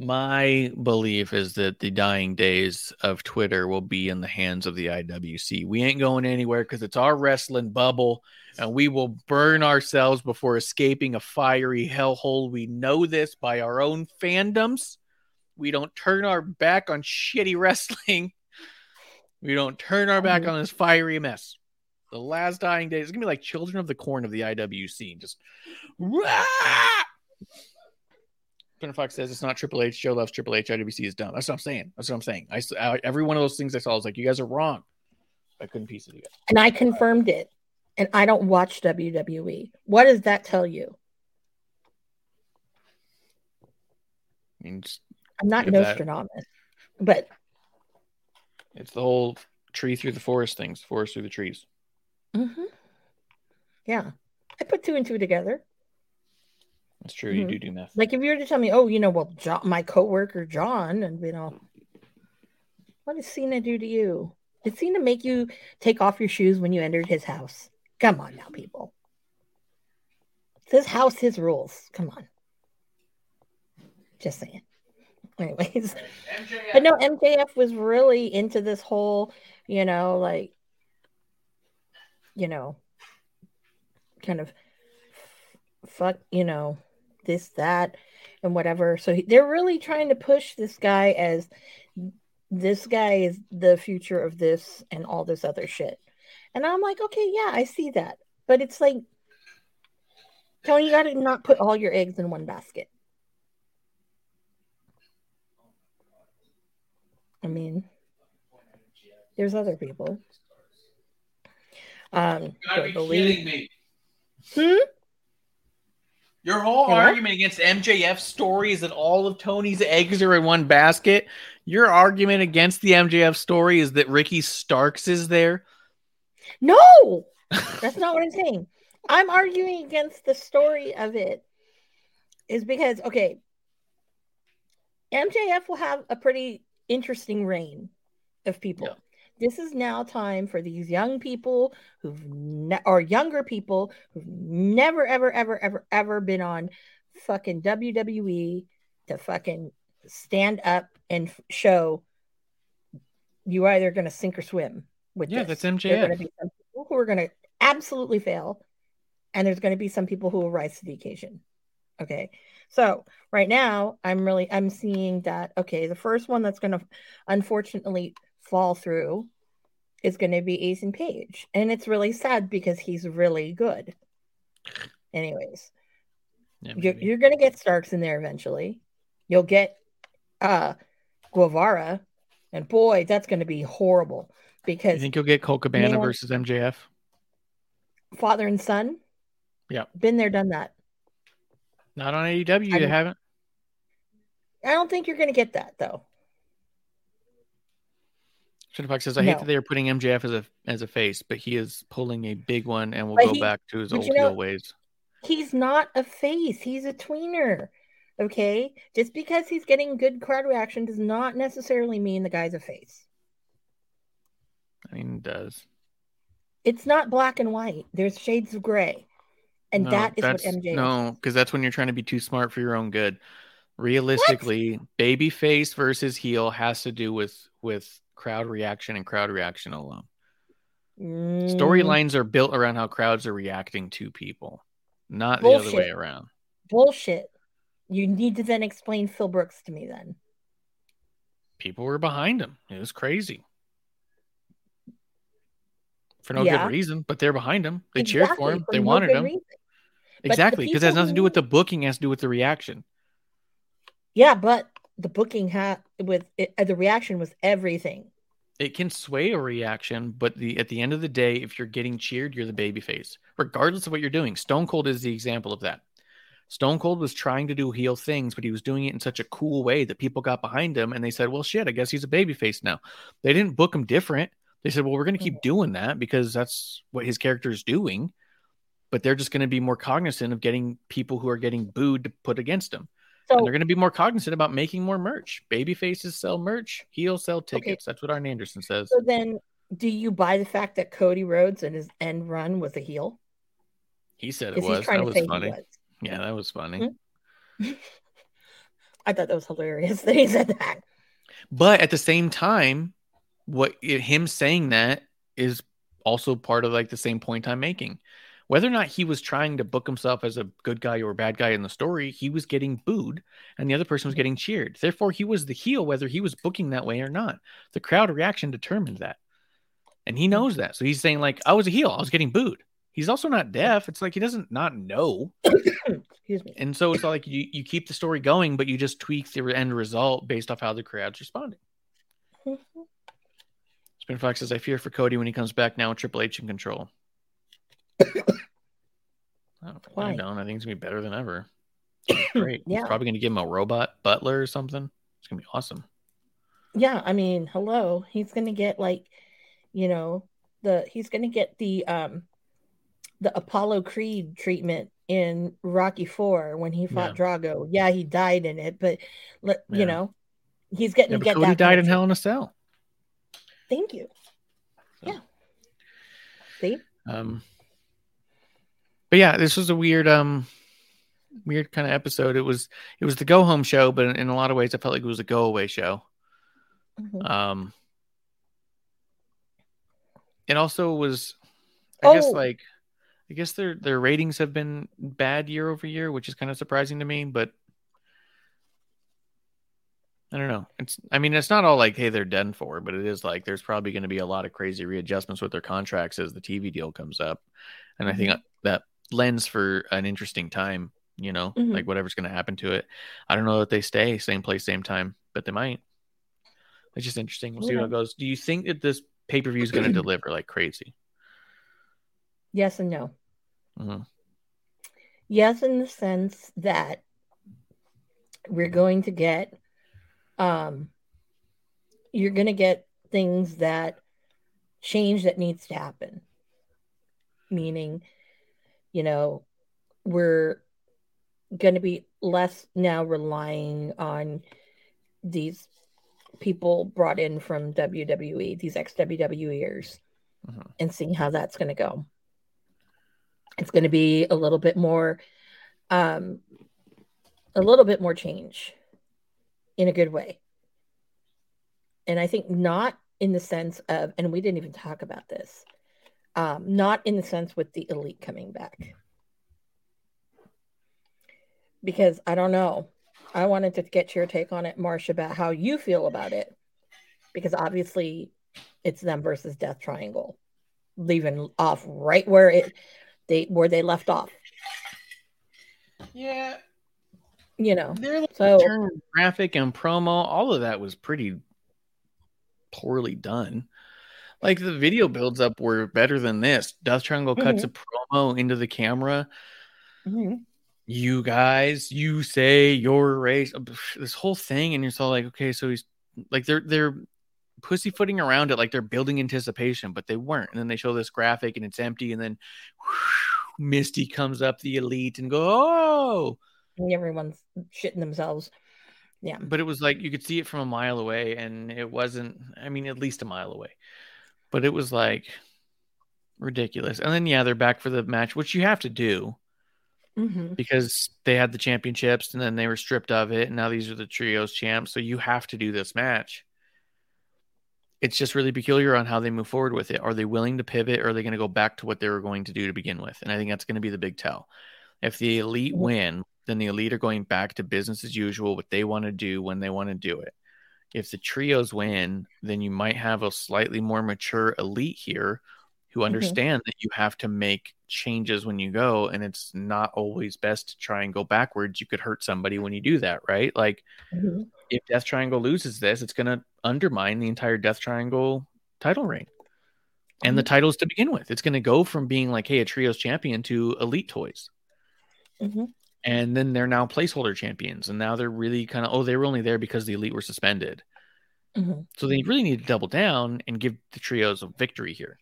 Got our masters on. My belief is that the dying days of Twitter will be in the hands of the IWC. We ain't going anywhere because it's our wrestling bubble, and we will burn ourselves before escaping a fiery hellhole. We know this by our own fandoms. We don't turn our back on shitty wrestling. (laughs) We don't turn our back mm-hmm. on this fiery mess. The last dying days is gonna be like Children of the Corn of the IWC. Just rah! Twitter Fox says it's not Triple H. Joe loves Triple H. IWC is dumb. That's what I'm saying. That's what I'm saying. I, I every one of those things I saw I was like, you guys are wrong. I couldn't piece it together. And I confirmed it. And I don't watch WWE. What does that tell you? I mean, I'm not at that. Nostradamus, but it's the whole tree through the forest things, forest through the trees. mhm. yeah, I put two and two together. That's true. You Mhm. do do math. Like if you were to tell me, oh, you know, well, John, my coworker John, and you know, what does Cena do to you? Did Cena make you take off your shoes when you entered his house? Come on now, people. It's his house, his rules. Come on. Just saying. (laughs) Anyways, but no, MJF was really into this whole, you know, like, you know, kind of fuck, you know, this, that, and whatever. So he- they're really trying to push this guy as this guy is the future of this and all this other shit. And I'm like, okay, yeah, I see that. But it's like, Tony, you got to not put all your eggs in one basket. I mean, there's other people. Um, but believe- me. Hmm? Your whole argument against MJF's story is that all of Tony's eggs are in one basket. Your argument against the MJF story is that Ricky Starks is there. No, that's not what I'm saying. I'm arguing against the story of it, is because okay, MJF will have a pretty interesting reign of people. Yeah. This is now time for these young people who've ne- or younger people who've never ever ever ever ever been on fucking WWE to fucking stand up and f- show you're either going to sink or swim with Yeah, this. that's There are going to be some people who are going to absolutely fail, and there's going to be some people who will rise to the occasion. Okay, so right now I'm really I'm seeing that okay, the first one that's going to unfortunately fall through is going to be Ethan Page, and it's really sad because he's really good. Anyways, Yeah, you're, you're going to get Starks in there eventually. You'll get uh Guevara, and boy, that's going to be horrible because. You think you'll get Colt Cabana Man. versus MJF? father and son. Yeah. been there, done that. Not on AEW. You haven't. I don't think you're going to get that though. Shitterbox says, "I hate that they are putting MJF as a as a face, but he is pulling a big one and will But go he- back to his old you know- ways." He's not a face. He's a tweener. Okay, just because he's getting good crowd reaction does not necessarily mean the guy's a face. I mean, it does. It's not black and white. There's shades of gray, and No, that is what MJ. No, because that's when you're trying to be too smart for your own good. Realistically, baby face versus heel has to do with with crowd reaction and crowd reaction alone. Mm, Storylines are built around how crowds are reacting to people, not the other way around. bullshit. You need to then explain Phil Brooks to me. Then People were behind him. It was crazy. For no Yeah. good reason, but they're behind him. They cheered for Exactly, him. for They no wanted him. reason. Exactly, because it has nothing to do with the booking. It has to do with the reaction. Yeah, but the booking had with it, uh, the reaction was everything. it can sway a reaction, but the at the end of the day, if you're getting cheered, you're the baby face, regardless of what you're doing. Stone Cold is the example of that. Stone Cold was trying to do heel things, but he was doing it in such a cool way that people got behind him and they said, Well, shit, I guess he's a baby face now. They didn't book him different. They said, Well, we're gonna keep doing that because that's what his character is doing. But they're just gonna be more cognizant of getting people who are getting booed to put against him. So and they're going to be more cognizant about making more merch. Baby faces sell merch, heels sell tickets. That's what Arn Anderson says. So then, do you buy the fact that Cody Rhodes and his end run was a heel? He said it was. That was funny. was. Yeah, that was funny. Hmm? (laughs) I thought that was hilarious (laughs) that he said that. But at the same time, what him saying that is also part of like the same point I'm making. Whether or not he was trying to book himself as a good guy or a bad guy in the story, he was getting booed and the other person was getting cheered. Therefore, he was the heel, whether he was booking that way or not. The crowd reaction determined that. And he knows that. So he's saying, like, I was a heel, I was getting booed. He's also not deaf. It's like he doesn't not know. Excuse me. And so it's like you, you keep the story going, but you just tweak the end result based off how the crowd's responding. Mm-hmm. Spin Fox says, I fear for Cody when he comes back now with Triple H in control. I don't, I don't. I think it's gonna be better than ever. (clears throat) Great. Yeah. He's probably gonna give him a robot butler or something. It's gonna be awesome. Yeah, I mean, hello. He's gonna get like, you know, the he's gonna get the um the Apollo Creed treatment in Rocky Four when he fought Drago. Yeah, he died in it, but let Yeah. you know, he's getting Yeah, to get Cody that. died in Hell in a Cell. Thank you. Yeah. See? Um, but yeah, this was a weird, um, weird kind of episode. It was, it was the go home show, but in, in a lot of ways, I felt like it was a go away show. Mhm. Um, it also was, I guess, Oh. like, I guess their their ratings have been bad year over year, which is kind of surprising to me. But I don't know. It's, I mean, it's not all like, hey, they're done for, but it is like there's probably going to be a lot of crazy readjustments with their contracts as the TV deal comes up, and I think that lends for an interesting time. You know, Mhm. like whatever's going to happen to it. I don't know that they stay same place, same time, but they might. It's just interesting. We'll see how it goes. Do you think that this pay per view is going to (clears throat) deliver like crazy? Yes and no. Mhm. Yes, in the sense that we're going to get, um, you're going to get things that change that needs to happen. Meaning, you know, we're going to be less now relying on these people brought in from WWE, these ex WWEers, Mhm. and seeing how that's going to go. It's going to be a little bit more, um, a little bit more change in a good way. And I think not in the sense of, and we didn't even talk about this, um, not in the sense with the elite coming back. Because I don't know. I wanted to get your take on it, Marsh, about how you feel about it. Because obviously it's them versus Death Triangle, leaving off right where it they where they left off. Yeah, You know. their So graphic and promo, all of that was pretty poorly done. Like the video builds up were better than this. Death Triangle cuts a promo into the camera. Mhm. You guys, you say your race, this whole thing, and you're so like, okay, so he's like they're they're pussyfooting around it like they're building anticipation, but they weren't. And then they show this graphic and it's empty, and then Misty comes up, the elite, and go, oh, and everyone's shitting themselves. Yeah. but it was like you could see it from a mile away and it wasn't i mean at least a mile away but it was like ridiculous. And then yeah they're back for the match which you have to do hmm because they had the championships and then they were stripped of it and now these are the trios champs so you have to do this match. It's just really peculiar on how they move forward with it. Are they willing to pivot or are they going to go back to what they were going to do to begin with? And i think that's going to be the big tell. If the elite Mhm. win then the elite are going back to business as usual what they want to do when they want to do it if the trios win then you might have a slightly more mature elite here who understand that you have to make changes when you go and it's not always best to try and go backwards. You could hurt somebody when you do that right? Like hmm if death triangle loses this it's going to undermine the entire death triangle title reign and the titles to begin with. It's going to go from being like hey a trios champion to elite toys. Hmm and then they're now placeholder champions and now they're really kind of oh they were only there because the elite were suspended. Hmm so they really need to double down and give the trios a victory here.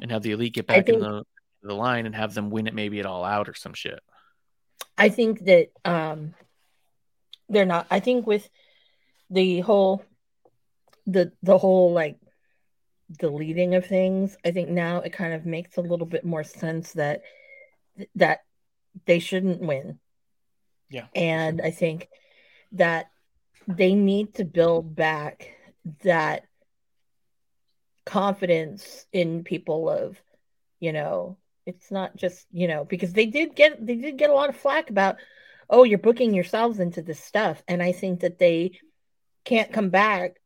And have the elite get back in the the line and have them win it maybe it all out or some shit. I think that um they're not I think with the whole the the whole like deleting of things, I think now it kind of makes a little bit more sense that that they shouldn't win. Yeah. And I think that they need to build back that confidence in people of, you know, it's not just, you know, because they did get they did get a lot of flack about, oh, you're booking yourselves into this stuff. And I think that they can't come back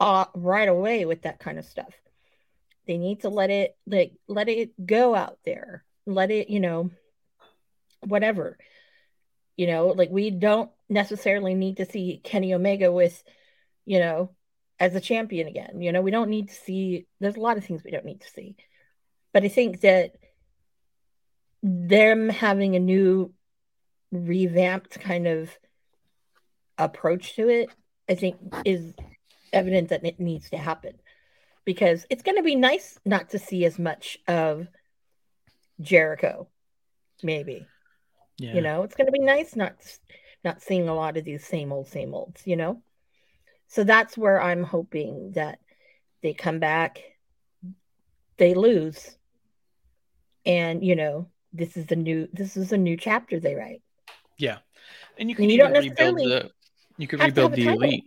uh, right away with that kind of stuff. They need to let it like let it go out there. Let it, you know, whatever. You know, like we don't necessarily need to see Kenny Omega with, you know, as a champion again. You know, we don't need to see there's a lot of things we don't need to see. But I think that them having a new revamped kind of approach to it, I think is evident that it needs to happen because it's going to be nice not to see as much of Jericho, maybe. Yeah. You know, it's going to be nice not not seeing a lot of these same old, same olds. You know, so that's where I'm hoping that they come back, they lose, and you know, this is the new this is a new chapter they write. Yeah, and you can and you don't rebuild the you can rebuild the elite.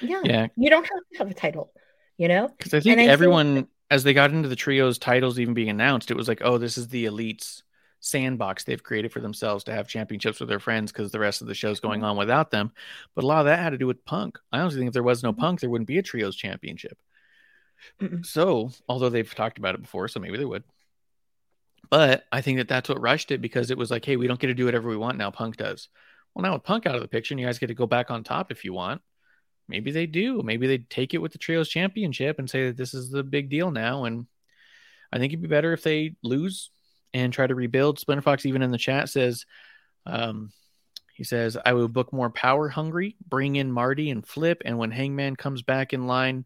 Yeah. Yeah. You don't have to have a title, you know? Because I think everyone, I as they got into the trios titles even being announced, it was like, oh, this is the elites sandbox they've created for themselves to have championships with their friends because the rest of the show's going mm-hmm. on without them. But a lot of that had to do with punk. I honestly think if there was no mm-hmm. punk, there wouldn't be a trios championship. Mm-mm. So, although they've talked about it before, so maybe they would. But I think that that's what rushed it because it was like, hey, we don't get to do whatever we want now. Punk does. Well, now with Punk out of the picture, and you guys get to go back on top if you want maybe they do. Maybe they take it with the trios championship and say that this is the big deal now. And I think it'd be better if they lose and try to rebuild. Splinter Fox, even in the chat, says, um, he says, I will book more power hungry, bring in Marty and Flip. And when Hangman comes back in line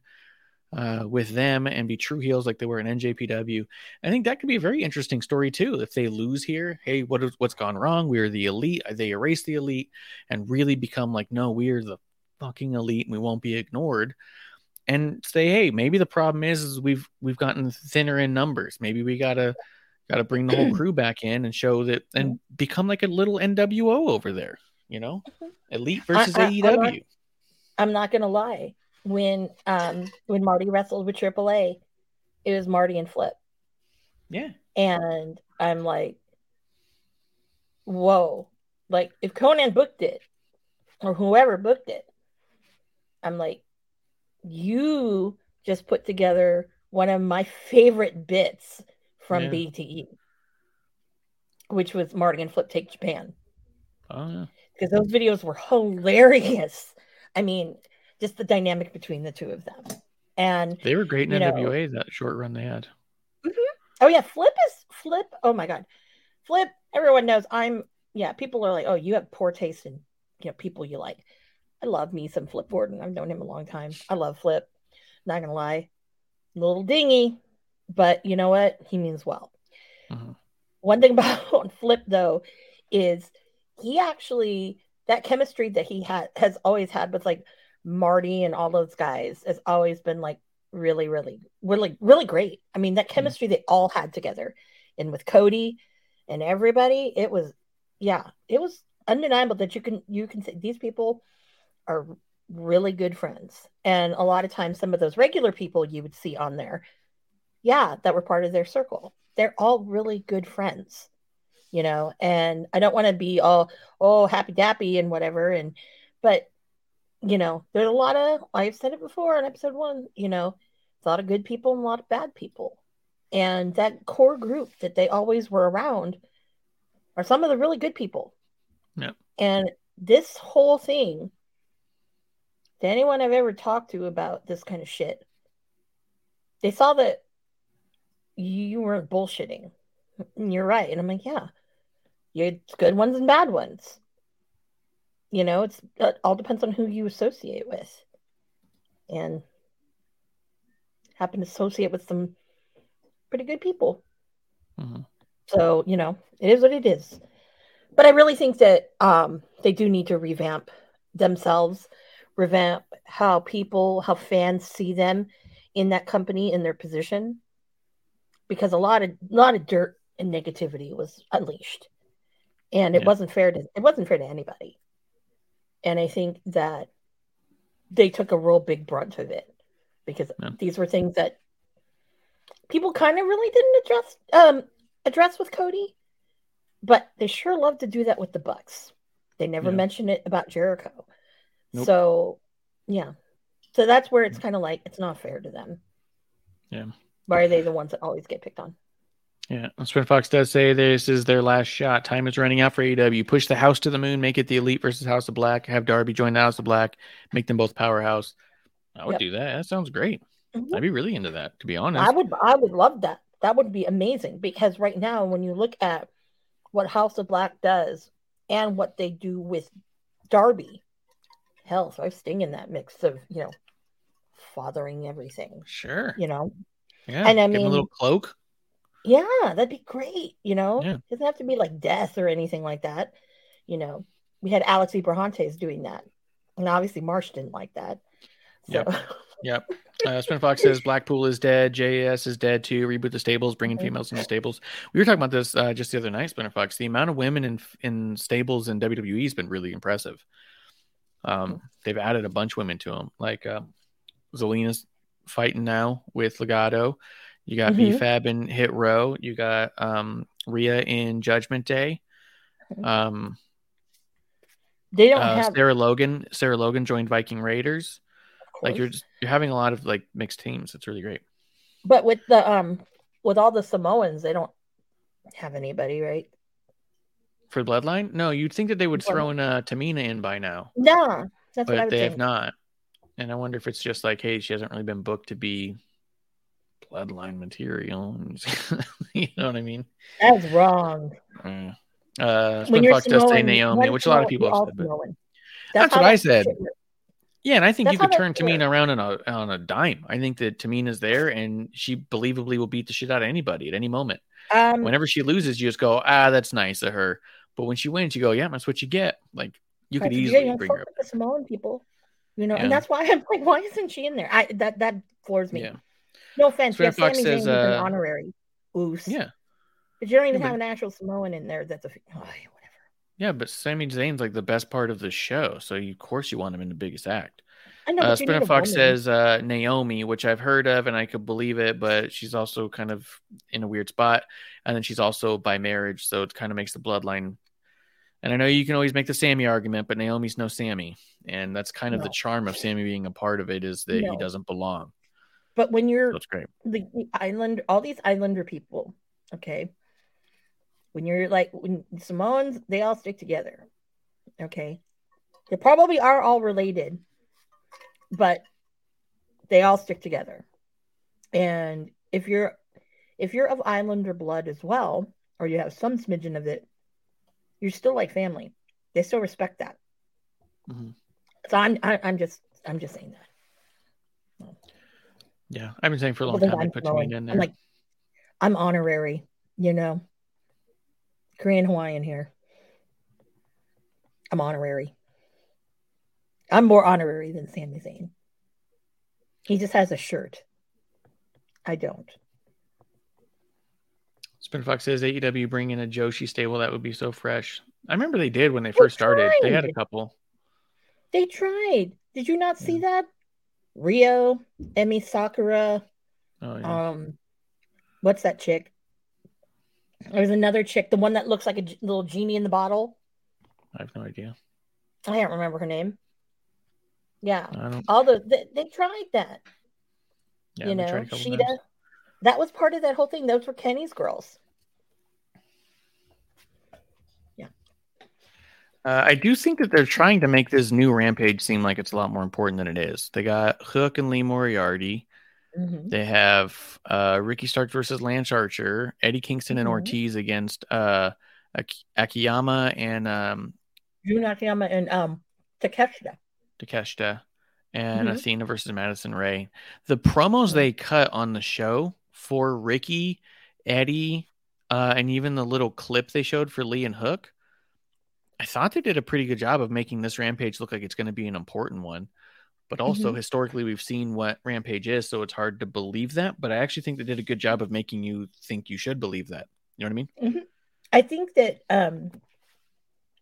uh, with them and be true heels like they were in NJPW, I think that could be a very interesting story too. If they lose here, hey, what is, what's gone wrong? We are the elite. They erase the elite and really become like, no, we are the fucking elite and we won't be ignored and say hey maybe the problem is, is we've we've gotten thinner in numbers maybe we gotta gotta bring the whole (clears throat) crew back in and show that and become like a little nwo over there you know? Mm-hmm. elite versus I, I, aew I'm not, I'm not, gonna lie. When um when marty wrestled with aaa it was marty and flip. Yeah. And i'm like whoa. Like if Konnan booked it or whoever booked it I'm like, you just put together one of my favorite bits from yeah. BTE, which was Marty and Flip Take Japan. Oh, yeah. Because those videos were hilarious. I mean, just the dynamic between the two of them. And they were great in NWA, know, that short run they had. Mm-hmm. Oh, yeah. Flip is Flip. Oh, my God. Flip, everyone knows I'm, yeah, people are like, oh, you have poor taste in you know, people you like. I love me some Flip Gordon. I've known him a long time. I love Flip. Not gonna lie, little dingy, but you know what? He means well. Uh-huh. One thing (laughs) about Flip though is he actually that chemistry that he had has always had with like Marty and all those guys has always been like really, really, really, really great. I mean, that mm-hmm. chemistry mm-hmm. they all had together, and with Cody and everybody, it was yeah, it was undeniable that you can you can say these people are really good friends. And a lot of times, some of those regular people you would see on there, yeah, that were part of their circle. They're all really good friends, you know. And I don't want to be all, oh, happy dappy and whatever. And, but, you know, there's a lot of, I've said it before in episode one, you know, a lot of good people and a lot of bad people. And that core group that they always were around are some of the really good people. Yeah. And this whole thing to anyone I've ever talked to about this kind of shit, they saw that you weren't bullshitting. You're right. And I'm like, yeah, it's good ones and bad ones. You know, it's it all depends on who you associate with. And happen to associate with some pretty good people. Mm-hmm. So, you know, it is what it is. But I really think that um, they do need to revamp themselves revamp how people, how fans see them in that company in their position, because a lot of lot of dirt and negativity was unleashed, and it yeah. wasn't fair to it wasn't fair to anybody. And I think that they took a real big brunt of it because Yeah. these were things that people kind of really didn't address um address with Cody, but they sure love to do that with the Bucks. They never Yeah. mention it about Jericho. Nope. So, yeah. So that's where it's kind of like it's not fair to them. Yeah. Why are they the ones that always get picked on? Yeah, Spin Fox does say this is their last shot. Time is running out for AEW. Push the house to the moon, make it the Elite versus House of Black. Have Darby join the House of Black, make them both powerhouse. I would Yep. do that. That sounds great. Mhm. I'd be really into that, to be honest. I would I would love that. That would be amazing because right now when you look at what House of Black does and what they do with Darby, hell, so I Sting in that mix of, you know, fathering everything, Sure. you know. Yeah. And I him a little cloak. Yeah, that'd be great, you know. Yeah. Doesn't have to be like death or anything like that. You know, we had Alex Abrahantes doing that. And obviously Marsh didn't like that. So Yep. (laughs) Uh, Spin Fox says Blackpool is dead. JAS is dead too. Reboot the stables, bringing Mhm. females into stables. We were talking about this uh, just the other night, Spinner Fox. The amount of women in in stables in WWE has been really impressive. Um, they've added a bunch of women to them. Like uh, Zelina's fighting now with Legado. You got Mhm. BFAB and Hit Row. You got um, Rhea in Judgment Day. Um, they don't uh, have Sarah Logan. Sarah Logan joined Viking Raiders. Like you're just you're having a lot of like mixed teams. It's really great. But with the um with all the Samoans, they don't have anybody, right? For Bloodline? No, you'd think that they would Well- throw in uh, Tamina in by now, No, that's what I but would they think. have not. And I wonder if it's just like, hey, she hasn't really been booked to be Bloodline material. (laughs) you know what I mean? That's wrong. Uh, uh, When you're Fox does say Samoan, Naomi, which a lot of people have said. But... Samoan. That's what I said. shit. Yeah, and I think That's you could turn. Tamina around on a on a dime. I think that Tamina's there, and she believably will beat the shit out of anybody at any moment. Um, Whenever she loses, you just go, ah, that's nice of her. But when she wins, you go, yeah, that's what you get. Like you could easily bring her up. the Samoan people, you know, Yeah. and that's why I'm like, why isn't she in there? I that that floors me. Yeah. No offense, Fox Sami Zayn says, is an uh, honorary Uce, Yeah. but you don't even Yeah, have but- an actual Samoan in there. That's a oh, whatever. Yeah, but Sami Zayn's like the best part of the show, so you, of course you want him in the biggest act. I know, Uh, but you need Spinner Fox says uh, Naomi, which I've heard of and I could believe it, but she's also kind of in a weird spot, and then she's also by marriage, so it kind of makes the bloodline. And I know you can always make the Sami argument, but Naomi's no Sami, and that's kind of the charm of Sami being a part of it is that he doesn't belong. But when you're it's great. the, the island, all these islander people, okay. When you're like when Samoans, they all stick together. Okay. They probably are all related, but they all stick together. And if you're if you're of islander blood as well, or you have some smidgen of it, you're still like family. They still respect that. Mhm. So I'm I, I'm just I'm just saying that. Yeah, I've been saying for a long time they put Samoan. In there. I'm like, I'm honorary, you know. Korean Hawaiian here. I'm honorary. I'm more honorary than Sami Zayn. He just has a shirt. I don't. Spin Fox says AEW bring in a Joshi stable that would be so fresh. I remember they did when they They first started. They had a couple. They tried. Did you not see that? Riho, Emi Sakura, Oh yeah. um, what's that chick? There's another chick, the one that looks like a g- little genie in the bottle. I have no idea. I can't remember her name. Yeah, I don't. all the they, they tried that. Yeah, you know, Shida. times. That was part of that whole thing. Those were Kenny's girls. Yeah. Uh, I do think that they're trying to make this new Rampage seem like it's a lot more important than it is. They got Hook and Lee Moriarty. Mhm. They have uh, Ricky Starks versus Lance Archer, Eddie Kingston and Mhm. Ortiz against uh, Ak- Akiyama and um, Jun Akiyama and um Takeshita. Takeshita, and Mhm. Athena versus Madison Rayne. The promos they cut on the show for Ricky, Eddie, uh, and even the little clip they showed for Lee and Hook, I thought they did a pretty good job of making this Rampage look like it's going to be an important one. But also, historically, we've seen what Rampage is, so it's hard to believe that. But I actually think they did a good job of making you think you should believe that. You know what I mean? I think that um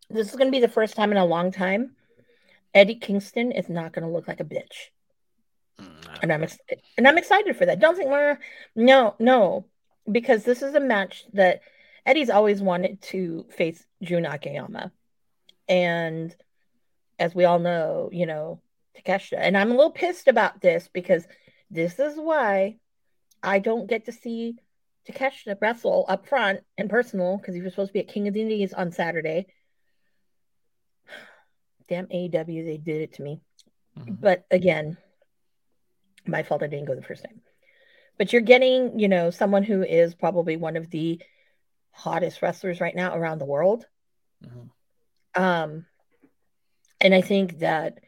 this is going to be the first time in a long time Eddie Kingston is not going to look like a bitch, and I'm ex- and I'm excited for that. Don't think more. No, no, because this is a match that Eddie's always wanted to face Jun Akiyama, and as we all know, you know Takeshita, and I'm a little pissed about this because this is why I don't get to see Takeshita wrestle up front and personal because he was supposed to be at King of the Indies on Saturday. (sighs) Damn AEW, they did it to me. Mhm. But again, my fault I didn't go the first time. But you're getting, you know, someone who is probably one of the hottest wrestlers right now around the world. Mhm. Um, and I think that,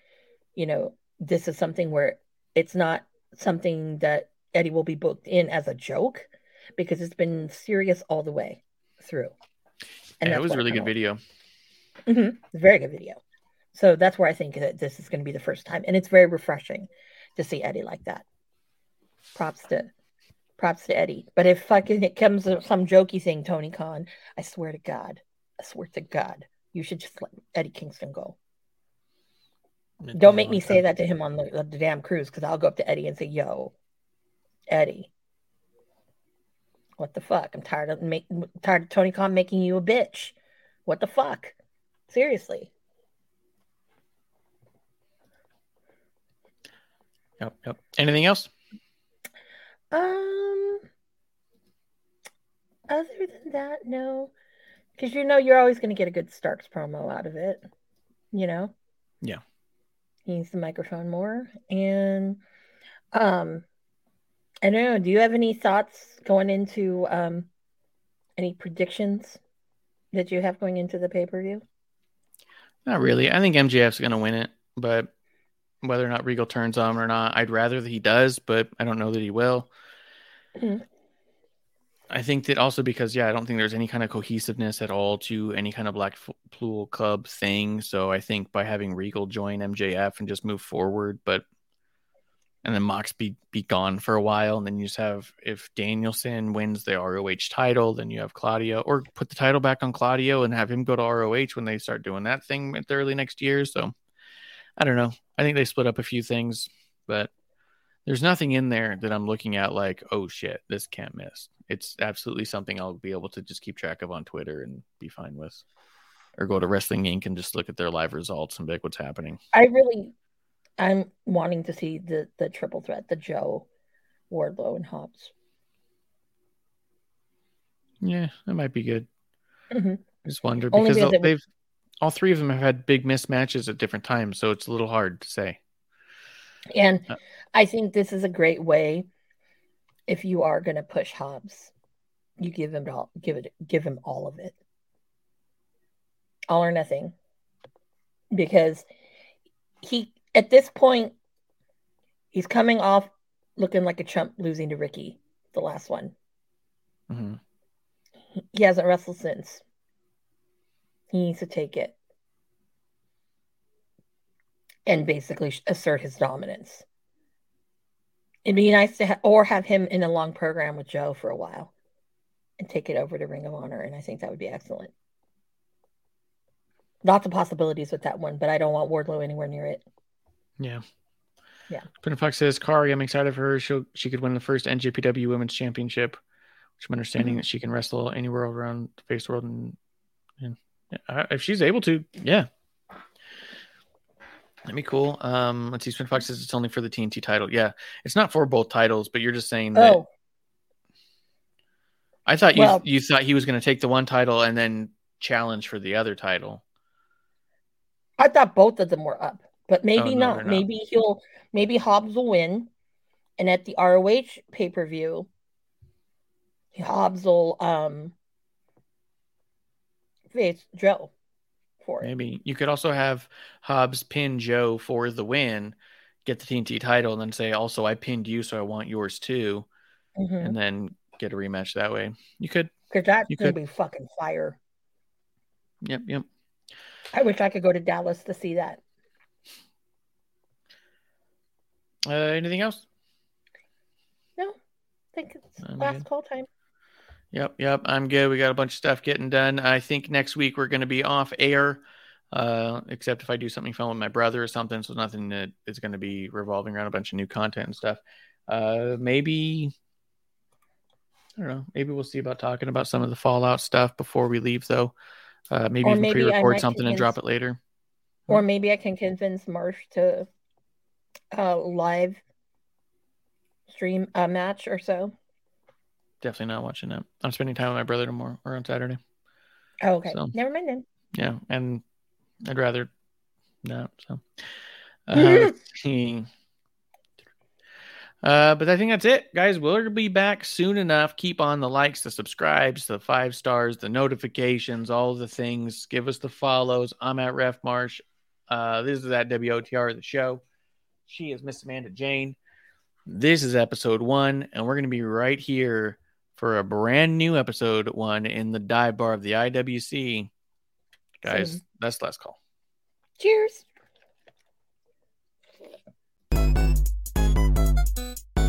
you know, this is something where it's not something that Eddie will be booked in as a joke because it's been serious all the way through. Yeah, it was a really good video. Mhm. Very good video. So that's where I think that this is going to be the first time, and it's very refreshing to see Eddie like that. Props to, props to Eddie. But if fucking it comes to some jokey thing, Tony Khan, I swear to God, I swear to God, you should just let Eddie Kingston go. It's Don't make me say that to him on the, the damn cruise because I'll go up to Eddie and say, "Yo, Eddie, what the fuck? I'm tired of make, tired of Tony Khan making you a bitch. What the fuck? Seriously." Yep, yep. Anything else? Um, other than that, no, because you know you're always going to get a good Starks promo out of it. You know. Yeah. He needs the microphone more, and um, I don't know. Do you have any thoughts going into um, any predictions that you have going into the pay per view? Not really. I think MJF's going to win it, but whether or not Regal turns on him or not, I'd rather that he does, but I don't know that he will. Mhm. I think that also because, yeah, I don't think there's any kind of cohesiveness at all to any kind of Black Pool Club thing. So I think by having Regal join MJF and just move forward, but and then Mox be be gone for a while, and then you just have if Danielson wins the ROH title, then you have Claudio, or put the title back on Claudio and have him go to ROH when they start doing that thing at the early next year. So I don't know. I think they split up a few things, but there's nothing in there that I'm looking at like, oh shit, this can't miss. It's absolutely something I'll be able to just keep track of on Twitter and be fine with. Or go to Wrestling Inc. and just look at their live results and be like, what's happening. I really, I'm wanting to see the the triple threat, the Joe, Wardlow, and Hobbs. Yeah, that might be good. Mhm. I just wonder Only because because they've all three of them have had big mismatches at different times, so it's a little hard to say. And Uh, I think this is a great way if you are going to push Hobbs, you give him all, give it, give him all of it, all or nothing, because he at this point he's coming off looking like a chump losing to Ricky, the last one. Mhm. He hasn't wrestled since. He needs to take it and basically assert his dominance. It'd be nice to ha- or have him in a long program with Joe for a while and take it over to Ring of Honor, and I think that would be excellent. Lots of possibilities with that one, but I don't want Wardlow anywhere near it. Yeah. Yeah. Pin Fox says, Kairi, I'm excited for her. She'll she could win the first NJPW Women's Championship, which I'm understanding Mm-hmm. that she can wrestle anywhere around the face world and, and if she's able to, yeah. That'd be cool. Um, let's see. Spin Fox says it's only for the TNT title. Yeah, it's not for both titles, but you're just saying that. Oh, I thought you well- you thought he was going to take the one title and then challenge for the other title. I thought both of them were up, but maybe Oh, no, not. not. Maybe he'll maybe Hobbs will win, and at the ROH pay per view, Hobbs will um face Joe for it. Maybe you could also have Hobbs pin Joe for the win, get the TNT title, and then say, "Also, I pinned you, so I want yours too," Mhm. and then get a rematch that way. You could. Because that's You gonna could. be fucking fire. Yep. Yep. I wish I could go to Dallas to see that. Uh, anything else? No, I think it's last call time. Yep, yep. I'm good. We got a bunch of stuff getting done. I think next week we're going to be off air. uh, except if I do something fun with my brother or something. So nothing that is going to be revolving around a bunch of new content and stuff. Uh, maybe I don't know. Maybe we'll see about talking about some of the Fallout stuff before we leave, though. Uh, maybe Or even maybe pre-record something and drop it later. Or maybe I can convince Marsh to uh, live stream a match or so. Definitely not watching that. I'm spending time with my brother tomorrow or on Saturday. Oh, okay. So- Never mind then. Yeah, and I'd rather not. So, (laughs) uh. Uh, but I think that's it, guys. We'll be back soon enough. Keep on the likes, the subscribes, the five stars, the notifications, all the things. Give us the follows. I'm at Ref Marsh. Uh, this is at WOTR the show. She is Miss Amanda Jayne. This is episode one, and we're going to be right here for a brand new episode one in the dive bar of the IWC. Guys, Soon. that's last call. Cheers.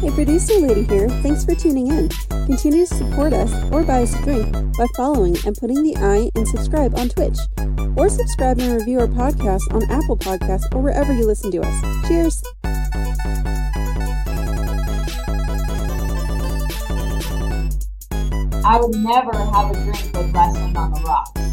Hey, producer lady here. Thanks for tuning in. Continue to support us or buy us a drink by following and putting the I in subscribe on Twitch. Or subscribe and review our podcast on Apple Podcasts or wherever you listen to us. Cheers! I would never have a drink with wrestling on the rocks.